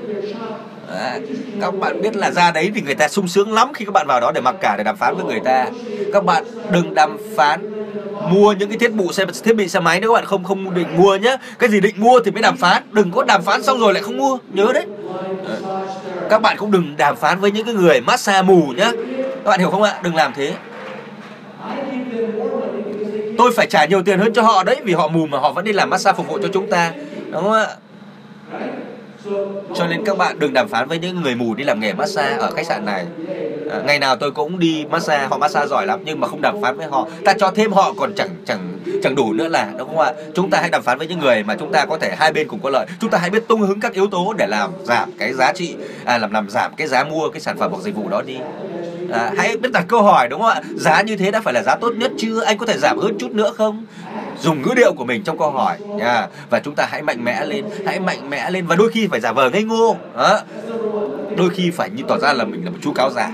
À, các bạn biết là ra đấy thì người ta sung sướng lắm khi các bạn vào đó để mặc cả để đàm phán với người ta. Các bạn đừng đàm phán mua những cái thiết bị xe, thiết bị xe máy nếu các bạn, không không định mua nhá. Cái gì định mua thì mới đàm phán. Đừng có đàm phán xong rồi lại không mua, nhớ đấy. Các bạn cũng đừng đàm phán với những cái người massage mù nhá. Các bạn hiểu không ạ? Đừng làm thế. Tôi phải trả nhiều tiền hơn cho họ đấy, vì họ mù mà họ vẫn đi làm massage phục vụ cho chúng ta. Đúng không ạ? Cho nên các bạn đừng đàm phán với những người mù đi làm nghề massage ở khách sạn này. À, ngày nào tôi cũng đi massage họ massage giỏi lắm nhưng mà không đàm phán với họ. Ta cho thêm họ còn chẳng chẳng chẳng đủ nữa là đúng không ạ? Chúng ta hãy đàm phán với những người mà chúng ta có thể hai bên cùng có lợi. Chúng ta hãy biết tung hứng các yếu tố để làm giảm cái giá trị à, làm làm giảm cái giá mua cái sản phẩm hoặc dịch vụ đó đi à, hãy biết đặt câu hỏi đúng không ạ? Giá như thế đã phải là giá tốt nhất chưa anh có thể giảm hơn chút nữa không? Dùng ngữ điệu của mình trong câu hỏi nha. Và chúng ta hãy mạnh mẽ lên hãy mạnh mẽ lên và đôi khi phải giả vờ ngây ngô. Đó. đôi khi phải như tỏ ra là mình là một chú cáo giả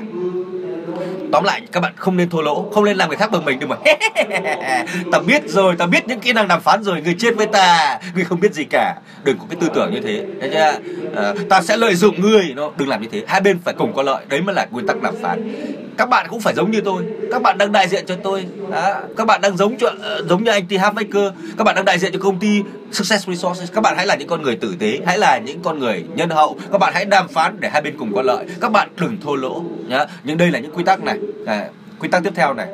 tóm lại các bạn không nên thua lỗ không nên làm người khác bằng mình đừng mà. (laughs) Ta biết rồi ta biết những kỹ năng đàm phán rồi người chết với ta. Người không biết gì cả. Đừng có cái tư tưởng như thế chưa? À, ta sẽ lợi dụng người, nó đừng làm như thế. Hai bên phải cùng có lợi. Đấy mới là nguyên tắc đàm phán các bạn cũng phải giống như tôi. Các bạn đang đại diện cho tôi. Đó. các bạn đang giống cho ờ, giống như anh T Havaker các bạn đang đại diện cho công ty Success Resources. Các bạn hãy là những con người tử tế. Hãy là những con người nhân hậu. Các bạn hãy đàm phán để hai bên cùng có lợi. Các bạn đừng thua lỗ. Nhá. Nhưng đây là những quy tắc này. À, quy tắc tiếp theo này.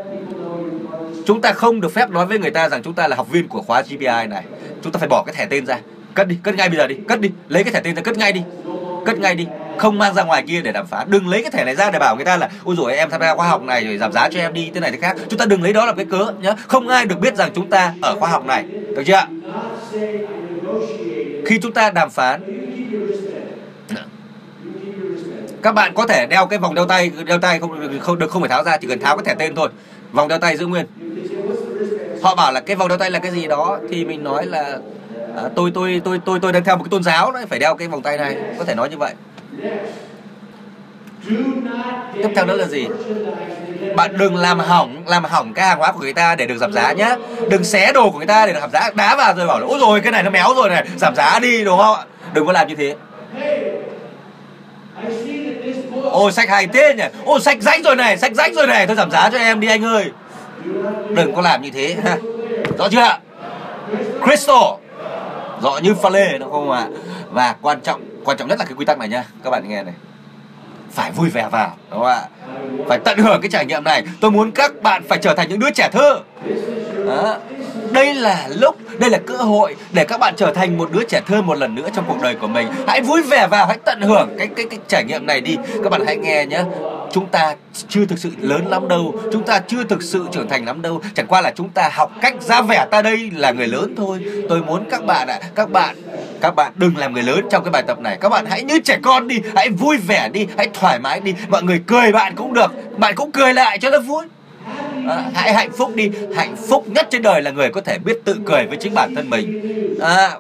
Chúng ta không được phép nói với người ta rằng chúng ta là học viên của khóa GPI này. Chúng ta phải bỏ cái thẻ tên ra. Cất đi cất ngay bây giờ đi. Cất đi. Lấy cái thẻ tên ra cất ngay đi. Cất ngay đi không mang ra ngoài kia để đàm phán. Đừng lấy cái thẻ này ra để bảo người ta là ôi rồi em tham gia khoa học này rồi giảm giá cho em đi thế này thế khác. Chúng ta đừng lấy đó làm cái cớ nhá. Không ai được biết rằng chúng ta ở khoa học này. Được chưa khi chúng ta đàm phán các bạn có thể đeo cái vòng đeo tay đeo tay không không được không phải tháo ra chỉ cần tháo cái thẻ tên thôi. Vòng đeo tay giữ nguyên. Họ bảo là cái vòng đeo tay là cái gì đó thì mình nói là à, tôi tôi tôi tôi tôi đang theo một cái tôn giáo đấy phải đeo cái vòng tay này. Có thể nói như vậy tiếp theo nữa là gì? Bạn đừng làm hỏng làm hỏng cái hàng hóa của người ta để được giảm giá nhé đừng xé đồ của người ta để được giảm giá. Đá vào rồi bảo là ôi rồi cái này nó méo rồi này, giảm giá đi đúng không ạ? Đừng có làm như thế. Ôi, sách hay thế nhỉ? Ôi, sách rách rồi này, sách rách rồi này. Tôi giảm giá cho em đi, anh ơi. Đừng có làm như thế. Ha (laughs) rõ chưa crystal. Rõ như pha lê, đúng không ạ? Và quan trọng quan trọng nhất là cái quy tắc này nhá. Các bạn nghe này. Phải vui vẻ vào, đúng không ạ? Phải tận hưởng cái trải nghiệm này. Tôi muốn các bạn phải trở thành những đứa trẻ thơ. Đó. đây là lúc, đây là cơ hội để các bạn trở thành một đứa trẻ thơ một lần nữa trong cuộc đời của mình. Hãy vui vẻ vào, hãy tận hưởng cái cái cái trải nghiệm này đi. Các bạn hãy nghe nhé chúng ta chưa thực sự lớn lắm đâu chúng ta chưa thực sự trưởng thành lắm đâu. Chẳng qua là chúng ta học cách ra vẻ ta đây là người lớn thôi. Tôi muốn các bạn ạ à, các bạn các bạn đừng làm người lớn trong cái bài tập này. Các bạn hãy như trẻ con đi hãy vui vẻ đi hãy thoải mái đi. Mọi người cười bạn cũng được bạn cũng cười lại cho nó vui. À, hãy hạnh phúc đi. Hạnh phúc nhất trên đời là người có thể biết tự cười với chính bản thân mình. À,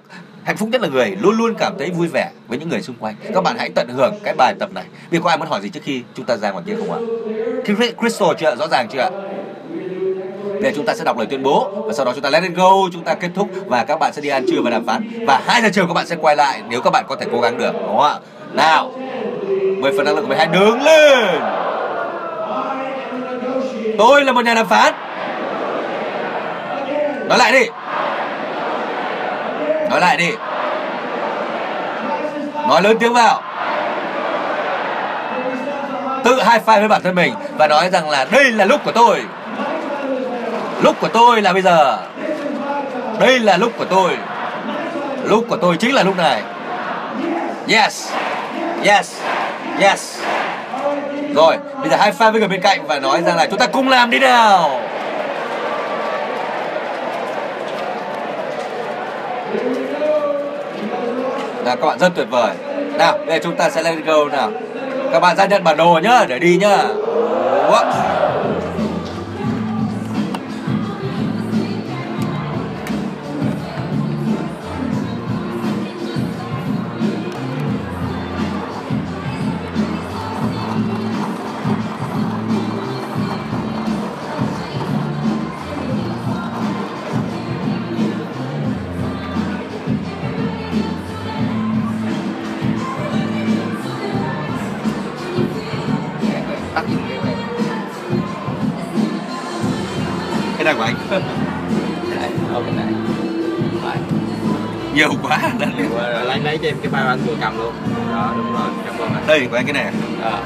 hạnh phúc nhất là người luôn luôn cảm thấy vui vẻ với những người xung quanh. Các bạn hãy tận hưởng cái bài tập này. Vì có ai muốn hỏi gì trước khi chúng ta ra ngoài kia không ạ? Crystal chưa rõ ràng chưa ạ? Để chúng ta sẽ đọc lời tuyên bố và sau đó chúng ta let it go, chúng ta kết thúc và các bạn sẽ đi ăn trưa và đàm phán. Và hai giờ chiều các bạn sẽ quay lại nếu các bạn có thể cố gắng được, đúng không ạ? Nào 10 phần năng lượng của 12 đứng lên! Tôi là một nhà đàm phán. Nói lại đi nói lại đi. Nói lớn tiếng vào. Tự hai five với bản thân mình và nói rằng là đây là lúc của tôi. Lúc của tôi là bây giờ. Đây là lúc của tôi. Lúc của tôi chính là lúc này. Yes. Yes. Yes. Rồi, bây giờ hai five với người bên cạnh và nói rằng là chúng ta cùng làm đi nào. Là các bạn rất tuyệt vời. Nào bây giờ chúng ta sẽ lên go nào. Các bạn ra nhận bản đồ nhá, để đi nhá. Ủa. Này của anh. Đấy, ô cái này Đấy. nhiều quá Rồi, lấy lấy cho em cái bao anh vừa cầm luôn. Đó đúng rồi cảm ơn anh. Đây của anh cái này Ờ.